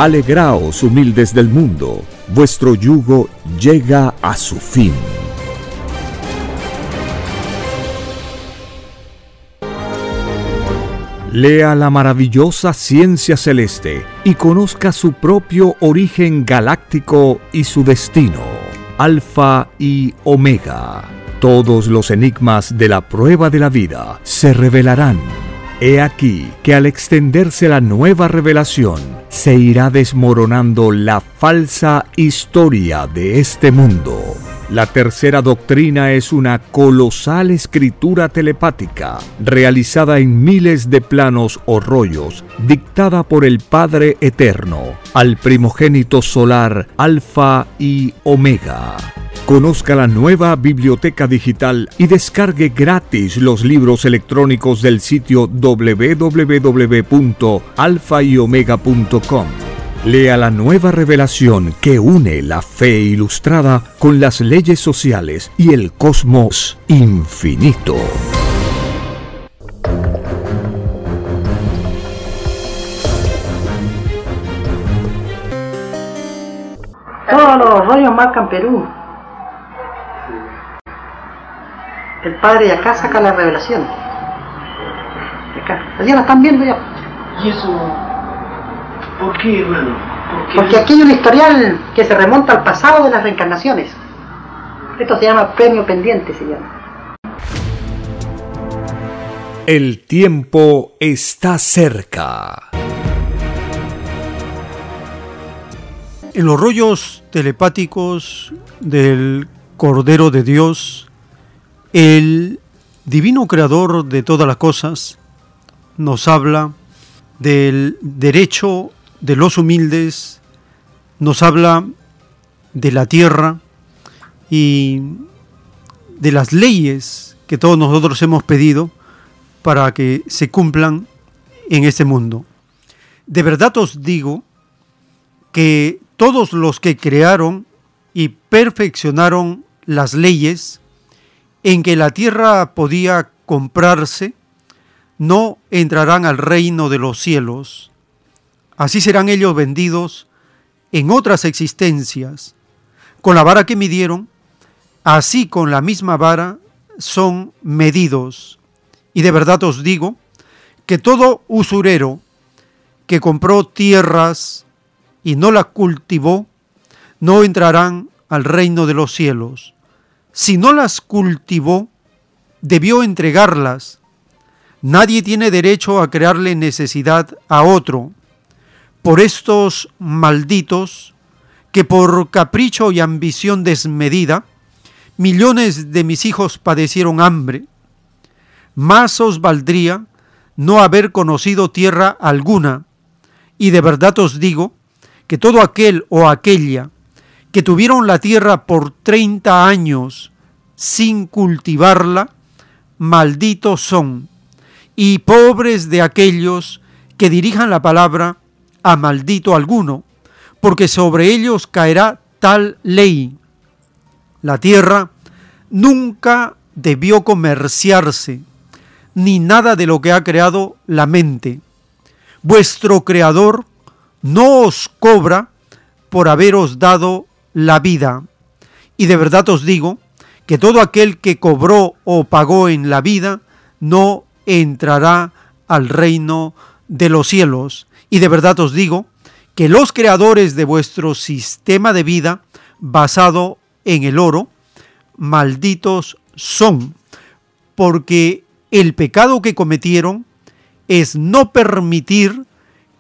Alegraos, humildes del mundo, vuestro yugo llega a su fin. Lea la maravillosa ciencia celeste y conozca su propio origen galáctico y su destino. Alfa y Omega. Todos los enigmas de la prueba de la vida se revelarán. He aquí que al extenderse la nueva revelación, se irá desmoronando la falsa historia de este mundo. La tercera doctrina es una colosal escritura telepática, realizada en miles de planos o rollos, dictada por el Padre Eterno, al primogénito solar Alfa y Omega. Conozca la nueva biblioteca digital y descargue gratis los libros electrónicos del sitio www.alfayomega.com. Lea la nueva revelación que une la fe ilustrada con las leyes sociales y el cosmos infinito. Todos los rollos marcan Perú. El padre de acá saca la revelación. De acá. Ya la están viendo ya. ¿Y eso por qué, hermano? ¿Por qué? Porque aquí hay un historial que se remonta al pasado de las reencarnaciones. Esto se llama premio pendiente, se llama. El tiempo está cerca. En los rollos telepáticos del Cordero de Dios, el divino creador de todas las cosas nos habla del derecho de los humildes, nos habla de la tierra y de las leyes que todos nosotros hemos pedido para que se cumplan en este mundo. De verdad os digo que todos los que crearon y perfeccionaron las leyes en que la tierra podía comprarse, no entrarán al reino de los cielos. Así serán ellos vendidos en otras existencias. Con la vara que midieron, así con la misma vara son medidos. Y de verdad os digo que todo usurero que compró tierras y no las cultivó, no entrarán al reino de los cielos. Si no las cultivó, debió entregarlas. Nadie tiene derecho a crearle necesidad a otro. Por estos malditos que por capricho y ambición desmedida, millones de mis hijos padecieron hambre, más os valdría no haber conocido tierra alguna. Y de verdad os digo que todo aquel o aquella que tuvieron la tierra por treinta años sin cultivarla, malditos son, y pobres de aquellos que dirijan la palabra a maldito alguno, porque sobre ellos caerá tal ley. La tierra nunca debió comerciarse, ni nada de lo que ha creado la mente. Vuestro Creador no os cobra por haberos dado la vida. Y de verdad os digo que todo aquel que cobró o pagó en la vida no entrará al reino de los cielos. Y de verdad os digo que los creadores de vuestro sistema de vida basado en el oro, malditos son, porque el pecado que cometieron es no permitir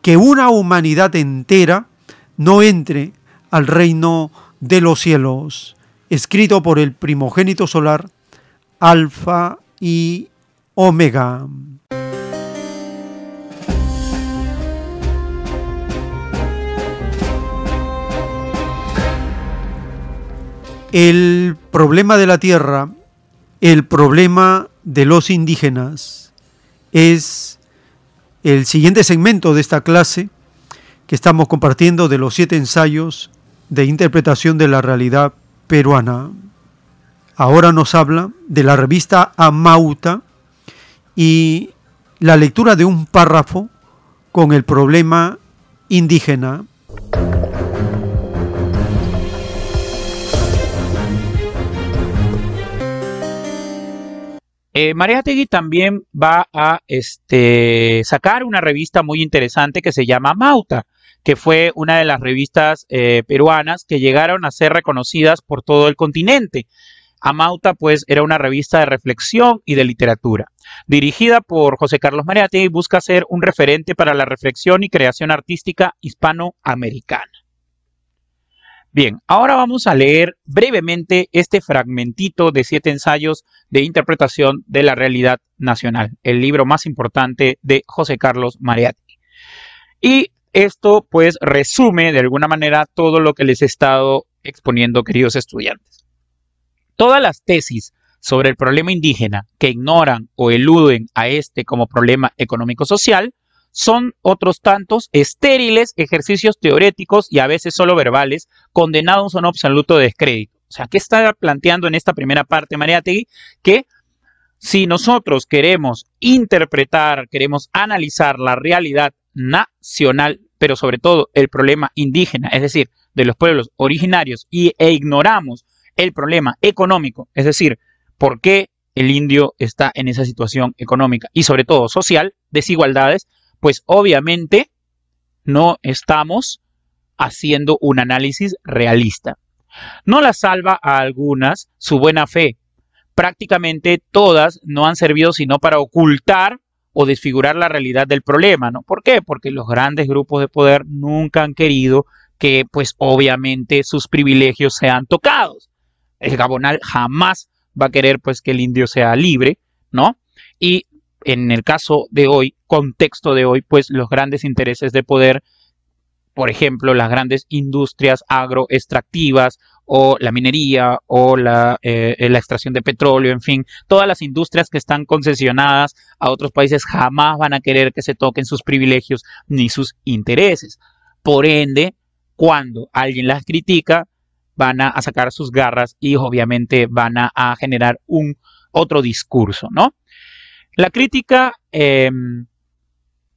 que una humanidad entera no entre al reino de los cielos, escrito por el primogénito solar, Alfa y Omega. El problema de la tierra, el problema de los indígenas, es el siguiente segmento de esta clase que estamos compartiendo de los siete ensayos de interpretación de la realidad peruana. Ahora nos habla de la revista Amauta y la lectura de un párrafo con el problema indígena. Eh, Mariategui también va a este, sacar una revista muy interesante que se llama Mauta, que fue una de las revistas eh, peruanas que llegaron a ser reconocidas por todo el continente. Amauta, pues, era una revista de reflexión y de literatura. Dirigida por José Carlos Mariategui, busca ser un referente para la reflexión y creación artística hispanoamericana. Bien, ahora vamos a leer brevemente este fragmentito de siete ensayos de interpretación de la realidad nacional, el libro más importante de José Carlos Mariatti. Y esto pues resume de alguna manera todo lo que les he estado exponiendo, queridos estudiantes. Todas las tesis sobre el problema indígena que ignoran o eluden a este como problema económico-social son otros tantos estériles ejercicios teoréticos y a veces solo verbales, condenados a un absoluto descrédito. O sea, ¿qué está planteando en esta primera parte Mariategui? Que si nosotros queremos interpretar, queremos analizar la realidad nacional, pero sobre todo el problema indígena, es decir, de los pueblos originarios, y, e ignoramos el problema económico, es decir, por qué el indio está en esa situación económica y sobre todo social, desigualdades, pues obviamente no estamos haciendo un análisis realista. No la salva a algunas su buena fe. Prácticamente todas no han servido sino para ocultar o desfigurar la realidad del problema, ¿no? ¿Por qué? Porque los grandes grupos de poder nunca han querido que, pues obviamente, sus privilegios sean tocados. El gabonal jamás va a querer, pues, que el indio sea libre, ¿no? Y en el caso de hoy, contexto de hoy, pues los grandes intereses de poder, por ejemplo, las grandes industrias agroextractivas o la minería o la, eh, la, extracción de petróleo, en fin, todas las industrias que están concesionadas a otros países jamás van a querer que se toquen sus privilegios ni sus intereses. Por ende, cuando alguien las critica, van a, sacar sus garras y obviamente van a, a generar un otro discurso, ¿no? La crítica em,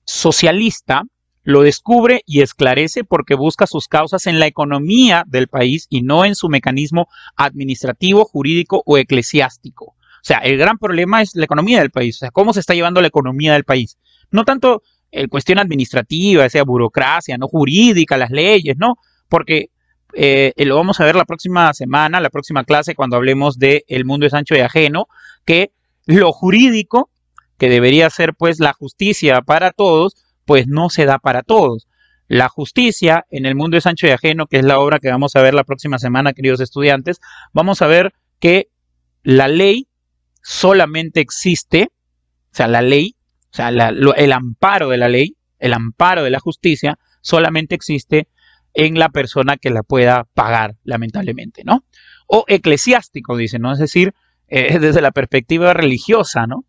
socialista lo descubre y esclarece porque busca sus causas en la economía del país y no en su mecanismo administrativo, jurídico o eclesiástico. O sea, el gran problema es la economía del país, o sea, cómo se está llevando la economía del país. No tanto en cuestión administrativa, sea burocracia, no jurídica, las leyes, ¿no? Porque eh, lo vamos a ver la próxima semana, la próxima clase, cuando hablemos de El mundo es ancho y ajeno, que lo jurídico que debería ser pues la justicia para todos, pues no se da para todos. La justicia en el mundo de Sancho y Ajeno, que es la obra que vamos a ver la próxima semana, queridos estudiantes, vamos a ver que la ley solamente existe, o sea, la ley, o sea, el amparo de la ley, el amparo de la justicia, solamente existe en la persona que la pueda pagar, lamentablemente, ¿no? O eclesiástico, dice, ¿no? Es decir, eh, desde la perspectiva religiosa, ¿no?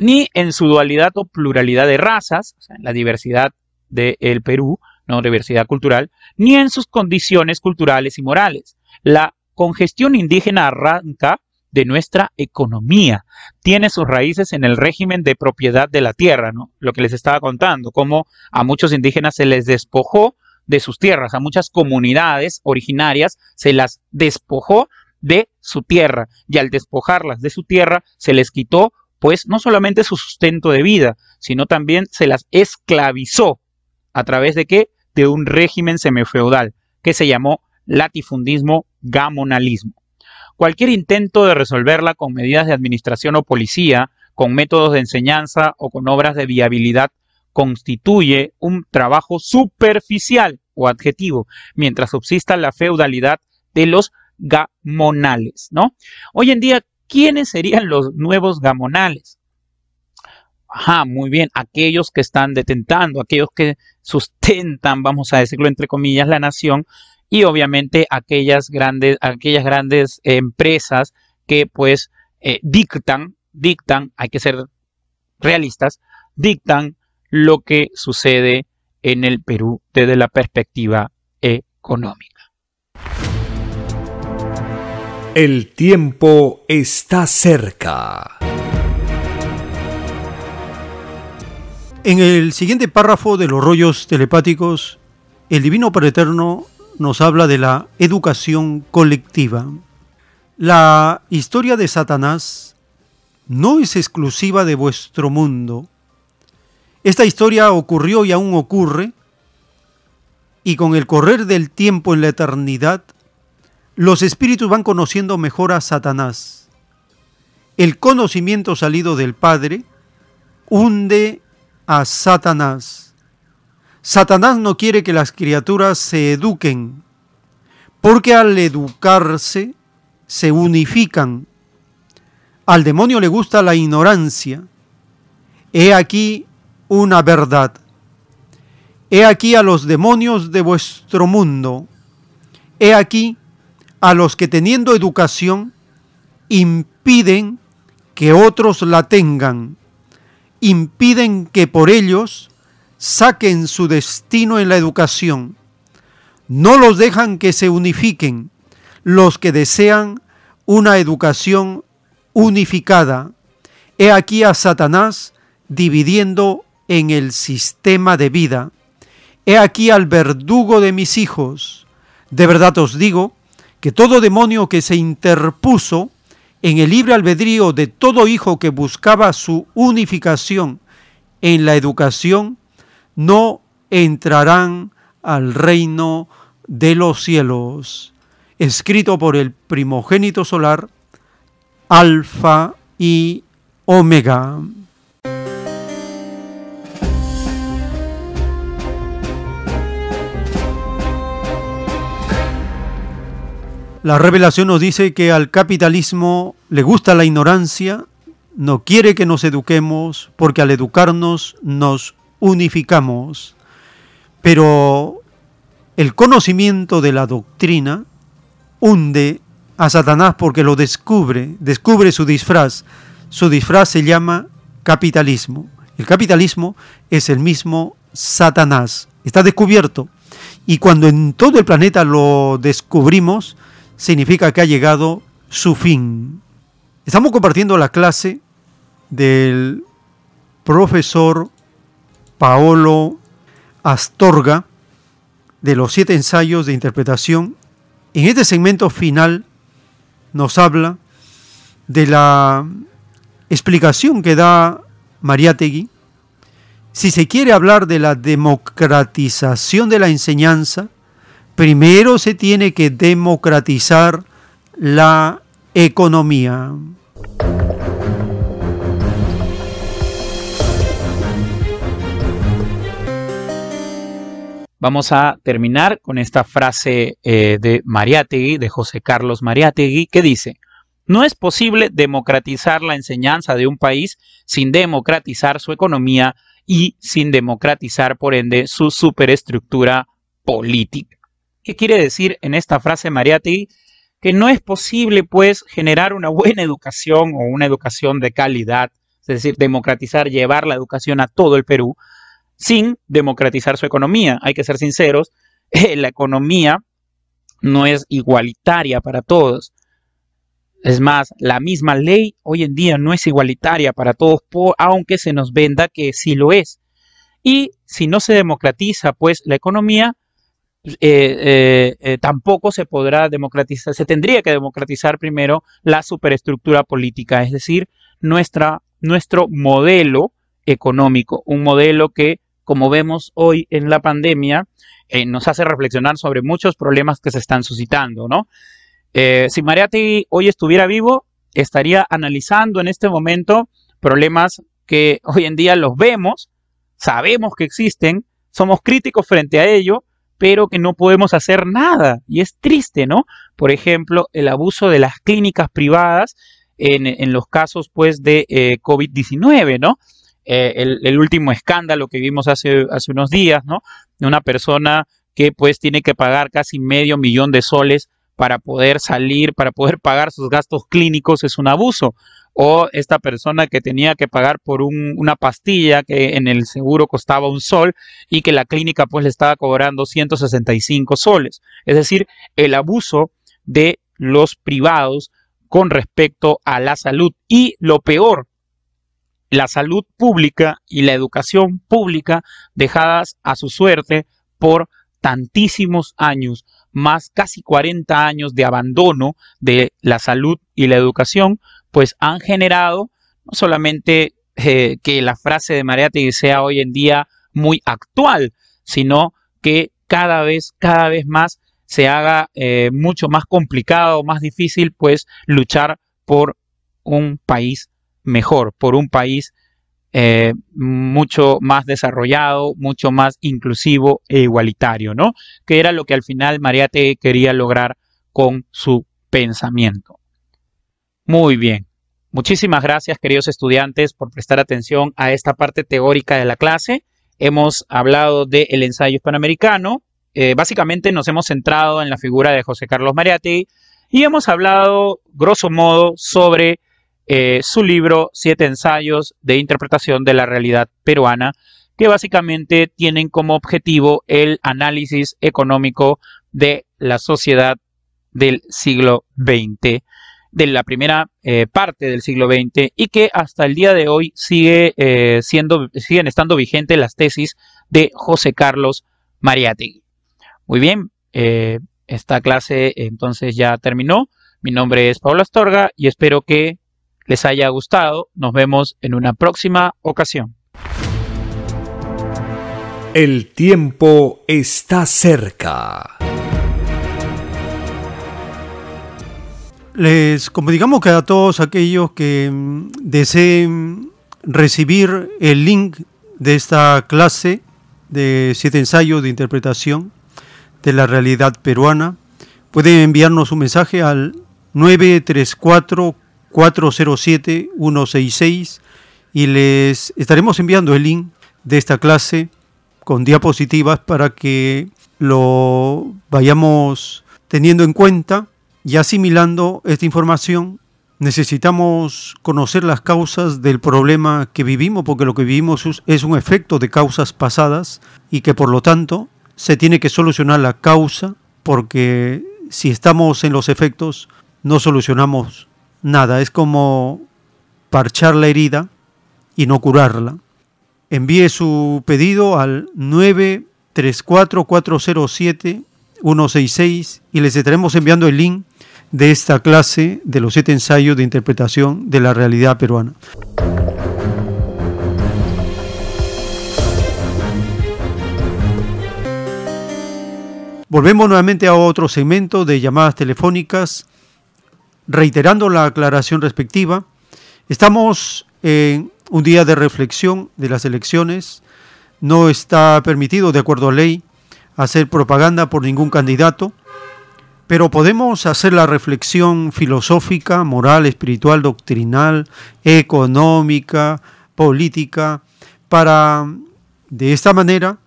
Ni en su dualidad o pluralidad de razas, o sea, en la diversidad del Perú, no diversidad cultural, ni en sus condiciones culturales y morales. La congestión indígena arranca de nuestra economía. Tiene sus raíces en el régimen de propiedad de la tierra, ¿no? Lo que les estaba contando, cómo a muchos indígenas se les despojó de sus tierras, a muchas comunidades originarias se las despojó de su tierra y al despojarlas de su tierra se les quitó pues no solamente su sustento de vida, sino también se las esclavizó a través de qué? De un régimen semifeudal que se llamó latifundismo gamonalismo. Cualquier intento de resolverla con medidas de administración o policía, con métodos de enseñanza o con obras de viabilidad constituye un trabajo superficial o adjetivo, mientras subsista la feudalidad de los gamonales, ¿no? Hoy en día, ¿quiénes serían los nuevos gamonales? Ajá, muy bien, aquellos que están detentando, aquellos que sustentan, vamos a decirlo entre comillas, la nación y obviamente aquellas grandes, aquellas grandes empresas que pues eh, dictan, dictan, hay que ser realistas, dictan lo que sucede en el Perú desde la perspectiva económica. El tiempo está cerca. En el siguiente párrafo de los rollos telepáticos, el Divino Eterno nos habla de la educación colectiva. La historia de Satanás no es exclusiva de vuestro mundo. Esta historia ocurrió y aún ocurre, y con el correr del tiempo en la eternidad, los espíritus van conociendo mejor a Satanás. El conocimiento salido del Padre hunde a Satanás. Satanás no quiere que las criaturas se eduquen, porque al educarse se unifican. Al demonio le gusta la ignorancia. He aquí una verdad. He aquí a los demonios de vuestro mundo. He aquí a los que teniendo educación impiden que otros la tengan, impiden que por ellos saquen su destino en la educación, no los dejan que se unifiquen los que desean una educación unificada. He aquí a Satanás dividiendo en el sistema de vida. He aquí al verdugo de mis hijos. De verdad os digo que todo demonio que se interpuso en el libre albedrío de todo hijo que buscaba su unificación en la educación, no entrarán al reino de los cielos. Escrito por el primogénito solar, Alfa y Omega. La revelación nos dice que al capitalismo le gusta la ignorancia, no quiere que nos eduquemos, porque al educarnos nos unificamos. Pero el conocimiento de la doctrina hunde a Satanás porque lo descubre, descubre su disfraz. Su disfraz se llama capitalismo. El capitalismo es el mismo Satanás. Está descubierto. Y cuando en todo el planeta lo descubrimos, significa que ha llegado su fin. Estamos compartiendo la clase del profesor Paolo Astorga de los siete ensayos de interpretación. En este segmento final nos habla de la explicación que da Mariátegui. Si se quiere hablar de la democratización de la enseñanza, primero se tiene que democratizar la economía. Vamos a terminar con esta frase eh, de Mariátegui, de José Carlos Mariátegui, que dice, no es posible democratizar la enseñanza de un país sin democratizar su economía y sin democratizar, por ende, su superestructura política. ¿Qué quiere decir en esta frase Mariátegui? Que no es posible, pues, generar una buena educación o una educación de calidad, es decir, democratizar, llevar la educación a todo el Perú, sin democratizar su economía. Hay que ser sinceros, la economía no es igualitaria para todos. Es más, la misma ley hoy en día no es igualitaria para todos, aunque se nos venda que sí lo es. Y si no se democratiza, pues, la economía, eh, eh, eh, tampoco se podrá democratizar, se tendría que democratizar primero la superestructura política, es decir, nuestra, nuestro modelo económico, un modelo que, como vemos hoy en la pandemia, nos hace reflexionar sobre muchos problemas que se están suscitando, ¿no? si Mariati hoy estuviera vivo, estaría analizando en este momento problemas que hoy en día los vemos, sabemos que existen, somos críticos frente a ello, pero que no podemos hacer nada. Y es triste, ¿no? Por ejemplo, el abuso de las clínicas privadas en, los casos, pues, de eh, COVID-19, ¿no? Eh, el, último escándalo que vimos hace, hace unos días, ¿no? De una persona que, pues, tiene que pagar casi medio millón de soles para poder salir, para poder pagar sus gastos clínicos, es un abuso o esta persona que tenía que pagar por una pastilla que en el seguro costaba un sol y que la clínica pues le estaba cobrando 165 soles. Es decir, el abuso de los privados con respecto a la salud y lo peor, la salud pública y la educación pública dejadas a su suerte por tantísimos años, más casi 40 años de abandono de la salud y la educación, pues han generado no solamente eh, que la frase de Mariátegui sea hoy en día muy actual, sino que cada vez, cada vez más se haga eh, mucho más complicado, más difícil, pues luchar por un país mejor, por un país eh, mucho más desarrollado, mucho más inclusivo e igualitario, ¿no? Que era lo que al final Mariátegui quería lograr con su pensamiento. Muy bien. Muchísimas gracias, queridos estudiantes, por prestar atención a esta parte teórica de la clase. Hemos hablado del ensayo hispanoamericano. Eh, básicamente nos hemos centrado en la figura de José Carlos Mariátegui y hemos hablado, grosso modo, sobre eh, su libro Siete ensayos de interpretación de la realidad peruana, que básicamente tienen como objetivo el análisis económico de la sociedad del siglo XX de la primera eh, parte del siglo XX y que hasta el día de hoy sigue eh, siendo, siguen estando vigentes las tesis de José Carlos Mariátegui. Muy bien, eh, esta clase entonces ya terminó. Mi nombre es Pablo Astorga y espero que les haya gustado. Nos vemos en una próxima ocasión. El tiempo está cerca. Les digamos que a todos aquellos que mm, deseen recibir el link de esta clase de siete ensayos de interpretación de la realidad peruana, pueden enviarnos un mensaje al 934-407-166 y les estaremos enviando el link de esta clase con diapositivas para que lo vayamos teniendo en cuenta y asimilando esta información, necesitamos conocer las causas del problema que vivimos, porque lo que vivimos es un efecto de causas pasadas y que por lo tanto se tiene que solucionar la causa, porque si estamos en los efectos no solucionamos nada. Es como parchar la herida y no curarla. Envíe su pedido al 934-407-166 y les estaremos enviando el link de esta clase de los siete ensayos de interpretación de la realidad peruana. Volvemos nuevamente a otro segmento de llamadas telefónicas, reiterando la aclaración respectiva. Estamos en un día de reflexión de las elecciones. No está permitido, de acuerdo a ley, hacer propaganda por ningún candidato. Pero podemos hacer la reflexión filosófica, moral, espiritual, doctrinal, económica, política, para de esta manera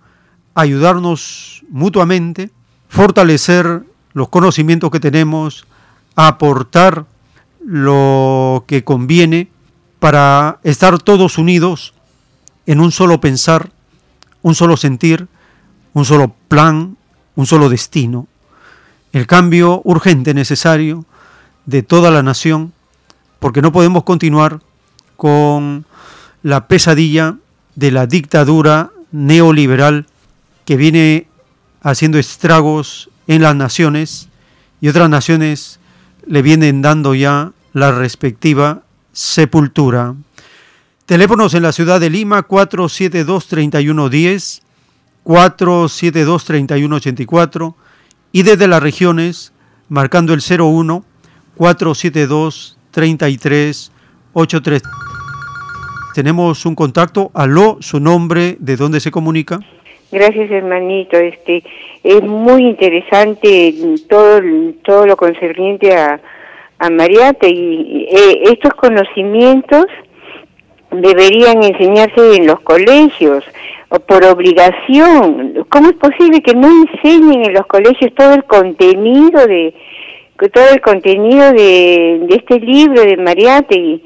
ayudarnos mutuamente, fortalecer los conocimientos que tenemos, aportar lo que conviene para estar todos unidos en un solo pensar, un solo sentir, un solo plan, un solo destino el cambio urgente necesario de toda la nación, porque no podemos continuar con la pesadilla de la dictadura neoliberal que viene haciendo estragos en las naciones y otras naciones le vienen dando ya la respectiva sepultura. Teléfonos en la ciudad de Lima 472-3110, 472-3184 y desde las regiones marcando el 01 472 33 83. Tenemos un contacto. Aló, su nombre, ¿de dónde se comunica? Gracias, hermanito. Este es muy interesante todo todo lo concerniente a, a Mariate y eh, estos conocimientos deberían enseñarse en los colegios o por obligación. ¿Cómo es posible que no enseñen en los colegios todo el contenido de todo el contenido de, de este libro de Mariate,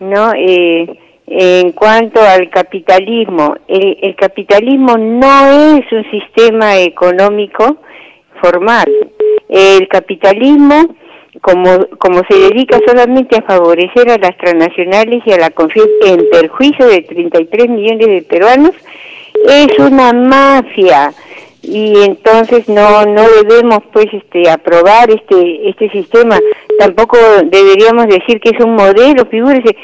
no? Eh, en cuanto al capitalismo, el, el, capitalismo no es un sistema económico formal. El capitalismo, como, como se dedica solamente a favorecer a las transnacionales y a la confianza en perjuicio de 33 millones de peruanos, es una mafia. Y entonces no no debemos pues este aprobar este este sistema. Tampoco deberíamos decir que es un modelo figúrese.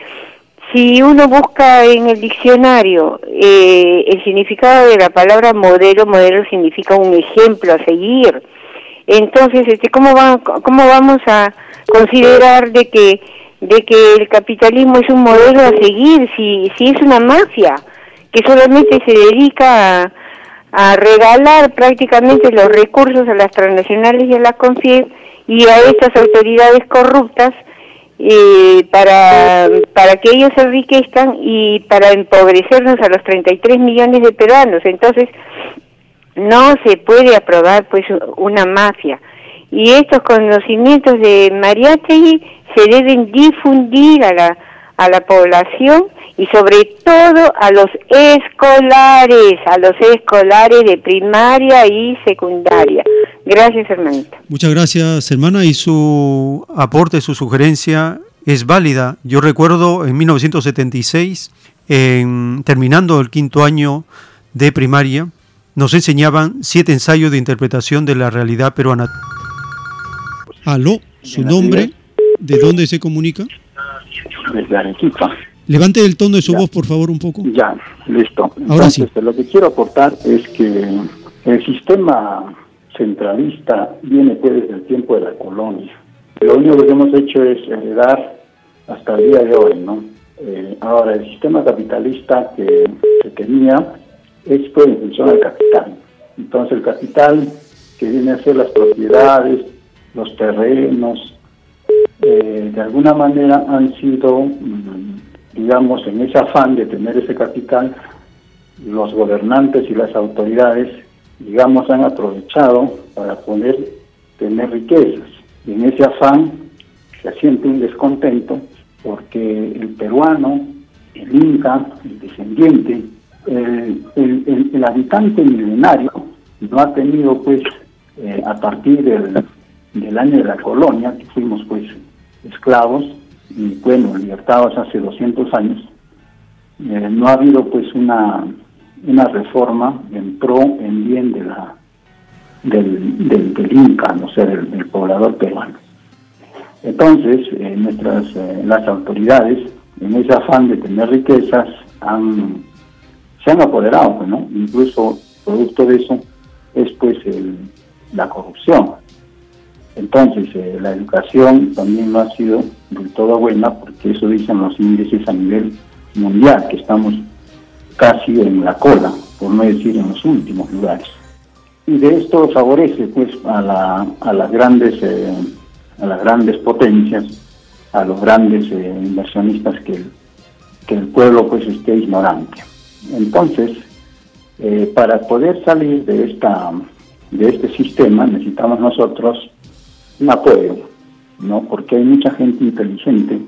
Si uno busca en el diccionario eh, el significado de la palabra modelo, modelo significa un ejemplo a seguir. Entonces, este, ¿cómo, va, cómo vamos a considerar de que de que el capitalismo es un modelo a seguir si, si es una mafia que solamente se dedica a, regalar prácticamente los recursos a las transnacionales y a la CONFIEP y a estas autoridades corruptas eh, para, para que ellos se enriquezcan y para empobrecernos a los 33 millones de peruanos. Entonces, no se puede aprobar pues una mafia. Y estos conocimientos de Mariátegui se deben difundir a la, a la población y sobre todo a los escolares, a los escolares de primaria y secundaria. Gracias, hermanita. Muchas gracias, hermana, y su aporte, su sugerencia es válida. Yo recuerdo en 1976, en, terminando el quinto año de primaria, nos enseñaban siete ensayos de interpretación de la realidad peruana. Aló, su nombre, ¿de dónde se comunica? Desde Arequipa. Levante el tono de su voz, por favor, un poco. Ya, listo. Ahora sí. Lo que quiero aportar es que el sistema centralista viene pues desde el tiempo de la colonia. Lo único que hemos hecho es heredar hasta el día de hoy, ¿no? Eh, ahora, el sistema capitalista que se tenía es pues en función del capital. Entonces, el capital que viene a ser las propiedades, los terrenos, eh, de alguna manera han sido... Mm, digamos, en ese afán de tener ese capital, los gobernantes y las autoridades, digamos, han aprovechado para poder tener riquezas. Y en ese afán se siente un descontento porque el peruano, el inca, el descendiente, el, el, habitante milenario no ha tenido pues eh, a partir del, del año de la colonia, que fuimos pues esclavos, y bueno, libertados hace 200 años, eh, no ha habido pues una, una reforma en pro, en bien de la del, del, Inca, no sé, del, poblador peruano. Entonces, eh, nuestras eh, las autoridades, en ese afán de tener riquezas, han, se han apoderado, ¿no? Incluso producto de eso es pues el, la corrupción. Entonces, eh, la educación también no ha sido del todo buena, porque eso dicen los índices a nivel mundial, que estamos casi en la cola, por no decir en los últimos lugares. Y de esto favorece pues a, la, a las grandes eh, a las grandes potencias, a los grandes eh, inversionistas que, que el pueblo pues esté ignorante. Entonces, para poder salir de esta de este sistema necesitamos nosotros un apoyo, ¿no? Porque hay mucha gente inteligente.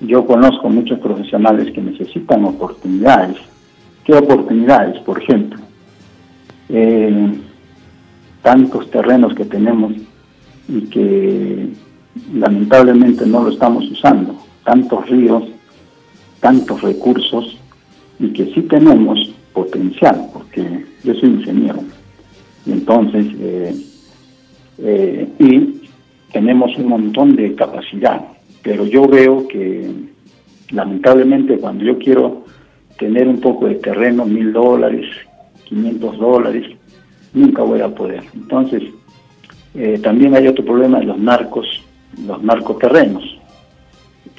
Yo conozco muchos profesionales que necesitan oportunidades. ¿Qué oportunidades? Por ejemplo, eh, tantos terrenos que tenemos y que lamentablemente no lo estamos usando, tantos ríos, tantos recursos y que sí tenemos potencial, porque yo soy ingeniero. Entonces, eh, eh, y tenemos un montón de capacidad, pero yo veo que lamentablemente cuando yo quiero tener un poco de terreno, mil dólares, 500 dólares, nunca voy a poder. Entonces, eh, también hay otro problema de los narcos, los narcoterrenos,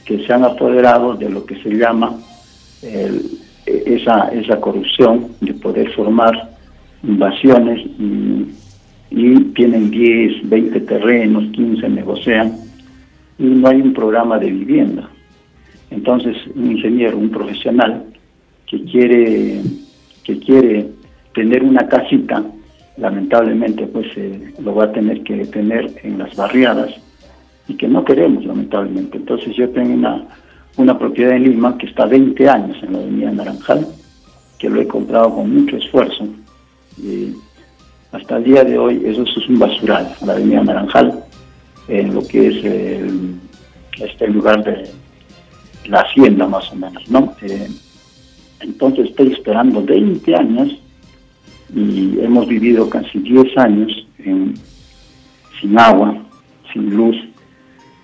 que se han apoderado de lo que se llama esa, esa corrupción de poder formar invasiones y tienen 10, 20 terrenos, 15 negocian y no hay un programa de vivienda. Entonces, un ingeniero, un profesional que quiere, que quiere tener una casita, lamentablemente pues eh, lo va a tener que tener en las barriadas y que no queremos lamentablemente. Entonces yo tengo una, una propiedad en Lima que está 20 años en la avenida Naranjal, que lo he comprado con mucho esfuerzo. Y hasta el día de hoy eso es un basural, la avenida Naranjal, en lo que es este lugar de la hacienda más o menos, ¿no? Eh, entonces estoy esperando 20 años y hemos vivido casi 10 años sin agua, sin luz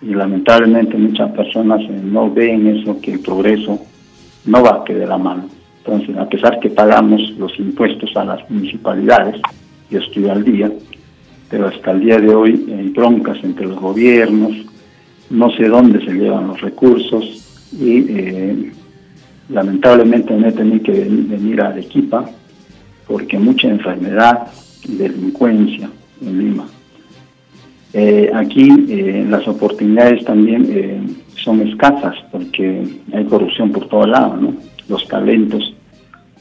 y lamentablemente muchas personas eh, no ven eso, que el progreso no va a quedar la mano. Entonces, a pesar que pagamos los impuestos a las municipalidades, yo estoy al día, pero hasta el día de hoy hay broncas entre los gobiernos, no sé dónde se llevan los recursos y eh, lamentablemente me he tenido que venir a Arequipa porque mucha enfermedad y delincuencia en Lima. Eh, aquí eh, las oportunidades también son escasas porque hay corrupción por todos lados, ¿no? Los talentos.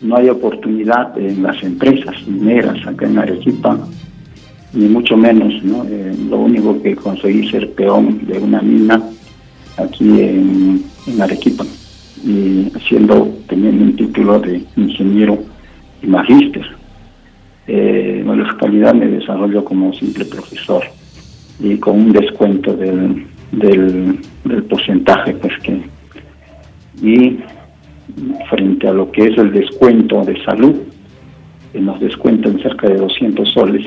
No hay oportunidad en las empresas mineras acá en Arequipa, ni mucho menos, ¿no? lo único que conseguí ser peón de una mina aquí en, Arequipa y siendo teniendo un título de ingeniero y magíster. en la localidad me desarrollo como simple profesor y con un descuento del, del, porcentaje pues que y frente a lo que es el descuento de salud que nos descuentan cerca de 200 soles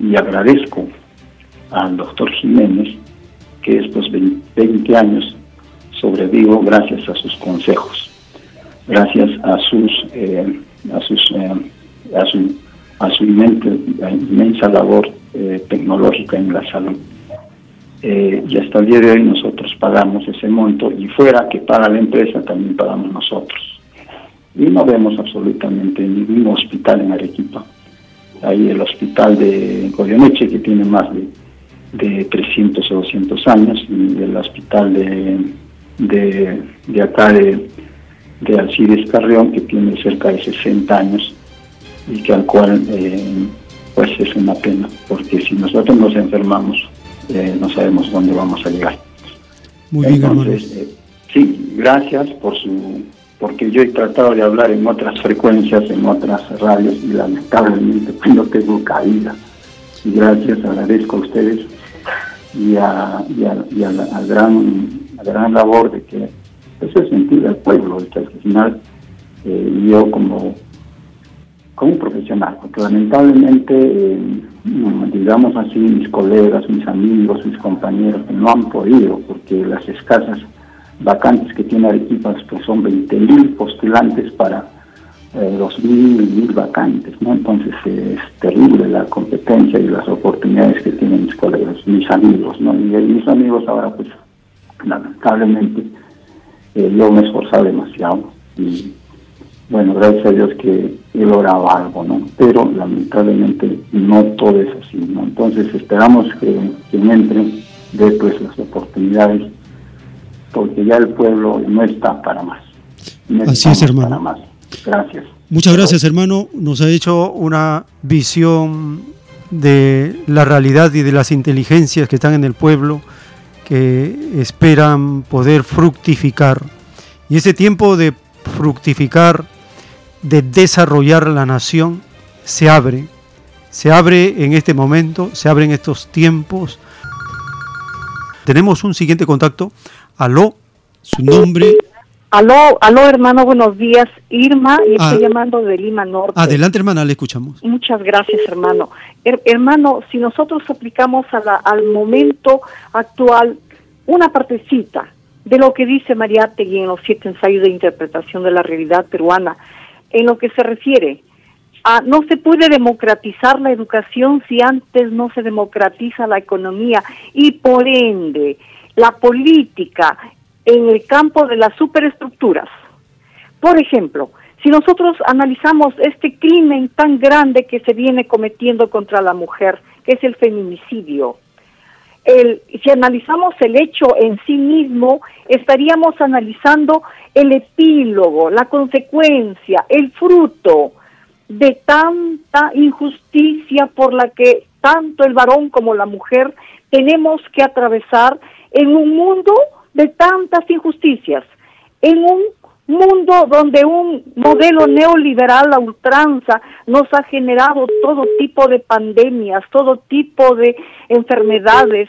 y agradezco al doctor Jiménez que estos 20 años sobrevivo gracias a sus consejos gracias a sus eh, a sus eh, a su a su inmensa labor eh, tecnológica en la salud. Eh, y hasta el día de hoy nosotros pagamos ese monto y fuera que paga la empresa también pagamos nosotros. Y no vemos absolutamente ningún hospital en Arequipa. Hay el hospital de Goyeneche que tiene más de, de 300 o 200 años y el hospital de, de, acá de, de Alcides Carrión que tiene cerca de 60 años y que al cual eh, pues es una pena, porque si nosotros nos enfermamos, eh, no sabemos dónde vamos a llegar. Muy bien, Entonces, eh, sí, gracias por su, porque yo he tratado de hablar en otras frecuencias, en otras radios, y lamentablemente pues, no tengo caída. Y gracias, agradezco a ustedes y a, y a, y a la gran, gran labor de que eso es sentir al pueblo, que al final eh, yo como como un profesional, porque lamentablemente, eh, digamos así, mis colegas, mis amigos, mis compañeros no han podido, porque las escasas vacantes que tiene Arequipa pues son 20.000 postulantes para eh, 2.000, 1.000 vacantes, ¿no? Entonces es terrible la competencia y las oportunidades que tienen mis colegas, mis amigos, ¿no? Y mis amigos ahora pues lamentablemente eh, yo me he esforzado demasiado y bueno, gracias a Dios que he logrado algo, ¿no? Pero lamentablemente no todo es así, ¿no? Entonces esperamos que quien entre dé pues las oportunidades, porque ya el pueblo no está para más. así es, hermano. Para más. Gracias. Muchas gracias, hermano. Nos ha hecho una visión de la realidad y de las inteligencias que están en el pueblo, que esperan poder fructificar. Y ese tiempo de fructificar de desarrollar la nación se abre, se abre en este momento, se abre en estos tiempos. Tenemos un siguiente contacto. Aló, su nombre. Aló, aló hermano, buenos días. Irma, y estoy Ah. llamando de Lima Norte. Adelante, hermana, le escuchamos. Muchas gracias, hermano. Her- hermano, si nosotros aplicamos a la- al momento actual una partecita de lo que dice Mariátegui en los siete ensayos de interpretación de la realidad peruana, en lo que se refiere a no se puede democratizar la educación si antes no se democratiza la economía y por ende la política en el campo de las superestructuras. Por ejemplo, si nosotros analizamos este crimen tan grande que se viene cometiendo contra la mujer, que es el feminicidio, el, si analizamos el hecho en sí mismo, estaríamos analizando el epílogo, la consecuencia, el fruto de tanta injusticia por la que tanto el varón como la mujer tenemos que atravesar en un mundo de tantas injusticias, en un mundo donde un modelo neoliberal a ultranza nos ha generado todo tipo de pandemias, todo tipo de enfermedades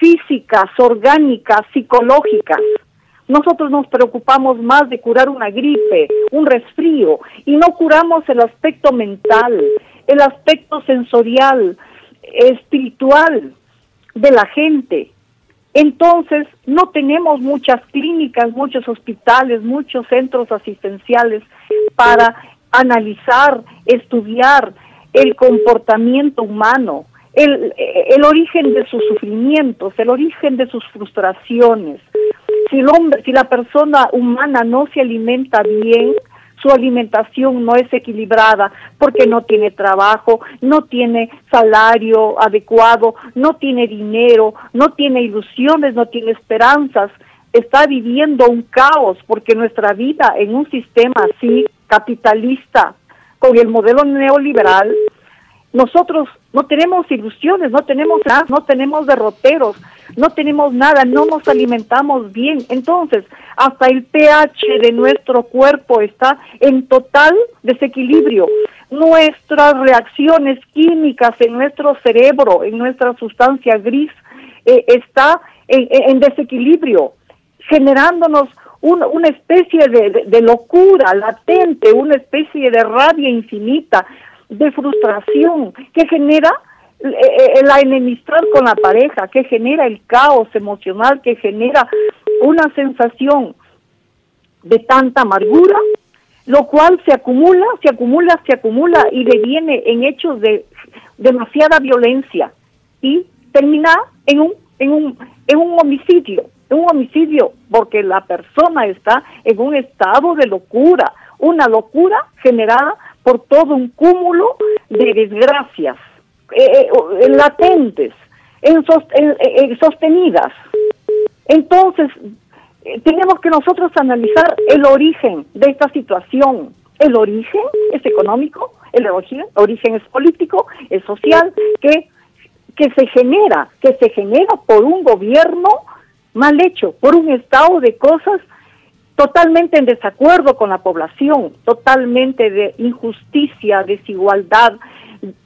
físicas, orgánicas, psicológicas. Nosotros nos preocupamos más de curar una gripe, un resfrío, y no curamos el aspecto mental, el aspecto sensorial, espiritual de la gente. Entonces, no tenemos muchas clínicas, muchos hospitales, muchos centros asistenciales para analizar, estudiar el comportamiento humano, el, origen de sus sufrimientos, el origen de sus frustraciones. Si el hombre, si la persona humana no se alimenta bien, su alimentación no es equilibrada porque no tiene trabajo, no tiene salario adecuado, no tiene dinero, no tiene ilusiones, no tiene esperanzas, está viviendo un caos porque nuestra vida en un sistema así capitalista con el modelo neoliberal nosotros no tenemos ilusiones, no tenemos nada, no tenemos derroteros, no tenemos nada, no nos alimentamos bien. Entonces, hasta el pH de nuestro cuerpo está en total desequilibrio. Nuestras reacciones químicas en nuestro cerebro, en nuestra sustancia gris, eh, está en, desequilibrio, generándonos una especie de locura latente, una especie de rabia infinita, de frustración que genera eh, eh, la enemistad con la pareja, que genera el caos emocional, que genera una sensación de tanta amargura, lo cual se acumula, se acumula, se acumula y deviene en hechos de demasiada violencia y termina en un en un en un homicidio, un homicidio porque la persona está en un estado de locura, una locura generada por todo un cúmulo de desgracias eh, eh, latentes, en, sostenidas. Entonces, eh, tenemos que nosotros analizar el origen de esta situación. El origen es económico, el origen, origen es político, es social, que, que se genera, que se genera por un gobierno mal hecho, por un estado de cosas totalmente en desacuerdo con la población, totalmente de injusticia, desigualdad,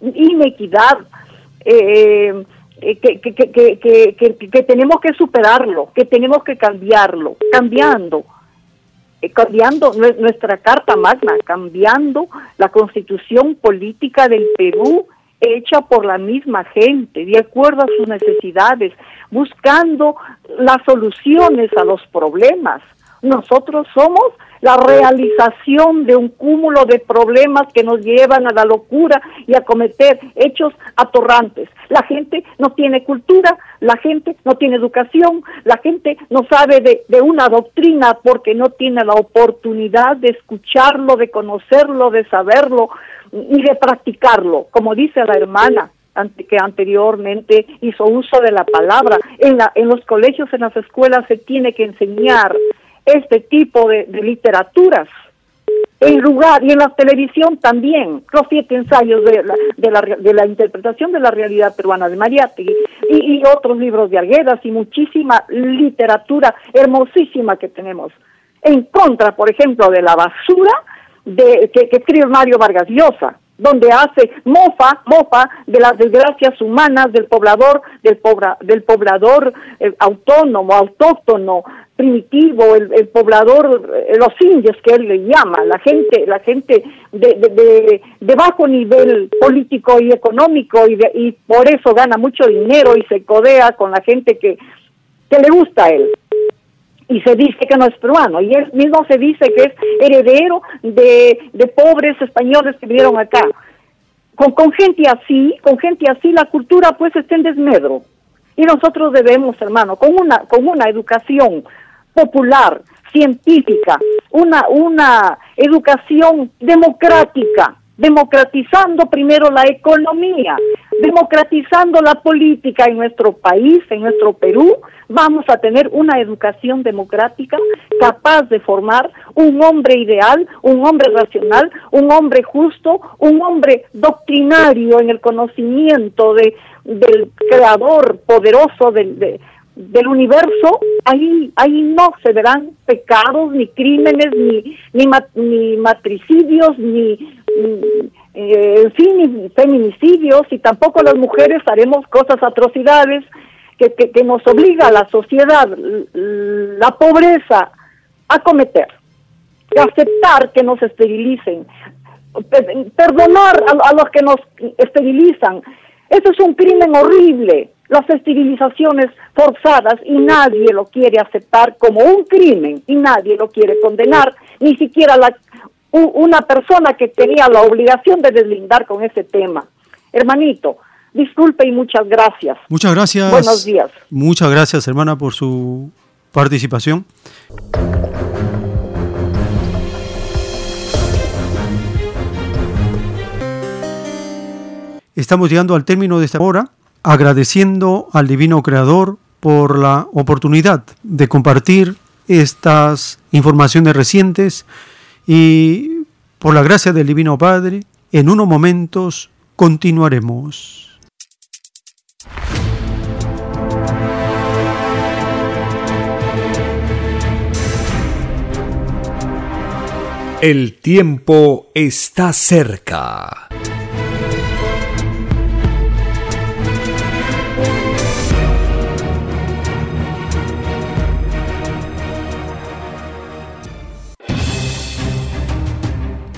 inequidad, eh, eh, que, que, que, que, tenemos que superarlo, que tenemos que cambiarlo, cambiando, eh, cambiando nuestra Carta Magna, cambiando la constitución política del Perú hecha por la misma gente, de acuerdo a sus necesidades, buscando las soluciones a los problemas nosotros somos la realización de un cúmulo de problemas que nos llevan a la locura y a cometer hechos atorrantes. La gente no tiene cultura, la gente no tiene educación, la gente no sabe de, de una doctrina porque no tiene la oportunidad de escucharlo, de conocerlo, de saberlo y de practicarlo, como dice la hermana que anteriormente hizo uso de la palabra. En, la, en los colegios, en las escuelas se tiene que enseñar este tipo de, literaturas. En lugar, y en la televisión también, los siete ensayos de la, de la, de la interpretación de la realidad peruana de Mariátegui y, otros libros de Arguedas y muchísima literatura hermosísima que tenemos. En contra, por ejemplo, de la basura de, que, que escribe Mario Vargas Llosa, donde hace mofa, mofa de las desgracias humanas del poblador, del, del poblador eh, autónomo, autóctono, primitivo, el, poblador, eh, los indios que él le llama, la gente, la gente de, de, bajo nivel político y económico y, y por eso gana mucho dinero y se codea con la gente que, que le gusta a él y se dice que no es peruano, y él mismo se dice que es heredero de, de pobres españoles que vinieron acá. Con, con gente así, con gente así, la cultura pues está en desmedro. Y nosotros debemos, hermano, con una, con una educación popular, científica, una, una educación democrática, democratizando primero la economía, democratizando la política en nuestro país, en nuestro Perú, vamos a tener una educación democrática capaz de formar un hombre ideal, un hombre racional, un hombre justo, un hombre doctrinario en el conocimiento de, del creador poderoso del, del universo, ahí, ahí no se verán pecados, ni crímenes, ni, ni, ni matricidios, ni, en fin, ni feminicidios, y tampoco las mujeres haremos cosas atrocidades que, que, nos obliga a la sociedad, la pobreza, a cometer, aceptar que nos esterilicen, perdonar a, a los que nos esterilizan. Eso es un crimen horrible las esterilizaciones forzadas y nadie lo quiere aceptar como un crimen y nadie lo quiere condenar, ni siquiera la, una persona que tenía la obligación de deslindar con ese tema. Hermanito, disculpe y muchas gracias. Muchas gracias. Buenos días. Muchas gracias, hermana, por su participación. Estamos llegando al término de esta hora agradeciendo al Divino Creador por la oportunidad de compartir estas informaciones recientes y por la gracia del Divino Padre, en unos momentos continuaremos. El tiempo está cerca.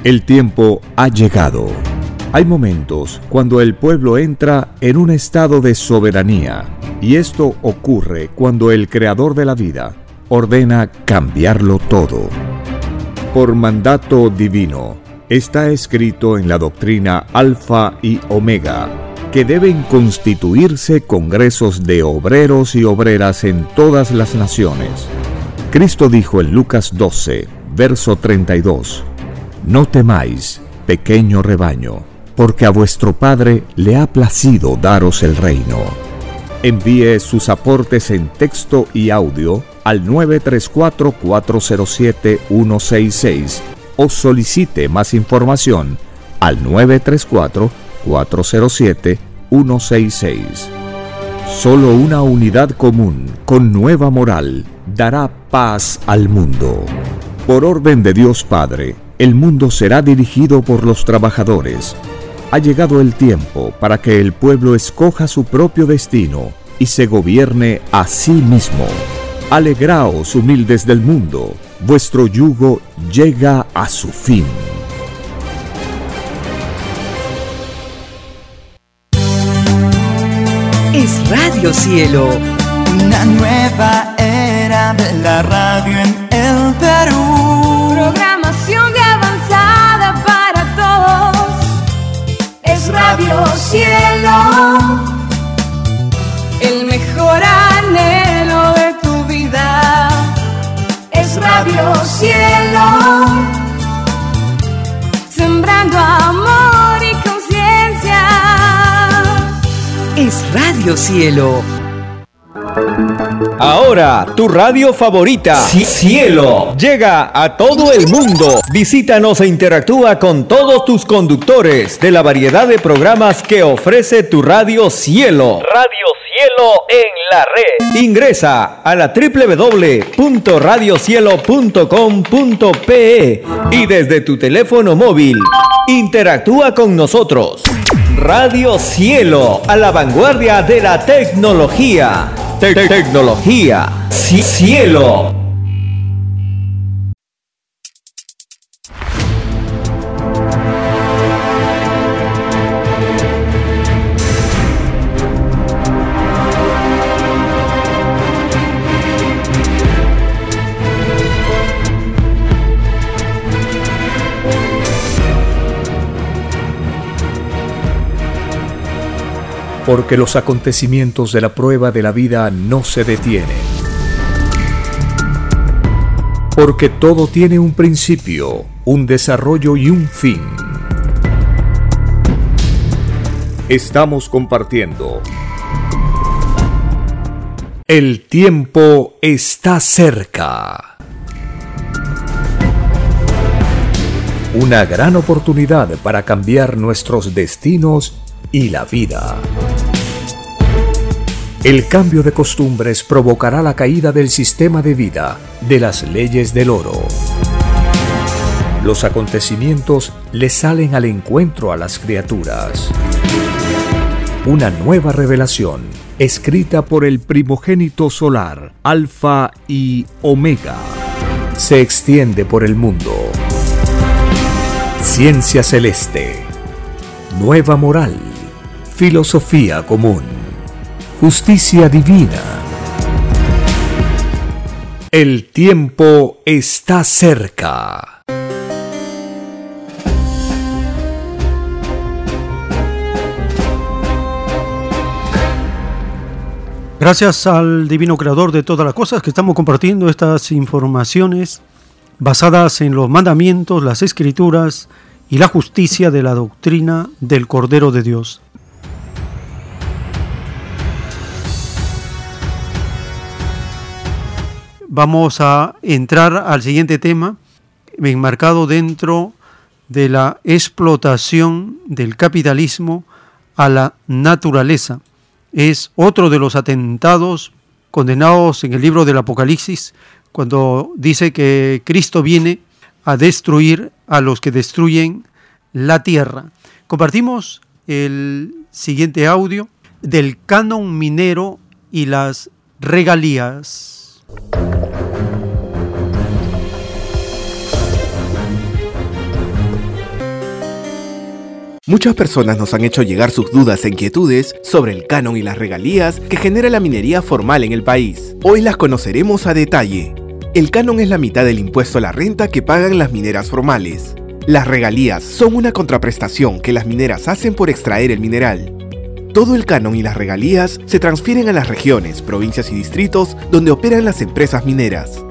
El tiempo ha llegado. Hay momentos cuando el pueblo entra en un estado de soberanía y esto ocurre cuando el creador de la vida ordena cambiarlo todo. Por mandato divino, está escrito en la doctrina Alfa y Omega que deben constituirse congresos de obreros y obreras en todas las naciones. Cristo dijo en Lucas 12, verso 32, no temáis, pequeño rebaño, porque a vuestro Padre le ha placido daros el reino. Envíe sus aportes en texto y audio al 934-407-166 o solicite más información al 934-407-166. Solo una unidad común con nueva moral dará paz al mundo. Por orden de Dios Padre, el mundo será dirigido por los trabajadores. Ha llegado el tiempo para que el pueblo escoja su propio destino y se gobierne a sí mismo. Alegraos, humildes del mundo, vuestro yugo llega a su fin. Es Radio Cielo, una nueva era de la radio en el Perú. Radio Cielo, el mejor anhelo de tu vida es Radio Cielo, sembrando amor y conciencia. Es Radio Cielo Ahora, tu radio favorita, Cielo, llega a todo el mundo. Visítanos e interactúa con todos tus conductores de la variedad de programas que ofrece tu radio Cielo. Radio Cielo en la red. Ingresa a la www.radiocielo.com.pe y desde tu teléfono móvil, interactúa con nosotros. Radio Cielo, a la vanguardia de la tecnología tecnología, cielo. Porque los acontecimientos de la prueba de la vida no se detienen. Porque todo tiene un principio, un desarrollo y un fin. Estamos compartiendo. El tiempo está cerca. Una gran oportunidad para cambiar nuestros destinos y la vida. El cambio de costumbres provocará la caída del sistema de vida, de las leyes del oro. Los acontecimientos le salen al encuentro a las criaturas. Una nueva revelación, escrita por el primogénito solar, Alfa y Omega, se extiende por el mundo. Ciencia celeste, nueva moral, filosofía común justicia divina. El tiempo está cerca. Gracias al Divino Creador de todas las cosas que estamos compartiendo estas informaciones basadas en los mandamientos, las escrituras y la justicia de la doctrina del Cordero de Dios. Vamos a entrar al siguiente tema, enmarcado dentro de la explotación del capitalismo a la naturaleza. Es otro de los atentados condenados en el libro del Apocalipsis, cuando dice que Cristo viene a destruir a los que destruyen la tierra. Compartimos el siguiente audio del canon minero y las regalías. Muchas personas nos han hecho llegar sus dudas e inquietudes sobre el canon y las regalías que genera la minería formal en el país. Hoy las conoceremos a detalle. El canon es la mitad del impuesto a la renta que pagan las mineras formales. Las regalías son una contraprestación que las mineras hacen por extraer el mineral. Todo el canon y las regalías se transfieren a las regiones, provincias y distritos donde operan las empresas mineras.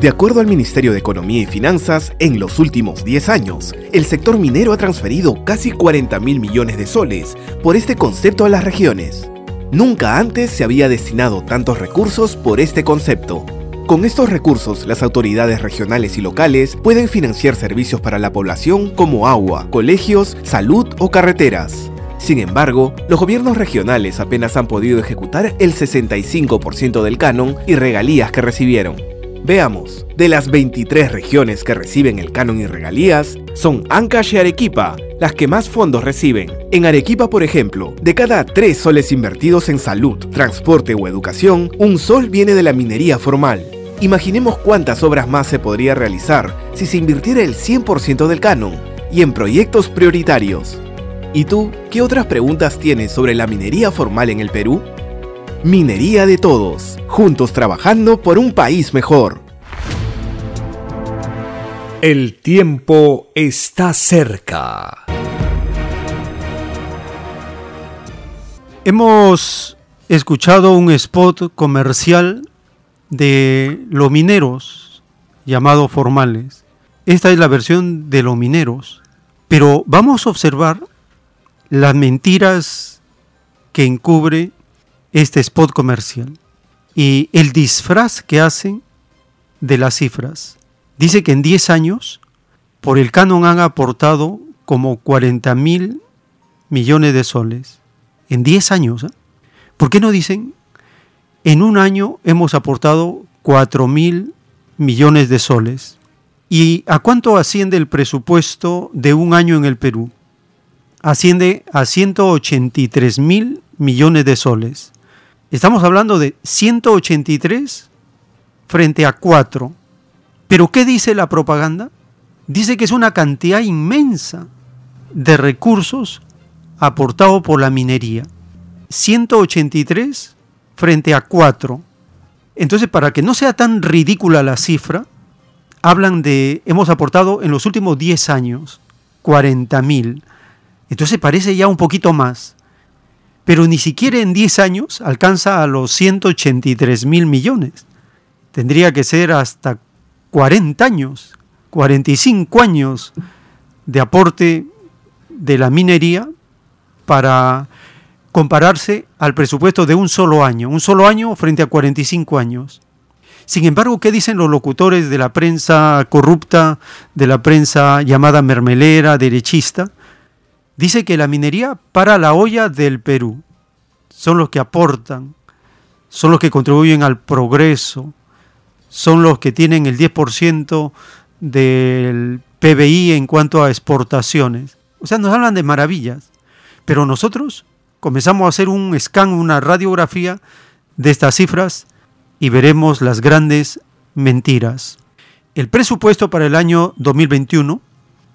De acuerdo al Ministerio de Economía y Finanzas, en los últimos 10 años, el sector minero ha transferido casi 40 mil millones de soles por este concepto a las regiones. Nunca antes se había destinado tantos recursos por este concepto. Con estos recursos, las autoridades regionales y locales pueden financiar servicios para la población como agua, colegios, salud o carreteras. Sin embargo, los gobiernos regionales apenas han podido ejecutar el 65% del canon y regalías que recibieron. Veamos, de las 23 regiones que reciben el canon y regalías, son Ancash y Arequipa las que más fondos reciben. En Arequipa, por ejemplo, de cada 3 soles invertidos en salud, transporte o educación, un sol viene de la minería formal. Imaginemos cuántas obras más se podría realizar si se invirtiera el 100% del canon y en proyectos prioritarios. ¿Y tú, qué otras preguntas tienes sobre la minería formal en el Perú? Minería de Todos, juntos trabajando por un país mejor. El tiempo está cerca. Hemos escuchado un spot comercial de los mineros llamado formales. Esta es la versión de los mineros. Pero vamos a observar las mentiras que encubre este spot comercial y el disfraz que hacen de las cifras. Dice que en 10 años por el canon han aportado como 40 mil millones de soles. En 10 años. ¿eh? ¿Por qué no dicen en un año hemos aportado 4 mil millones de soles? ¿Y a cuánto asciende el presupuesto de un año en el Perú? Asciende a 183 mil millones de soles. Estamos hablando de 183 frente a 4. Pero ¿qué dice la propaganda? Dice que es una cantidad inmensa de recursos aportados por la minería. 183 frente a 4. Entonces, para que no sea tan ridícula la cifra, hablan de, hemos aportado en los últimos 10 años 40 mil. Entonces parece ya un poquito más pero ni siquiera en 10 años alcanza a los 183 mil millones. Tendría que ser hasta 40 años, 45 años de aporte de la minería para compararse al presupuesto de un solo año, un solo año frente a 45 años. Sin embargo, ¿qué dicen los locutores de la prensa corrupta, de la prensa llamada mermelera, derechista? Dice que la minería para la olla del Perú. Son los que aportan, son los que contribuyen al progreso, son los que tienen el 10% del PBI en cuanto a exportaciones. O sea, nos hablan de maravillas, pero nosotros comenzamos a hacer un scan, una radiografía de estas cifras y veremos las grandes mentiras. El presupuesto para el año 2021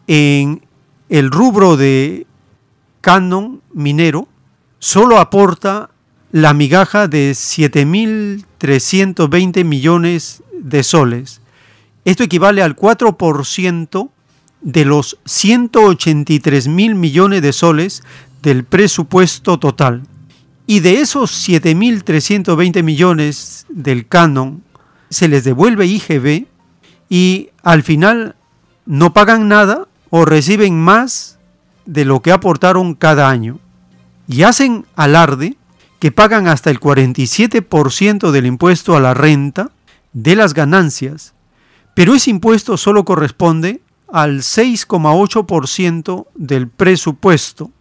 en el rubro de canon minero solo aporta la migaja de 7.320 millones de soles. Esto equivale al 4% de los 183 mil millones de soles del presupuesto total. Y de esos 7.320 millones del canon, se les devuelve IGB y al final no pagan nada o reciben más de lo que aportaron cada año. Y hacen alarde que pagan hasta el 47% del impuesto a la renta de las ganancias, pero ese impuesto solo corresponde al 6,8% del presupuesto.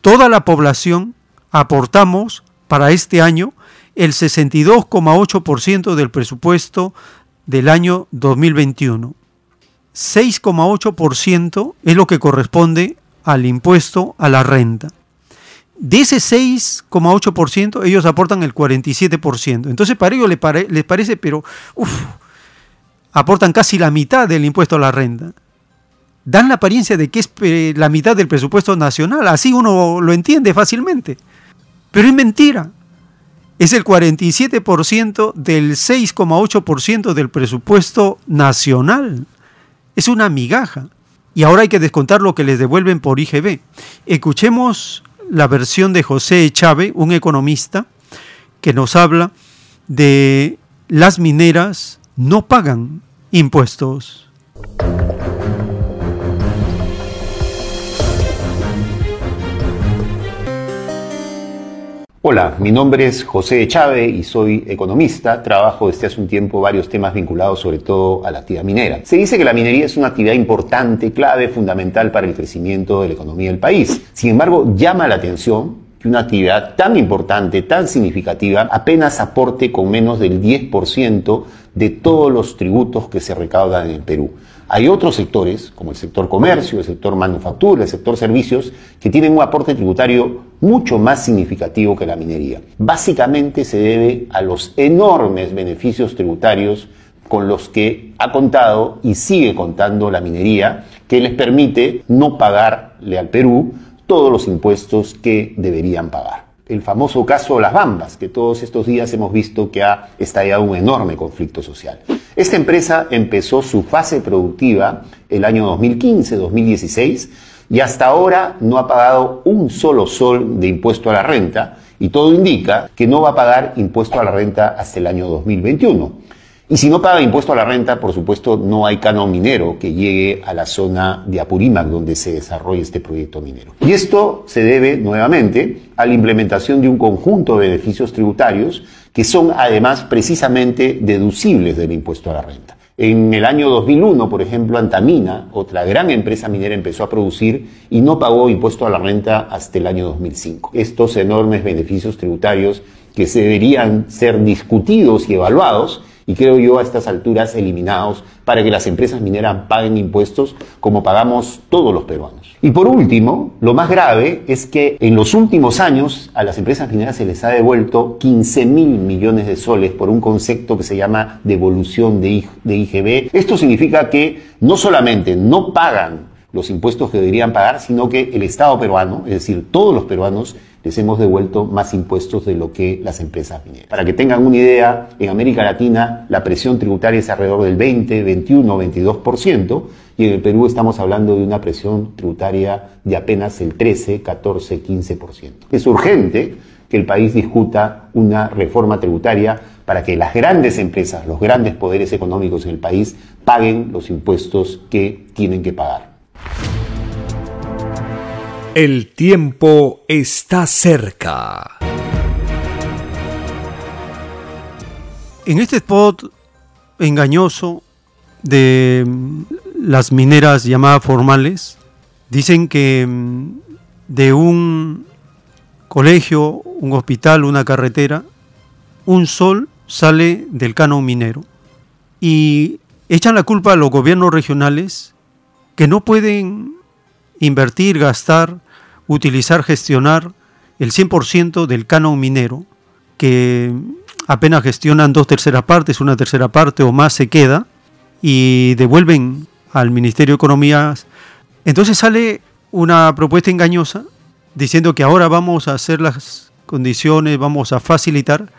Toda la población aportamos para este año el 62,8% del presupuesto del año 2021. 6,8% es lo que corresponde al impuesto a la renta. De ese 6,8% ellos aportan el 47%. Entonces para ellos les, les parece, pero uf, aportan casi la mitad del impuesto a la renta. Dan la apariencia de que es eh, la mitad del presupuesto nacional. Así uno lo entiende fácilmente. Pero es mentira. Es el 47% del 6,8% del presupuesto nacional. Es una migaja. Y ahora hay que descontar lo que les devuelven por IGB. Escuchemos la versión de José Chávez, un economista, que nos habla de las mineras no pagan impuestos. Hola, mi nombre es José Chávez y soy economista. Trabajo desde hace un tiempo varios temas vinculados sobre todo a la actividad minera. Se dice que la minería es una actividad importante, clave, fundamental para el crecimiento de la economía del país. Sin embargo, llama la atención que una actividad tan importante, tan significativa, apenas aporte con menos del 10% de todos los tributos que se recaudan en el Perú. Hay otros sectores, como el sector comercio, el sector manufactura, el sector servicios, que tienen un aporte tributario mucho más significativo que la minería. Básicamente se debe a los enormes beneficios tributarios con los que ha contado y sigue contando la minería, que les permite no pagarle al Perú todos los impuestos que deberían pagar el famoso caso Las Bambas, que todos estos días hemos visto que ha estallado un enorme conflicto social. Esta empresa empezó su fase productiva el año 2015-2016 y hasta ahora no ha pagado un solo sol de impuesto a la renta y todo indica que no va a pagar impuesto a la renta hasta el año 2021. Y si no paga impuesto a la renta, por supuesto, no hay canon minero que llegue a la zona de Apurímac donde se desarrolla este proyecto minero. Y esto se debe nuevamente a la implementación de un conjunto de beneficios tributarios que son además precisamente deducibles del impuesto a la renta. En el año 2001, por ejemplo, Antamina, otra gran empresa minera, empezó a producir y no pagó impuesto a la renta hasta el año 2005. Estos enormes beneficios tributarios que se deberían ser discutidos y evaluados y creo yo a estas alturas eliminados para que las empresas mineras paguen impuestos como pagamos todos los peruanos. Y por último, lo más grave es que en los últimos años a las empresas mineras se les ha devuelto 15 mil millones de soles por un concepto que se llama devolución de IGB. Esto significa que no solamente no pagan los impuestos que deberían pagar, sino que el Estado peruano, es decir, todos los peruanos, les hemos devuelto más impuestos de lo que las empresas mineras. Para que tengan una idea, en América Latina la presión tributaria es alrededor del 20, 21, 22%, y en el Perú estamos hablando de una presión tributaria de apenas el 13, 14, 15%. Es urgente que el país discuta una reforma tributaria para que las grandes empresas, los grandes poderes económicos en el país paguen los impuestos que tienen que pagar. El tiempo está cerca. En este spot engañoso de mm, las mineras llamadas formales, dicen que mm, de un colegio, un hospital, una carretera, un sol sale del canon minero. Y echan la culpa a los gobiernos regionales que no pueden invertir, gastar, utilizar, gestionar el 100% del canon minero, que apenas gestionan dos terceras partes, una tercera parte o más se queda, y devuelven al Ministerio de Economía. Entonces sale una propuesta engañosa diciendo que ahora vamos a hacer las condiciones, vamos a facilitar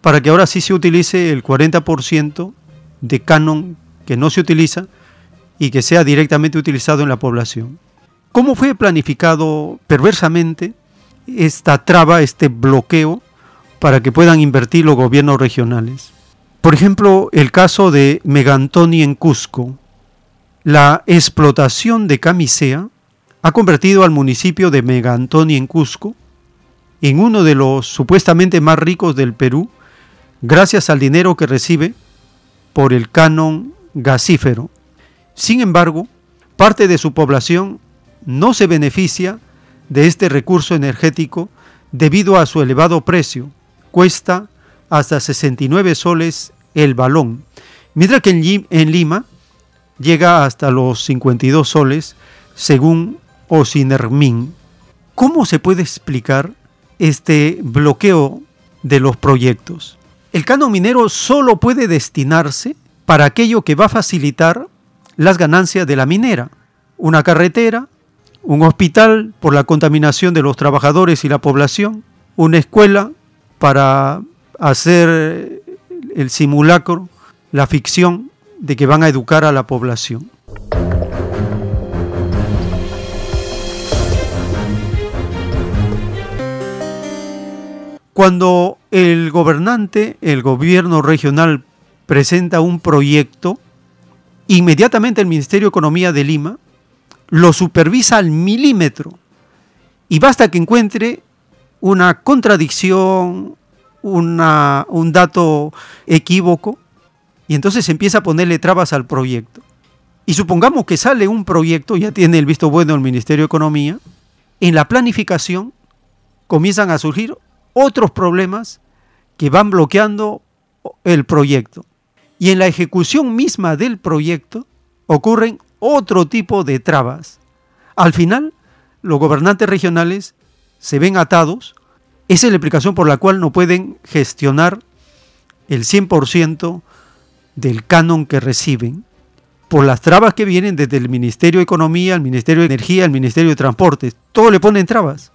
para que ahora sí se utilice el 40% de canon que no se utiliza y que sea directamente utilizado en la población. ¿Cómo fue planificado perversamente esta traba, este bloqueo para que puedan invertir los gobiernos regionales? Por ejemplo, el caso de Megantoni en Cusco. La explotación de camisea ha convertido al municipio de Megantoni en Cusco en uno de los supuestamente más ricos del Perú gracias al dinero que recibe por el canon gasífero. Sin embargo, parte de su población no se beneficia de este recurso energético debido a su elevado precio. Cuesta hasta 69 soles el balón, mientras que en Lima llega hasta los 52 soles según Osinermin. ¿Cómo se puede explicar este bloqueo de los proyectos? El canon minero solo puede destinarse para aquello que va a facilitar las ganancias de la minera. Una carretera, un hospital por la contaminación de los trabajadores y la población, una escuela para hacer el simulacro, la ficción de que van a educar a la población. Cuando el gobernante, el gobierno regional presenta un proyecto, inmediatamente el Ministerio de Economía de Lima lo supervisa al milímetro y basta que encuentre una contradicción, una, un dato equívoco y entonces empieza a ponerle trabas al proyecto. Y supongamos que sale un proyecto, ya tiene el visto bueno el Ministerio de Economía, en la planificación comienzan a surgir otros problemas que van bloqueando el proyecto. Y en la ejecución misma del proyecto ocurren otro tipo de trabas. Al final, los gobernantes regionales se ven atados. Esa es la explicación por la cual no pueden gestionar el 100% del canon que reciben por las trabas que vienen desde el Ministerio de Economía, el Ministerio de Energía, el Ministerio de Transportes. Todo le ponen trabas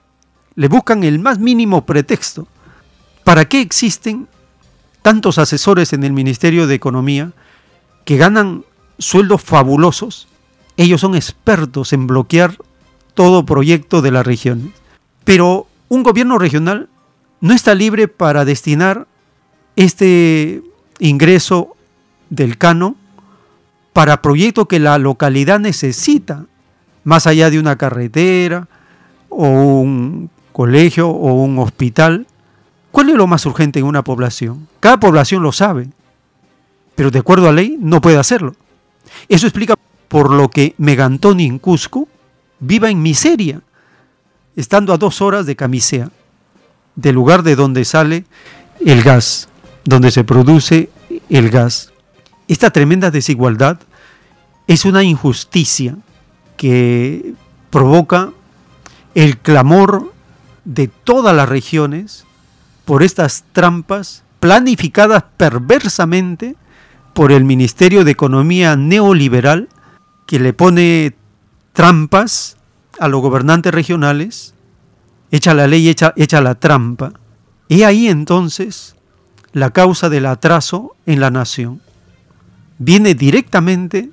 le buscan el más mínimo pretexto. ¿Para qué existen tantos asesores en el Ministerio de Economía que ganan sueldos fabulosos? Ellos son expertos en bloquear todo proyecto de la región. Pero un gobierno regional no está libre para destinar este ingreso del cano para proyectos que la localidad necesita, más allá de una carretera o un colegio o un hospital, ¿cuál es lo más urgente en una población? Cada población lo sabe, pero de acuerdo a ley no puede hacerlo. Eso explica por lo que Megantoni en Cusco viva en miseria, estando a dos horas de Camisea, del lugar de donde sale el gas, donde se produce el gas. Esta tremenda desigualdad es una injusticia que provoca el clamor de todas las regiones por estas trampas planificadas perversamente por el Ministerio de Economía neoliberal que le pone trampas a los gobernantes regionales, echa la ley, echa, echa la trampa. Y ahí entonces la causa del atraso en la nación. Viene directamente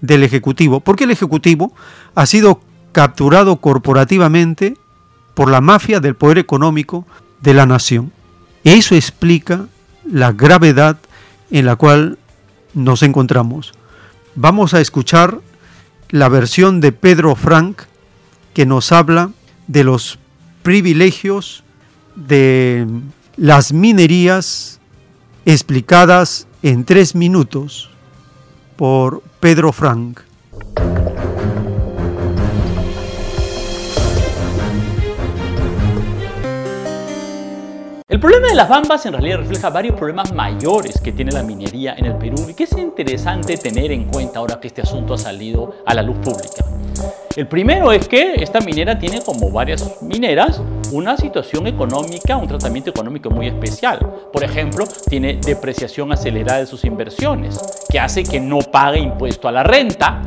del Ejecutivo, porque el Ejecutivo ha sido capturado corporativamente por la mafia del poder económico de la nación. Eso explica la gravedad en la cual nos encontramos. Vamos a escuchar la versión de Pedro Frank que nos habla de los privilegios de las minerías explicadas en tres minutos por Pedro Frank. El problema de las bambas en realidad refleja varios problemas mayores que tiene la minería en el Perú y que es interesante tener en cuenta ahora que este asunto ha salido a la luz pública. El primero es que esta minera tiene, como varias mineras, una situación económica, un tratamiento económico muy especial. Por ejemplo, tiene depreciación acelerada de sus inversiones, que hace que no pague impuesto a la renta,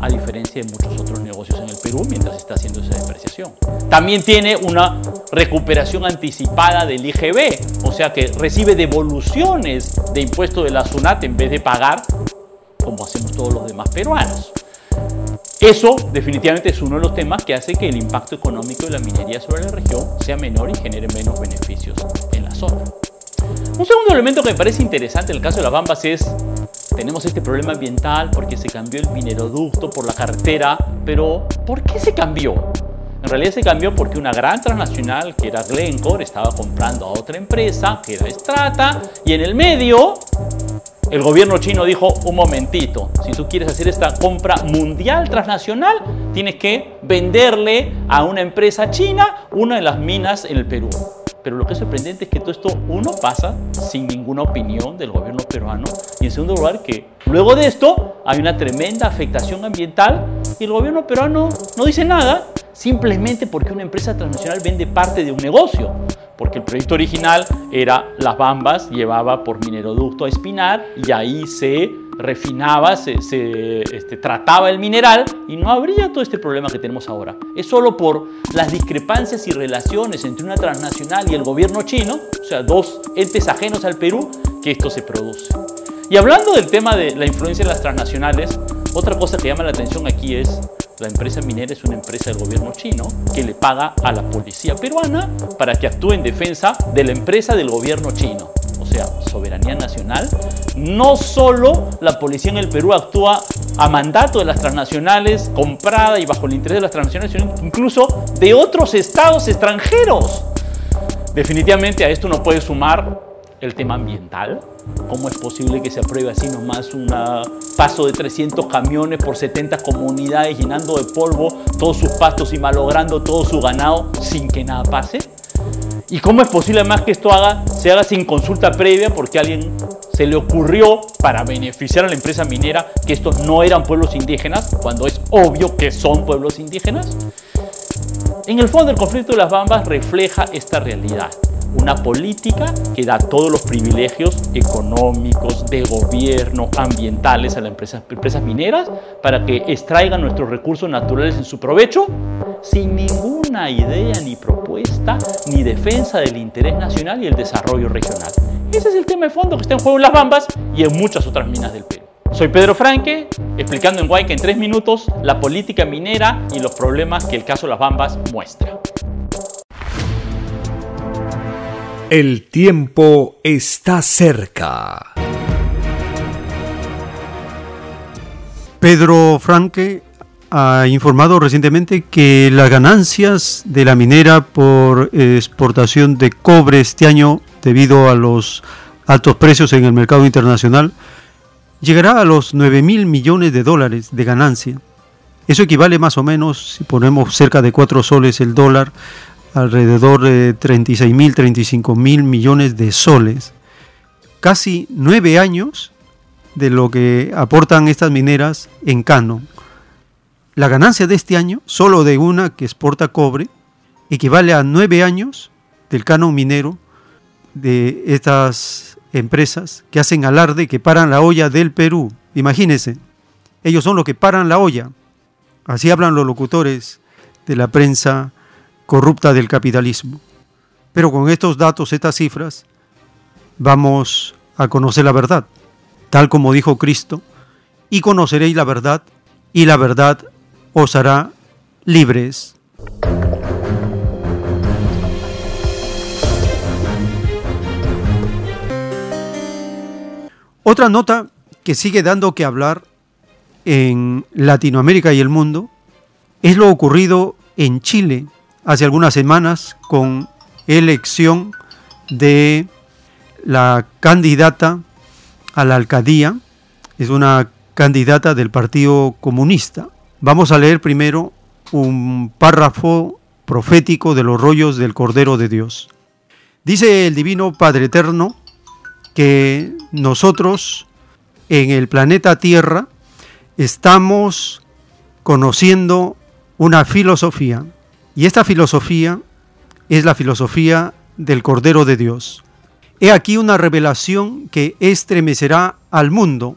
a diferencia de muchos otros negocios en el Perú mientras está haciendo esa depreciación. También tiene una recuperación anticipada del IGB, o sea que recibe devoluciones de impuesto de la SUNAT en vez de pagar como hacemos todos los demás peruanos. Eso definitivamente es uno de los temas que hace que el impacto económico de la minería sobre la región sea menor y genere menos beneficios en la zona. Un segundo elemento que me parece interesante en el caso de las Bambas es, tenemos este problema ambiental porque se cambió el mineroducto por la carretera, pero ¿por qué se cambió? En realidad se cambió porque una gran transnacional que era Glencore estaba comprando a otra empresa que era Strata y en el medio el gobierno chino dijo, un momentito, si tú quieres hacer esta compra mundial transnacional, tienes que venderle a una empresa china una de las minas en el Perú. Pero lo que es sorprendente es que todo esto, uno, pasa sin ninguna opinión del gobierno peruano. Y en segundo lugar que luego de esto hay una tremenda afectación ambiental y el gobierno peruano no dice nada simplemente porque una empresa transnacional vende parte de un negocio. Porque el proyecto original era Las Bambas, llevaba por mineroducto a Espinar y ahí se refinaba, se, este, trataba el mineral y no habría todo este problema que tenemos ahora. Es solo por las discrepancias y relaciones entre una transnacional y el gobierno chino, o sea, dos entes ajenos al Perú, que esto se produce. Y hablando del tema de la influencia de las transnacionales, otra cosa que llama la atención aquí es la empresa minera es una empresa del gobierno chino que le paga a la policía peruana para que actúe en defensa de la empresa del gobierno chino. Soberanía nacional. No solo la policía en el Perú actúa a mandato de las transnacionales, comprada y bajo el interés de las transnacionales, sino incluso de otros estados extranjeros. Definitivamente a esto no puede sumar el tema ambiental. ¿Cómo es posible que se apruebe así nomás un paso de 300 camiones por 70 comunidades llenando de polvo todos sus pastos y malogrando todo su ganado sin que nada pase? ¿Y cómo es posible además que esto se haga sin consulta previa porque a alguien se le ocurrió para beneficiar a la empresa minera que estos no eran pueblos indígenas, cuando es obvio que son pueblos indígenas? En el fondo el conflicto de las Bambas refleja esta realidad una política que da todos los privilegios económicos, de gobierno, ambientales a las empresas, empresas mineras para que extraigan nuestros recursos naturales en su provecho sin ninguna idea ni propuesta ni defensa del interés nacional y el desarrollo regional. Ese es el tema de fondo que está en juego en Las Bambas y en muchas otras minas del Perú. Soy Pedro Franque, explicando en Guayca en tres minutos la política minera y los problemas que el caso Las Bambas muestra. El tiempo está cerca. Pedro Franque ha informado recientemente que las ganancias de la minera por exportación de cobre este año, debido a los altos precios en el mercado internacional, llegará a los 9 mil millones de dólares de ganancia. Eso equivale más o menos, si ponemos cerca de 4 soles el dólar, alrededor de 36 mil, 35 mil millones de soles. Casi nueve años de lo que aportan estas mineras en canon. La ganancia de este año, solo de una que exporta cobre, equivale a nueve años del canon minero de estas empresas que hacen alarde, que paran la olla del Perú. Imagínense, ellos son los que paran la olla. Así hablan los locutores de la prensa corrupta del capitalismo. Pero con estos datos, estas cifras, vamos a conocer la verdad, tal como dijo Cristo, y conoceréis la verdad, y la verdad os hará libres. Otra nota que sigue dando que hablar en Latinoamérica y el mundo es lo ocurrido en Chile hace algunas semanas con elección de la candidata a la alcaldía, es una candidata del Partido Comunista. Vamos a leer primero un párrafo profético de los rollos del Cordero de Dios. Dice el Divino Padre Eterno que nosotros en el planeta Tierra estamos conociendo una filosofía y esta filosofía es la filosofía del Cordero de Dios. He aquí una revelación que estremecerá al mundo,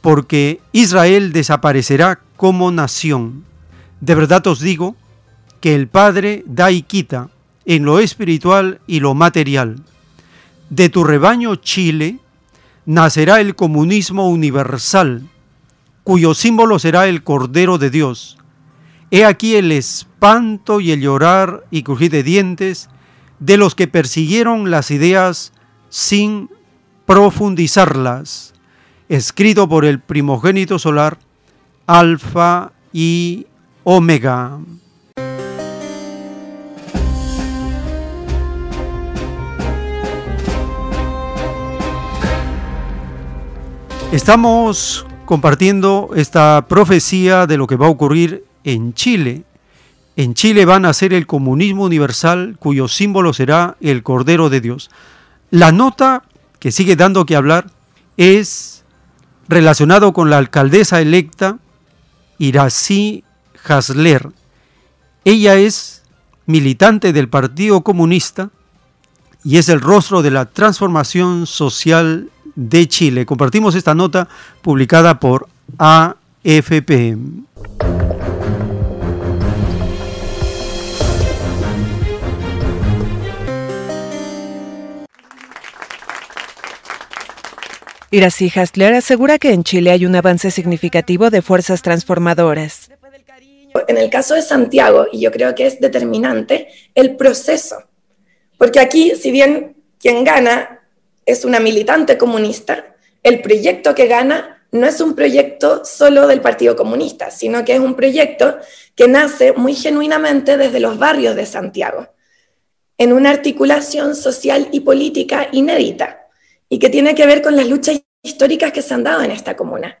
porque Israel desaparecerá como nación. De verdad os digo que el Padre da y quita en lo espiritual y lo material. De tu rebaño Chile nacerá el comunismo universal, cuyo símbolo será el Cordero de Dios. He aquí el espanto y el llorar y crujir de dientes de los que persiguieron las ideas sin profundizarlas, escrito por el primogénito solar, Alfa y Omega. Estamos compartiendo esta profecía de lo que va a ocurrir en Chile. En Chile van a ser el comunismo universal cuyo símbolo será el Cordero de Dios. La nota que sigue dando que hablar es relacionado con la alcaldesa electa Irací Hasler. Ella es militante del Partido Comunista y es el rostro de la transformación social de Chile. Compartimos esta nota publicada por AFP. Iracy Hasler asegura que en Chile hay un avance significativo de fuerzas transformadoras. En el caso de Santiago, y yo creo que es determinante, el proceso. Porque aquí, si bien quien gana es una militante comunista, el proyecto que gana no es un proyecto solo del Partido Comunista, sino que es un proyecto que nace muy genuinamente desde los barrios de Santiago, en una articulación social y política inédita y que tiene que ver con las luchas históricas que se han dado en esta comuna.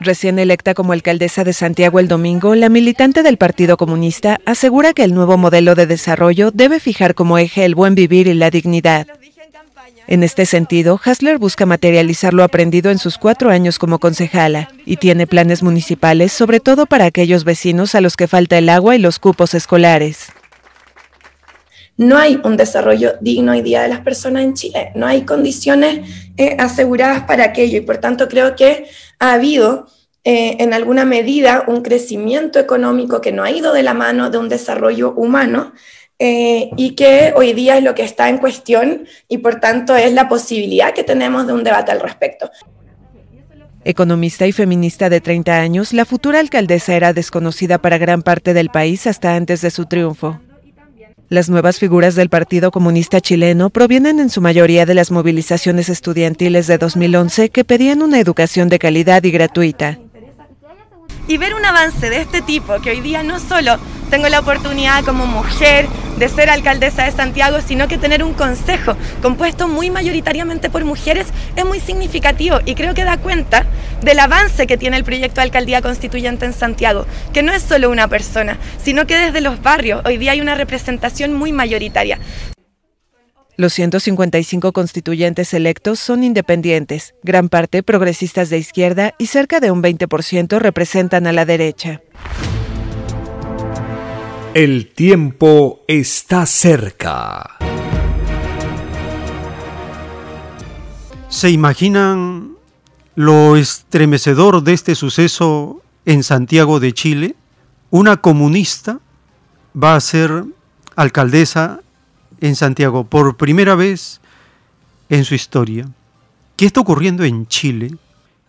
Recién electa como alcaldesa de Santiago el domingo, la militante del Partido Comunista asegura que el nuevo modelo de desarrollo debe fijar como eje el buen vivir y la dignidad. En este sentido, Hasler busca materializar lo aprendido en sus cuatro años como concejala y tiene planes municipales, sobre todo para aquellos vecinos a los que falta el agua y los cupos escolares no hay un desarrollo digno hoy día de las personas en Chile, no hay condiciones eh, aseguradas para aquello y por tanto creo que ha habido eh, en alguna medida un crecimiento económico que no ha ido de la mano de un desarrollo humano eh, y que hoy día es lo que está en cuestión y por tanto es la posibilidad que tenemos de un debate al respecto. Economista y feminista de 30 años, la futura alcaldesa era desconocida para gran parte del país hasta antes de su triunfo. Las nuevas figuras del Partido Comunista chileno provienen en su mayoría de las movilizaciones estudiantiles de 2011 que pedían una educación de calidad y gratuita y ver un avance de este tipo, que hoy día no solo tengo la oportunidad como mujer de ser alcaldesa de Santiago, sino que tener un consejo compuesto muy mayoritariamente por mujeres es muy significativo y creo que da cuenta del avance que tiene el proyecto de alcaldía constituyente en Santiago, que no es solo una persona, sino que desde los barrios hoy día hay una representación muy mayoritaria. Los 155 constituyentes electos son independientes, gran parte progresistas de izquierda y cerca de un 20% representan a la derecha. El tiempo está cerca. ¿Se imaginan lo estremecedor de este suceso en Santiago de Chile? Una comunista va a ser alcaldesa en Santiago por primera vez en su historia. ¿Qué está ocurriendo en Chile?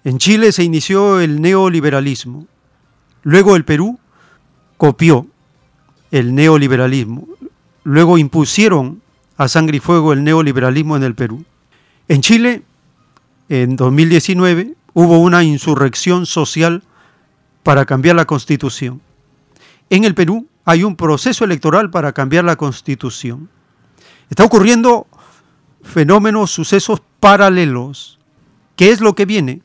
En Chile se inició el neoliberalismo. Luego el Perú copió el neoliberalismo. Luego impusieron a sangre y fuego el neoliberalismo en el Perú. En Chile en 2019 hubo una insurrección social para cambiar la constitución. En el Perú hay un proceso electoral para cambiar la constitución. Está ocurriendo fenómenos, sucesos paralelos. ¿Qué es lo que viene?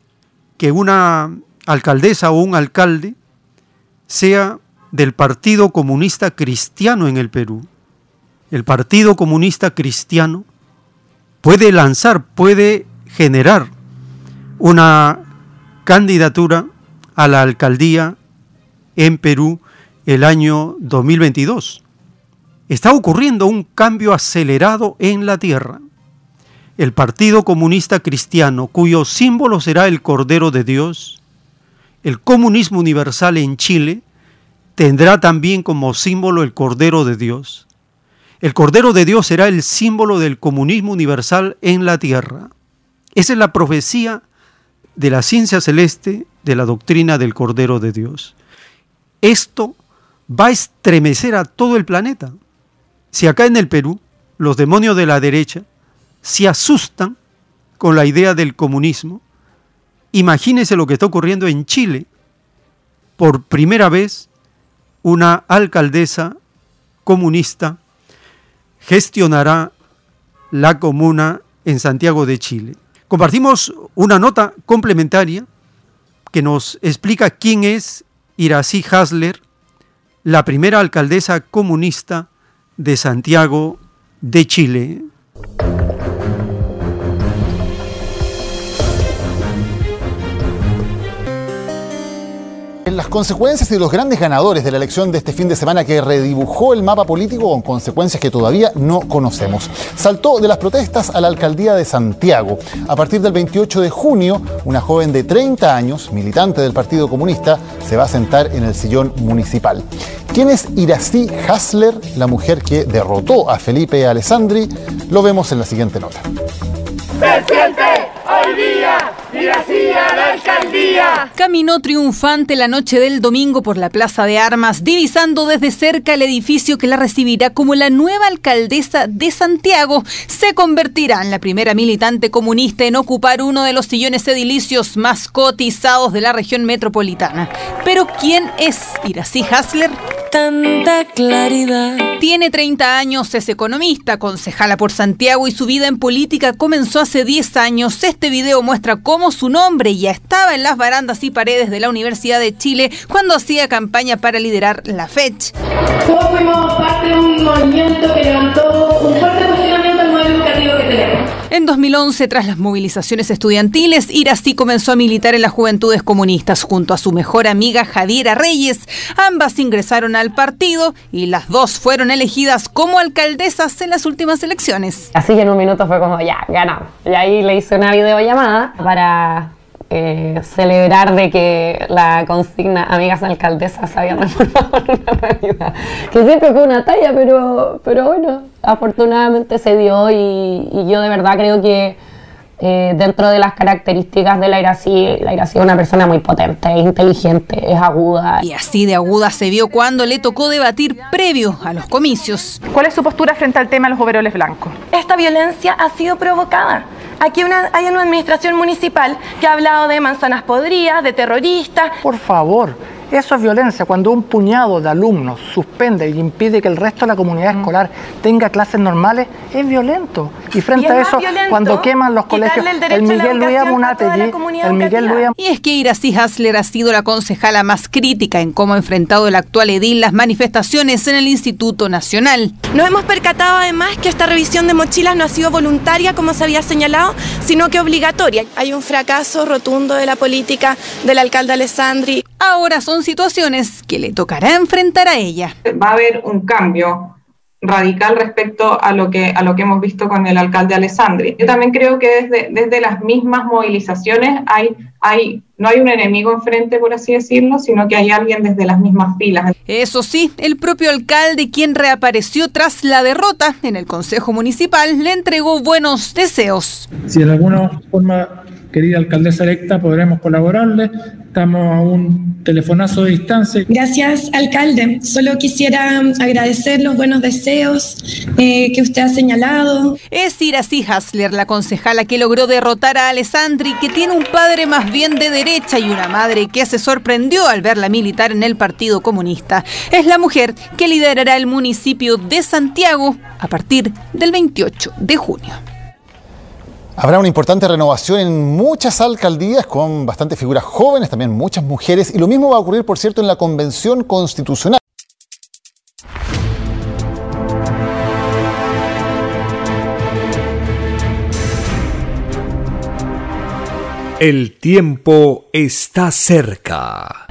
Que una alcaldesa o un alcalde sea del Partido Comunista Cristiano en el Perú. El Partido Comunista Cristiano puede lanzar, puede generar una candidatura a la alcaldía en Perú el año 2022. Está ocurriendo un cambio acelerado en la tierra. El Partido Comunista Cristiano, cuyo símbolo será el Cordero de Dios, el comunismo universal en Chile, tendrá también como símbolo el Cordero de Dios. El Cordero de Dios será el símbolo del comunismo universal en la tierra. Esa es la profecía de la ciencia celeste de la doctrina del Cordero de Dios. Esto va a estremecer a todo el planeta. Si acá en el Perú los demonios de la derecha se asustan con la idea del comunismo, imagínense lo que está ocurriendo en Chile. Por primera vez, una alcaldesa comunista gestionará la comuna en Santiago de Chile. Compartimos una nota complementaria que nos explica quién es Irací Hasler, la primera alcaldesa comunista de Santiago de Chile. Las consecuencias y los grandes ganadores de la elección de este fin de semana que redibujó el mapa político con consecuencias que todavía no conocemos. Saltó de las protestas a la alcaldía de Santiago. A partir del 28 de junio, una joven de 30 años, militante del Partido Comunista, se va a sentar en el sillón municipal. ¿Quién es Irací Hasler, la mujer que derrotó a Felipe Alessandri? Lo vemos en la siguiente nota. Día a la alcaldía. Caminó triunfante la noche del domingo por la Plaza de Armas, divisando desde cerca el edificio que la recibirá como la nueva alcaldesa de Santiago. Se convertirá en la primera militante comunista en ocupar uno de los sillones edilicios más cotizados de la región metropolitana. Pero ¿quién es Irací Hasler? Tanta claridad. Tiene 30 años, es economista, concejala por Santiago y su vida en política comenzó hace 10 años. Este video muestra cómo su nombre ya estaba en las barandas y paredes de la Universidad de Chile cuando hacía campaña para liderar la FECH. Todos fuimos parte de un movimiento que levantó un fuerte posicionamiento al. En 2011, tras las movilizaciones estudiantiles, Irací comenzó a militar en las Juventudes Comunistas junto a su mejor amiga Javiera Reyes. Ambas ingresaron al partido y las dos fueron elegidas como alcaldesas en las últimas elecciones. Así que en un minuto fue como, ya, ganamos. Y ahí le hice una videollamada para eh, celebrar de que la consigna Amigas Alcaldesas se había transformado en una realidad. Que siempre fue una talla, pero, pero bueno, afortunadamente se dio y, y yo de verdad creo que eh, dentro de las características de la Irací, la Irací es una persona muy potente, es inteligente, es aguda. Y así de aguda se vio cuando le tocó debatir previo a los comicios. ¿Cuál es su postura frente al tema de los overoles blancos? Esta violencia ha sido provocada. Aquí una- hay una administración municipal que ha hablado de manzanas podridas, de terroristas. Por favor, eso es violencia. Cuando un puñado de alumnos suspende y impide que el resto de la comunidad escolar tenga clases normales, es violento. Y frente Y es a eso, cuando queman los colegios, el Miguel Luis Amunategui, el Miguel Luis Y es que Iracy Hasler ha sido la concejala más crítica en cómo ha enfrentado el actual edil las manifestaciones en el Instituto Nacional. Nos hemos percatado además que esta revisión de mochilas no ha sido voluntaria, como se había señalado, sino que obligatoria. Hay un fracaso rotundo de la política del alcalde Alessandri. Ahora son situaciones que le tocará enfrentar a ella. va a haber un cambio radical respecto a lo que a lo que hemos visto con el alcalde Alessandri. Yo también creo que desde, desde las mismas movilizaciones hay, hay, no hay un enemigo enfrente, por así decirlo, sino que hay alguien desde las mismas filas. Eso sí, el propio alcalde, quien reapareció tras la derrota en el Consejo Municipal, le entregó buenos deseos. si en alguna forma querida alcaldesa electa, podremos colaborarle. Estamos a un telefonazo de distancia. Gracias, alcalde. Solo quisiera agradecer los buenos deseos eh, que usted ha señalado. Es Iracy Hasler, la concejala que logró derrotar a Alessandri, que tiene un padre más bien de derecha y una madre que se sorprendió al verla militar en el Partido Comunista. Es la mujer que liderará el municipio de Santiago a partir del 28 de junio. Habrá una importante renovación en muchas alcaldías con bastantes figuras jóvenes, también muchas mujeres, y lo mismo va a ocurrir, por cierto, en la Convención Constitucional. El tiempo está cerca.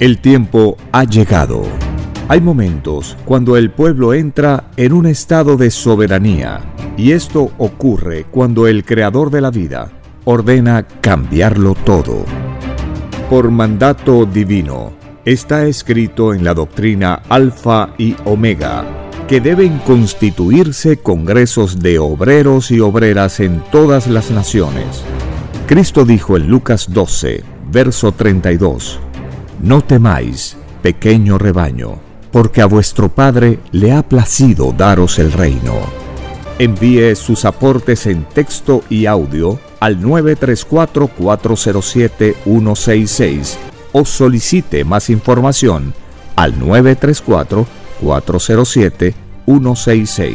El tiempo ha llegado. Hay momentos cuando el pueblo entra en un estado de soberanía y esto ocurre cuando el creador de la vida ordena cambiarlo todo. Por mandato divino, está escrito en la doctrina Alfa y Omega que deben constituirse congresos de obreros y obreras en todas las naciones. Cristo dijo en Lucas 12, verso 32, no temáis, pequeño rebaño, porque a vuestro Padre le ha placido daros el reino. Envíe sus aportes en texto y audio al 934-407-166 o solicite más información al 934-407-166.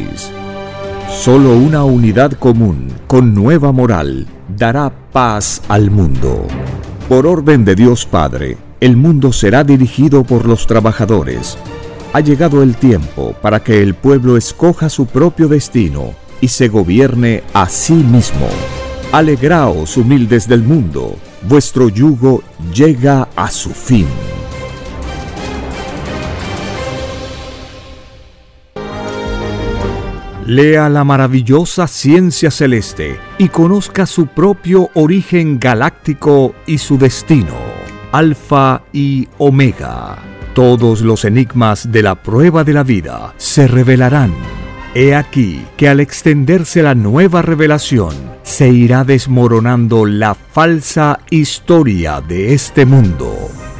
Solo una unidad común con nueva moral dará paz al mundo. Por orden de Dios Padre, el mundo será dirigido por los trabajadores. Ha llegado el tiempo para que el pueblo escoja su propio destino y se gobierne a sí mismo. Alegraos, humildes del mundo, vuestro yugo llega a su fin. Lea la maravillosa ciencia celeste y conozca su propio origen galáctico y su destino. Alfa y Omega. Todos los enigmas de la prueba de la vida se revelarán. He aquí que al extenderse la nueva revelación, se irá desmoronando la falsa historia de este mundo.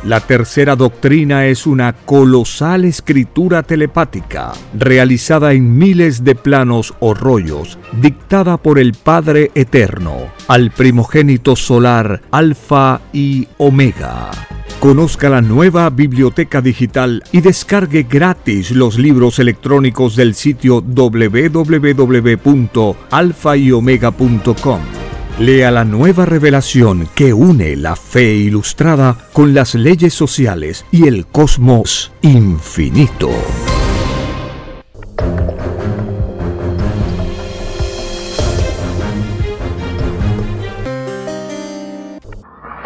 La tercera doctrina es una colosal escritura telepática, realizada en miles de planos o rollos, dictada por el Padre Eterno, al primogénito solar Alfa y Omega. Conozca la nueva biblioteca digital y descargue gratis los libros electrónicos del sitio www.alfayomega.com. Lea la nueva revelación que une la fe ilustrada con las leyes sociales y el cosmos infinito.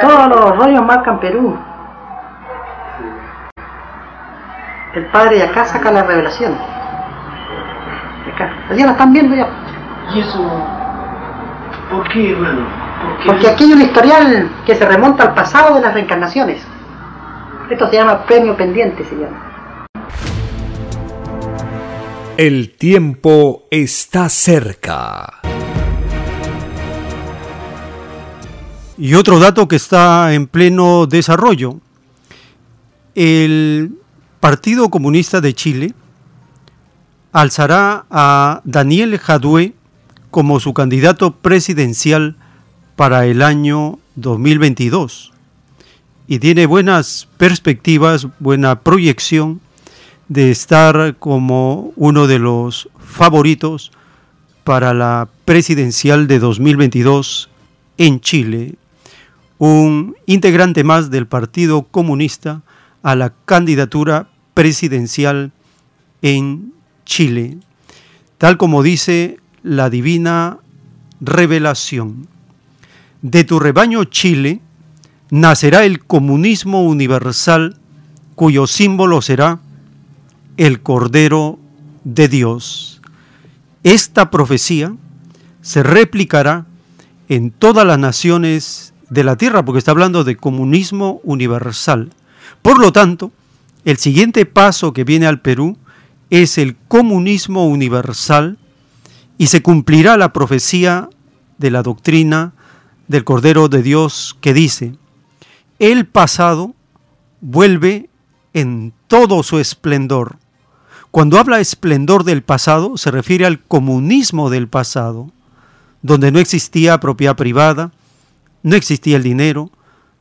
Todos los rollos marcan Perú. El padre de acá saca la revelación. Acá. Ya la están viendo ya. ¿Y eso ¿Por qué, hermano? Porque aquí hay un historial que se remonta al pasado de las reencarnaciones. Esto se llama premio pendiente, se llama. El tiempo está cerca. Y otro dato que está en pleno desarrollo. El Partido Comunista de Chile alzará a Daniel Jadue como su candidato presidencial para el año 2022 y tiene buenas perspectivas, buena proyección de estar como uno de los favoritos para la presidencial de 2022 en Chile, un integrante más del Partido Comunista a la candidatura presidencial en Chile, tal como dice la divina revelación. De tu rebaño Chile nacerá el comunismo universal cuyo símbolo será el Cordero de Dios. Esta profecía se replicará en todas las naciones de la tierra, porque está hablando de comunismo universal. Por lo tanto, el siguiente paso que viene al Perú es el comunismo universal y se cumplirá la profecía de la doctrina del Cordero de Dios que dice, el pasado vuelve en todo su esplendor. Cuando habla esplendor del pasado, se refiere al comunismo del pasado, donde no existía propiedad privada, no existía el dinero,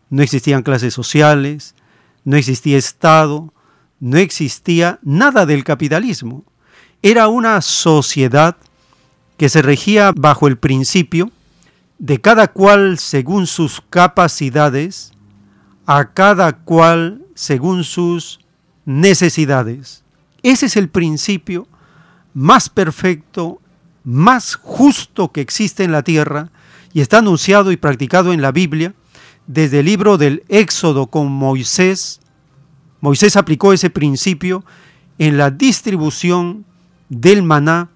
no existían clases sociales, no existía Estado, no existía nada del capitalismo. Era una sociedad que se regía bajo el principio de cada cual según sus capacidades, a cada cual según sus necesidades. Ese es el principio más perfecto, más justo que existe en la tierra y está anunciado y practicado en la Biblia desde el libro del Éxodo con Moisés. Moisés aplicó ese principio en la distribución del maná.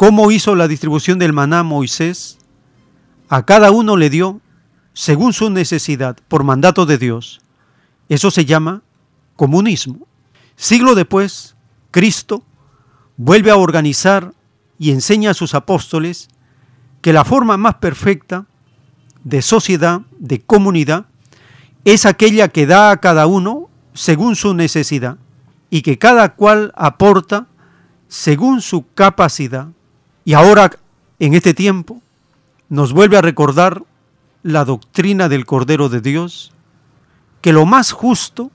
¿Cómo hizo la distribución del maná Moisés? A cada uno le dio según su necesidad, por mandato de Dios. Eso se llama comunismo. Siglo después, Cristo vuelve a organizar y enseña a sus apóstoles que la forma más perfecta de sociedad, de comunidad, es aquella que da a cada uno según su necesidad y que cada cual aporta según su capacidad. Y ahora, en este tiempo, nos vuelve a recordar la doctrina del Cordero de Dios, que lo más justo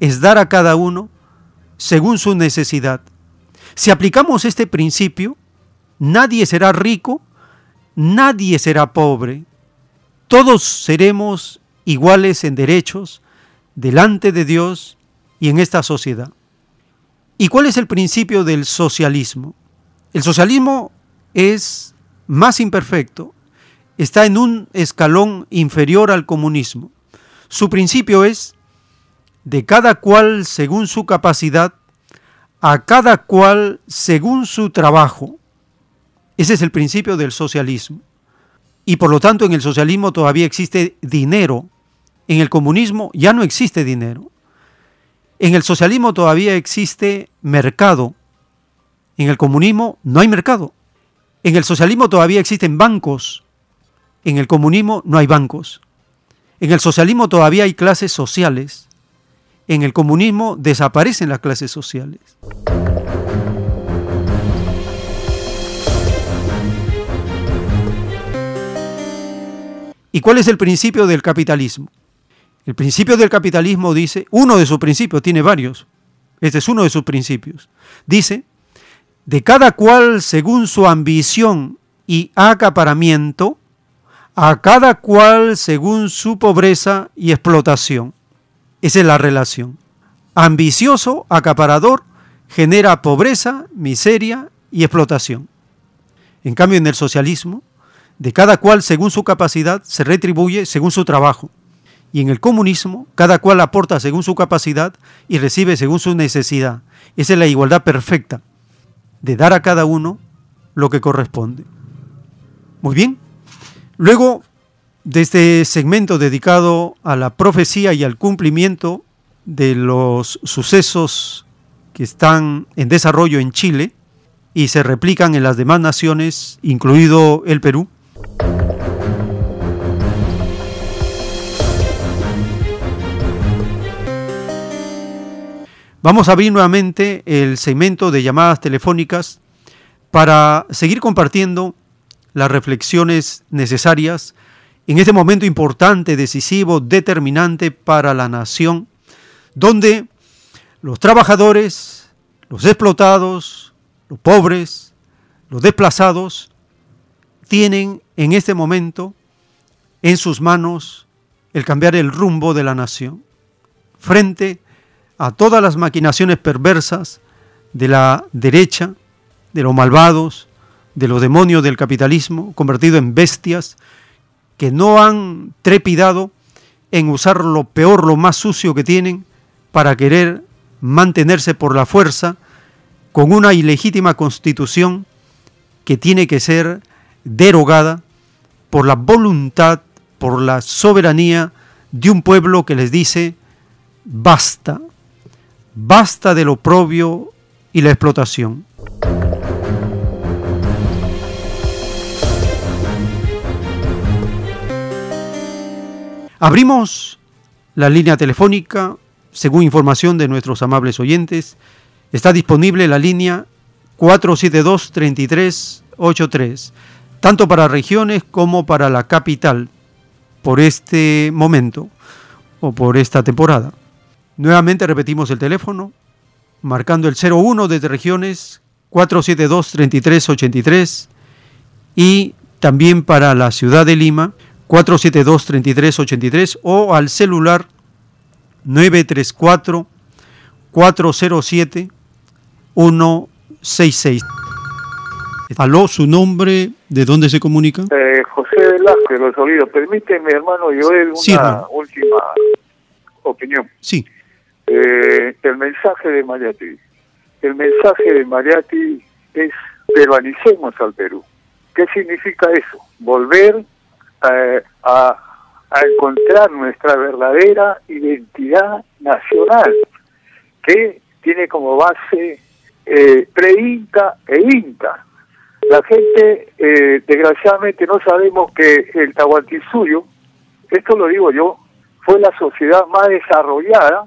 es dar a cada uno según su necesidad. Si aplicamos este principio, nadie será rico, nadie será pobre, todos seremos iguales en derechos delante de Dios y en esta sociedad. ¿Y cuál es el principio del socialismo? El socialismo es más imperfecto, está en un escalón inferior al comunismo. Su principio es de cada cual según su capacidad, a cada cual según su trabajo. Ese es el principio del socialismo. Y por lo tanto en el socialismo todavía existe dinero. En el comunismo ya no existe dinero. En el socialismo todavía existe mercado. En el comunismo no hay mercado. En el socialismo todavía existen bancos. En el comunismo no hay bancos. En el socialismo todavía hay clases sociales. En el comunismo desaparecen las clases sociales. ¿Y cuál es el principio del capitalismo? El principio del capitalismo dice, uno de sus principios, tiene varios, este es uno de sus principios, dice, de cada cual según su ambición y acaparamiento, a cada cual según su pobreza y explotación. Esa es la relación. Ambicioso, acaparador, genera pobreza, miseria y explotación. En cambio, en el socialismo, de cada cual según su capacidad se retribuye según su trabajo. Y en el comunismo, cada cual aporta según su capacidad y recibe según su necesidad. Esa es la igualdad perfecta de dar a cada uno lo que corresponde. Muy bien. Luego de este segmento dedicado a la profecía y al cumplimiento de los sucesos que están en desarrollo en Chile y se replican en las demás naciones, incluido el Perú, Vamos a abrir nuevamente el segmento de llamadas telefónicas para seguir compartiendo las reflexiones necesarias en este momento importante, decisivo, determinante para la nación, donde los trabajadores, los explotados, los pobres, los desplazados, tienen en este momento en sus manos el cambiar el rumbo de la nación frente a todas las maquinaciones perversas de la derecha, de los malvados, de los demonios del capitalismo, convertidos en bestias que no han trepidado en usar lo peor, lo más sucio que tienen para querer mantenerse por la fuerza con una ilegítima constitución que tiene que ser derogada por la voluntad por la soberanía de un pueblo que les dice, basta, basta del oprobio y la explotación. Abrimos la línea telefónica, según información de nuestros amables oyentes, está disponible la línea 472-3383, tanto para regiones como para la capital, por este momento o por esta temporada. Nuevamente repetimos el teléfono, marcando el 01 desde regiones 472-3383 y también para la ciudad de Lima 472-3383 o al celular 934 407 166. Aló, su nombre, ¿de dónde se comunica? Eh, José Velázquez, Los Olivos. Permíteme, hermano, Joel, una última opinión. Sí. Eh, el mensaje de Mariati. El mensaje de Mariati es peruanicemos al Perú. ¿Qué significa eso? Volver eh, a, a encontrar nuestra verdadera identidad nacional, que tiene como base eh, pre-inca e inca. La gente, eh, desgraciadamente, no sabemos que el Tahuantinsuyo, esto lo digo yo, fue la sociedad más desarrollada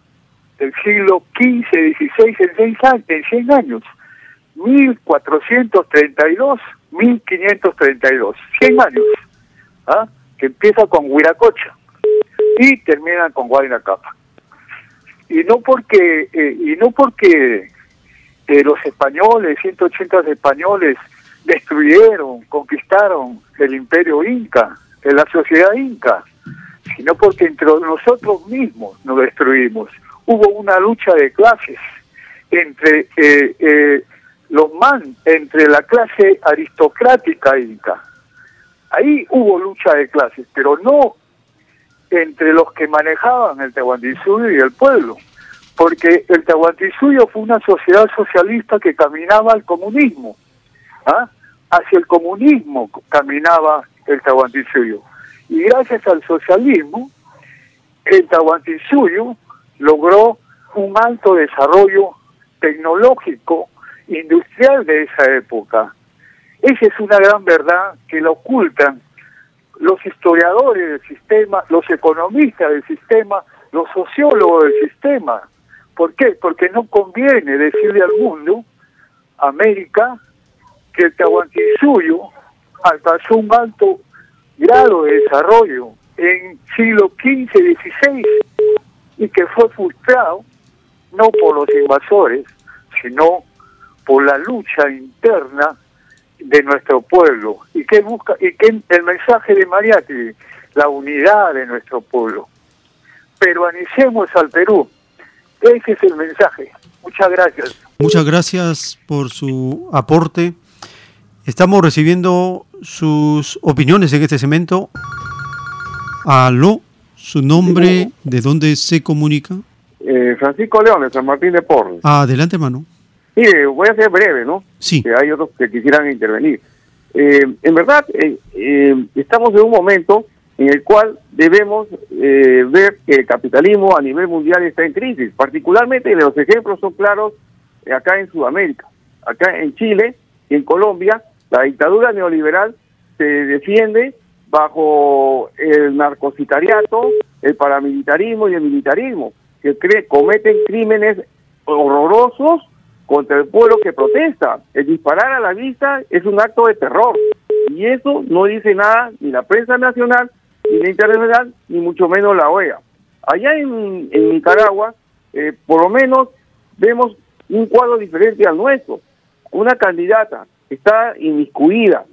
del siglo XV, XVI en, seis años, en 100 años. 1432, 1532, 100 años. ¿ah? que empieza con Huiracocha y termina con Guaynacapa. Y no porque, eh, y no porque eh, los españoles, 180 españoles, destruyeron, conquistaron el imperio inca, la sociedad inca, sino porque entre nosotros mismos nos destruimos. Hubo una lucha de clases entre eh, los man, entre la clase aristocrática inca Ahí hubo lucha de clases, pero no entre los que manejaban el Tehuantisuyo y el pueblo, porque el Tehuantisuyo fue una sociedad socialista que caminaba al comunismo. ¿ah? Hacia el comunismo caminaba el Tehuantisuyo. Y gracias al socialismo, el Tahuantinsuyo logró un alto desarrollo tecnológico, industrial de esa época. Esa es una gran verdad que la ocultan los historiadores del sistema, los economistas del sistema, los sociólogos del sistema. ¿Por qué? Porque no conviene decirle al mundo, América, que el Tahuantinsuyo alcanzó un alto grado de desarrollo en siglo XV, XVI y que fue frustrado no por los invasores, sino por la lucha interna de nuestro pueblo. ¿Y qué busca? ¿Y qué el mensaje de Mariati? La unidad de nuestro pueblo. Peruanicemos al Perú. Ese es el mensaje. Muchas gracias. Muchas gracias por su aporte. Estamos recibiendo sus opiniones en este segmento. Aló, su nombre, ¿de dónde se comunica? Eh, Francisco León, de San Martín de Porres. Adelante, hermano. Mire, voy a ser breve, ¿no? Sí. Que hay otros que quisieran intervenir. Eh, en verdad, eh, eh, estamos en un momento en el cual debemos ver que el capitalismo a nivel mundial está en crisis. Particularmente los ejemplos son claros acá en Sudamérica. Acá en Chile y en Colombia, la dictadura neoliberal se defiende bajo el narcositariato, el paramilitarismo y el militarismo, que cree, cometen crímenes horrorosos contra el pueblo que protesta. El disparar a la vista es un acto de terror. Y eso no dice nada ni la prensa nacional, ni la internacional, ni mucho menos la OEA. Allá en, Nicaragua, eh, por lo menos vemos un cuadro diferente al nuestro. Una candidata está inmiscuida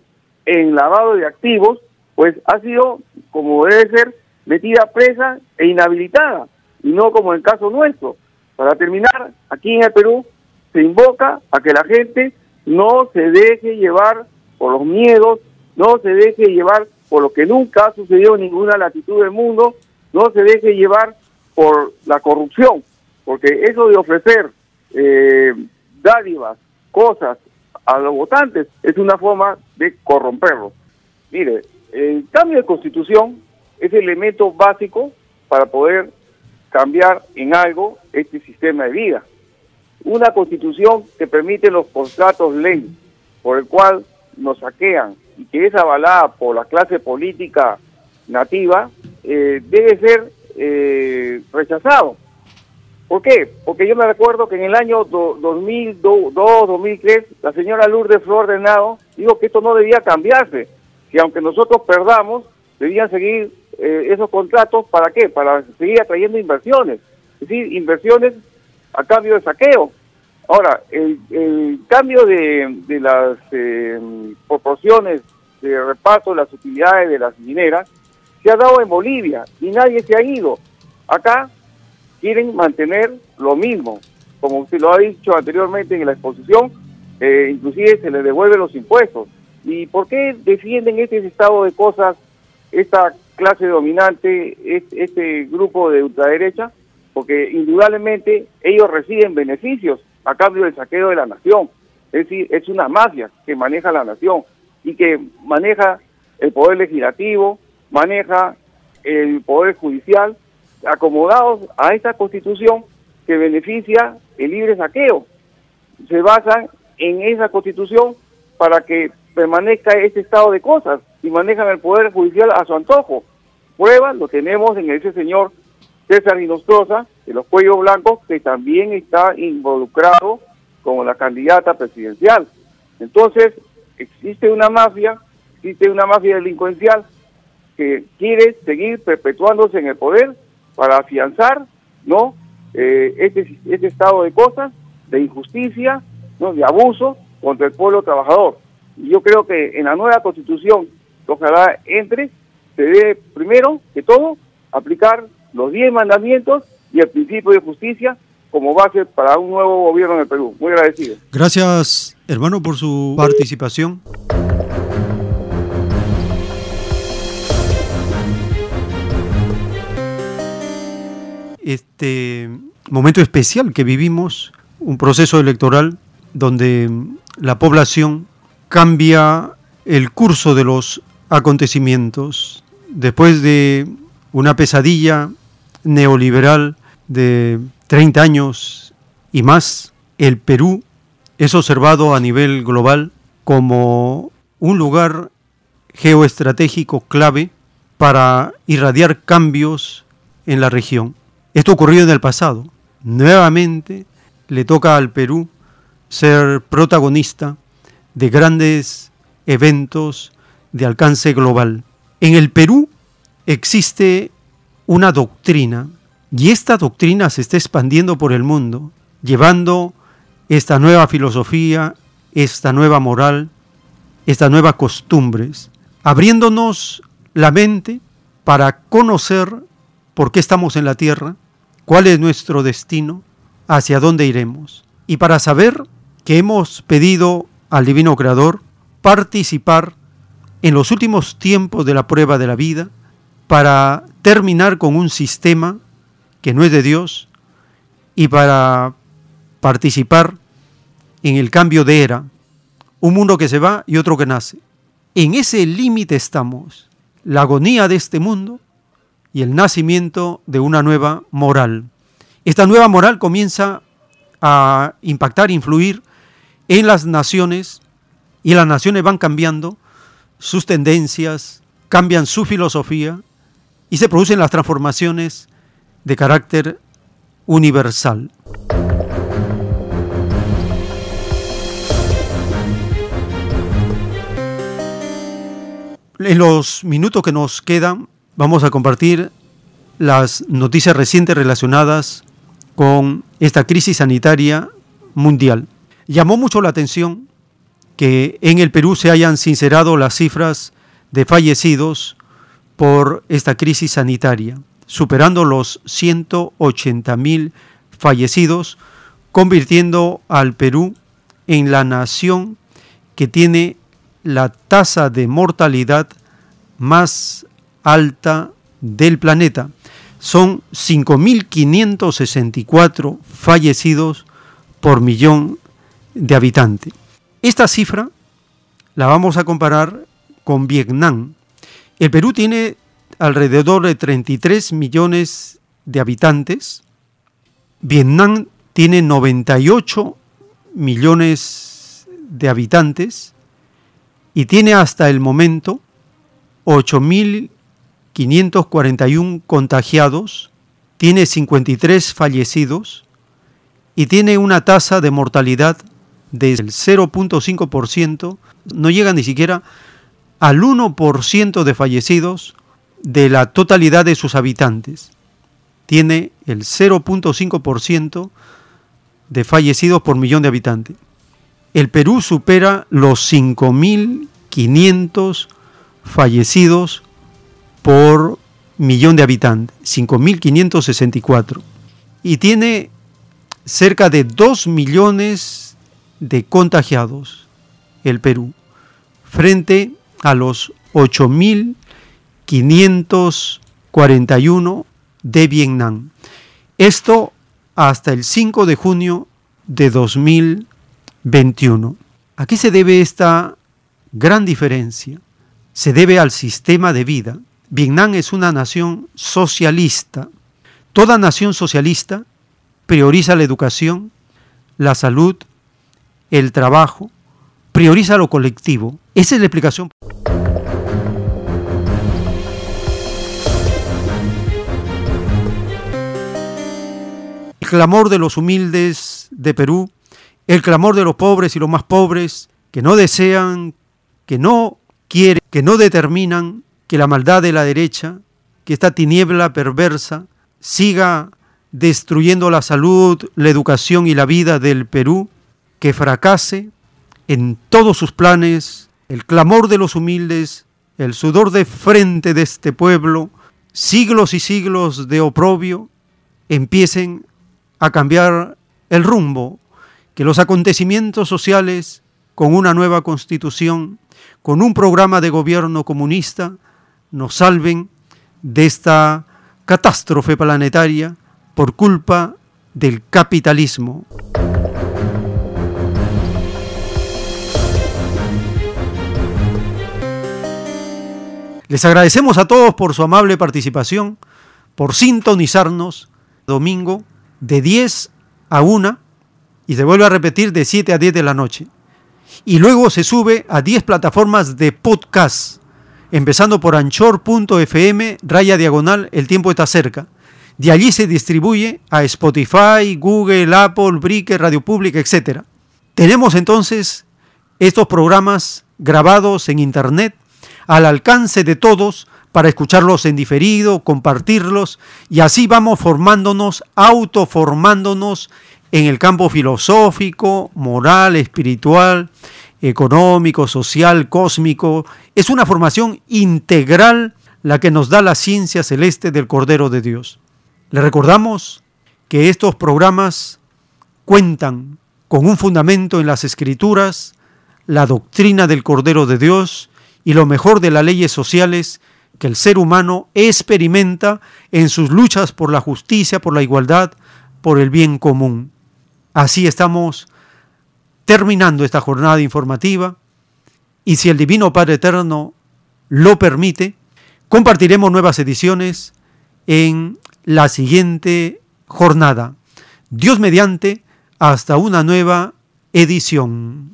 en lavado de activos, pues ha sido, como debe ser, metida presa e inhabilitada, y no como en el caso nuestro. Para terminar, aquí en el Perú se invoca a que la gente no se deje llevar por los miedos, no se deje llevar por lo que nunca ha sucedido en ninguna latitud del mundo, no se deje llevar por la corrupción, porque eso de ofrecer eh, dádivas, cosas a los votantes es una forma de corromperlos. Mire, el cambio de constitución es el elemento básico para poder cambiar en algo este sistema de vida. Una constitución que permite los contratos ley, por el cual nos saquean y que es avalada por la clase política nativa, eh, debe ser eh, rechazado. ¿Por qué? Porque yo me recuerdo que en el año 2002, 2003, la señora Lourdes Flor Renado dijo que esto no debía cambiarse, que aunque nosotros perdamos, debían seguir eh, esos contratos, ¿para qué? Para seguir atrayendo inversiones, es decir, inversiones a cambio de saqueo. Ahora, el, cambio de, las eh, proporciones de reparto de las utilidades de las mineras se ha dado en Bolivia y nadie se ha ido. Acá quieren mantener lo mismo, como usted lo ha dicho anteriormente en la exposición, eh, inclusive se les devuelven los impuestos. ¿Y por qué defienden este estado de cosas esta clase dominante, este grupo de ultraderecha? Porque indudablemente ellos reciben beneficios a cambio del saqueo de la nación. Es decir, es una mafia que maneja la nación y que maneja el poder legislativo, maneja el poder judicial, acomodados a esta constitución que beneficia el libre saqueo. Se basan en esa constitución para que permanezca este estado de cosas y manejan el poder judicial a su antojo. Prueba lo tenemos en ese señor César Inostroza, de los cuellos blancos, que también está involucrado como la candidata presidencial. Entonces, existe una mafia, existe una mafia delincuencial que quiere seguir perpetuándose en el poder para afianzar no eh, este, este estado de cosas, de injusticia, ¿no? de abuso contra el pueblo trabajador. Yo creo que en la nueva constitución ojalá entre, se debe primero que todo aplicar los 10 mandamientos y el principio de justicia como base para un nuevo gobierno en el Perú. Muy agradecido. Gracias, hermano, por su participación. Este momento especial que vivimos, un proceso electoral donde la población cambia el curso de los acontecimientos después de una pesadilla neoliberal de 30 años y más, el Perú es observado a nivel global como un lugar geoestratégico clave para irradiar cambios en la región. Esto ocurrió en el pasado. Nuevamente le toca al Perú ser protagonista de grandes eventos de alcance global. En el Perú existe una doctrina y esta doctrina se está expandiendo por el mundo, llevando esta nueva filosofía, esta nueva moral, estas nuevas costumbres, abriéndonos la mente para conocer por qué estamos en la tierra, cuál es nuestro destino, hacia dónde iremos. Y para saber que hemos pedido al Divino Creador participar en los últimos tiempos de la prueba de la vida para terminar con un sistema que no es de Dios y para participar en el cambio de era, un mundo que se va y otro que nace. En ese límite estamos, la agonía de este mundo y el nacimiento de una nueva moral. Esta nueva moral comienza a impactar, influir en las naciones y las naciones van cambiando sus tendencias, cambian su filosofía y se producen las transformaciones de carácter universal. En los minutos que nos quedan vamos a compartir las noticias recientes relacionadas con esta crisis sanitaria mundial. Llamó mucho la atención que en el Perú se hayan sincerado las cifras de fallecidos por esta crisis sanitaria, superando los 180 mil fallecidos, convirtiendo al Perú en la nación que tiene la tasa de mortalidad más alta del planeta. Son 5.564 fallecidos por millón de habitantes. Esta cifra la vamos a comparar con Vietnam. El Perú tiene alrededor de 33 millones de habitantes. Vietnam tiene 98 millones de habitantes y tiene hasta el momento 8.541 contagiados, tiene 53 fallecidos y tiene una tasa de mortalidad del 0.5%, no llega ni siquiera al 1% de fallecidos de la totalidad de sus habitantes. Tiene el 0.5% de fallecidos por millón de habitantes. El Perú supera los 5.500 fallecidos por millón de habitantes, 5.564. Y tiene cerca de 2 millones de contagiados el Perú, frente a los 8.541 de Vietnam. Esto hasta el 5 de junio de 2021. ¿A qué se debe esta gran diferencia? Se debe al sistema de vida. Vietnam es una nación socialista. Toda nación socialista prioriza la educación, la salud, el trabajo, prioriza lo colectivo. Esa es la explicación. El clamor de los humildes de Perú, el clamor de los pobres y los más pobres, que no desean, que no quieren, que no determinan que la maldad de la derecha, que esta tiniebla perversa, siga destruyendo la salud, la educación y la vida del Perú, que fracase en todos sus planes, el clamor de los humildes, el sudor de frente de este pueblo, siglos y siglos de oprobio, empiecen a cambiar el rumbo, que los acontecimientos sociales, con una nueva constitución, con un programa de gobierno comunista, nos salven de esta catástrofe planetaria por culpa del capitalismo. Les agradecemos a todos por su amable participación, por sintonizarnos domingo de 10 a 1 y se vuelve a repetir de 7 a 10 de la noche. Y luego se sube a 10 plataformas de podcast, empezando por anchor.fm, raya diagonal, el tiempo está cerca. De allí se distribuye a Spotify, Google, Apple, Breaker, Radio Pública, etc. Tenemos entonces estos programas grabados en Internet al alcance de todos para escucharlos en diferido, compartirlos y así vamos formándonos, autoformándonos en el campo filosófico, moral, espiritual, económico, social, cósmico. Es una formación integral la que nos da la ciencia celeste del Cordero de Dios. Le recordamos que estos programas cuentan con un fundamento en las escrituras, la doctrina del Cordero de Dios y lo mejor de las leyes sociales que el ser humano experimenta en sus luchas por la justicia, por la igualdad, por el bien común. Así estamos terminando esta jornada informativa y si el Divino Padre Eterno lo permite, compartiremos nuevas ediciones en la siguiente jornada. Dios mediante, hasta una nueva edición.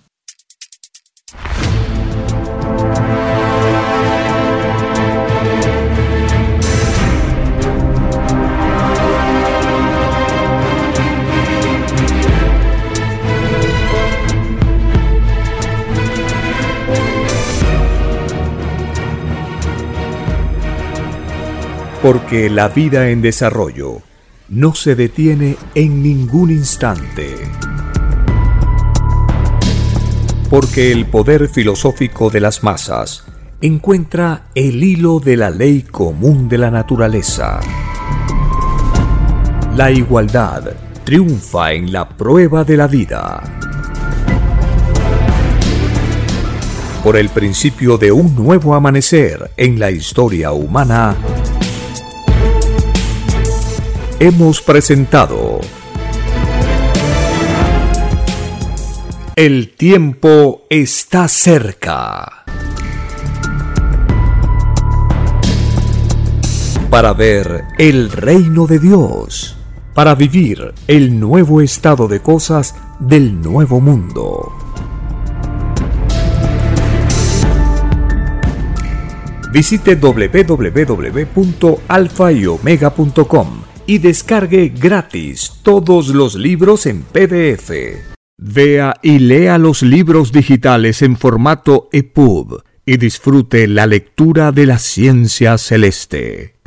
Porque la vida en desarrollo no se detiene en ningún instante. Porque el poder filosófico de las masas encuentra el hilo de la ley común de la naturaleza. La igualdad triunfa en la prueba de la vida. Por el principio de un nuevo amanecer en la historia humana, hemos presentado El tiempo está cerca. para ver el reino de Dios, para vivir el nuevo estado de cosas del nuevo mundo. Visite www.alfayomega.com y descargue gratis todos los libros en PDF. Vea y lea los libros digitales en formato EPUB y disfrute la lectura de la ciencia celeste.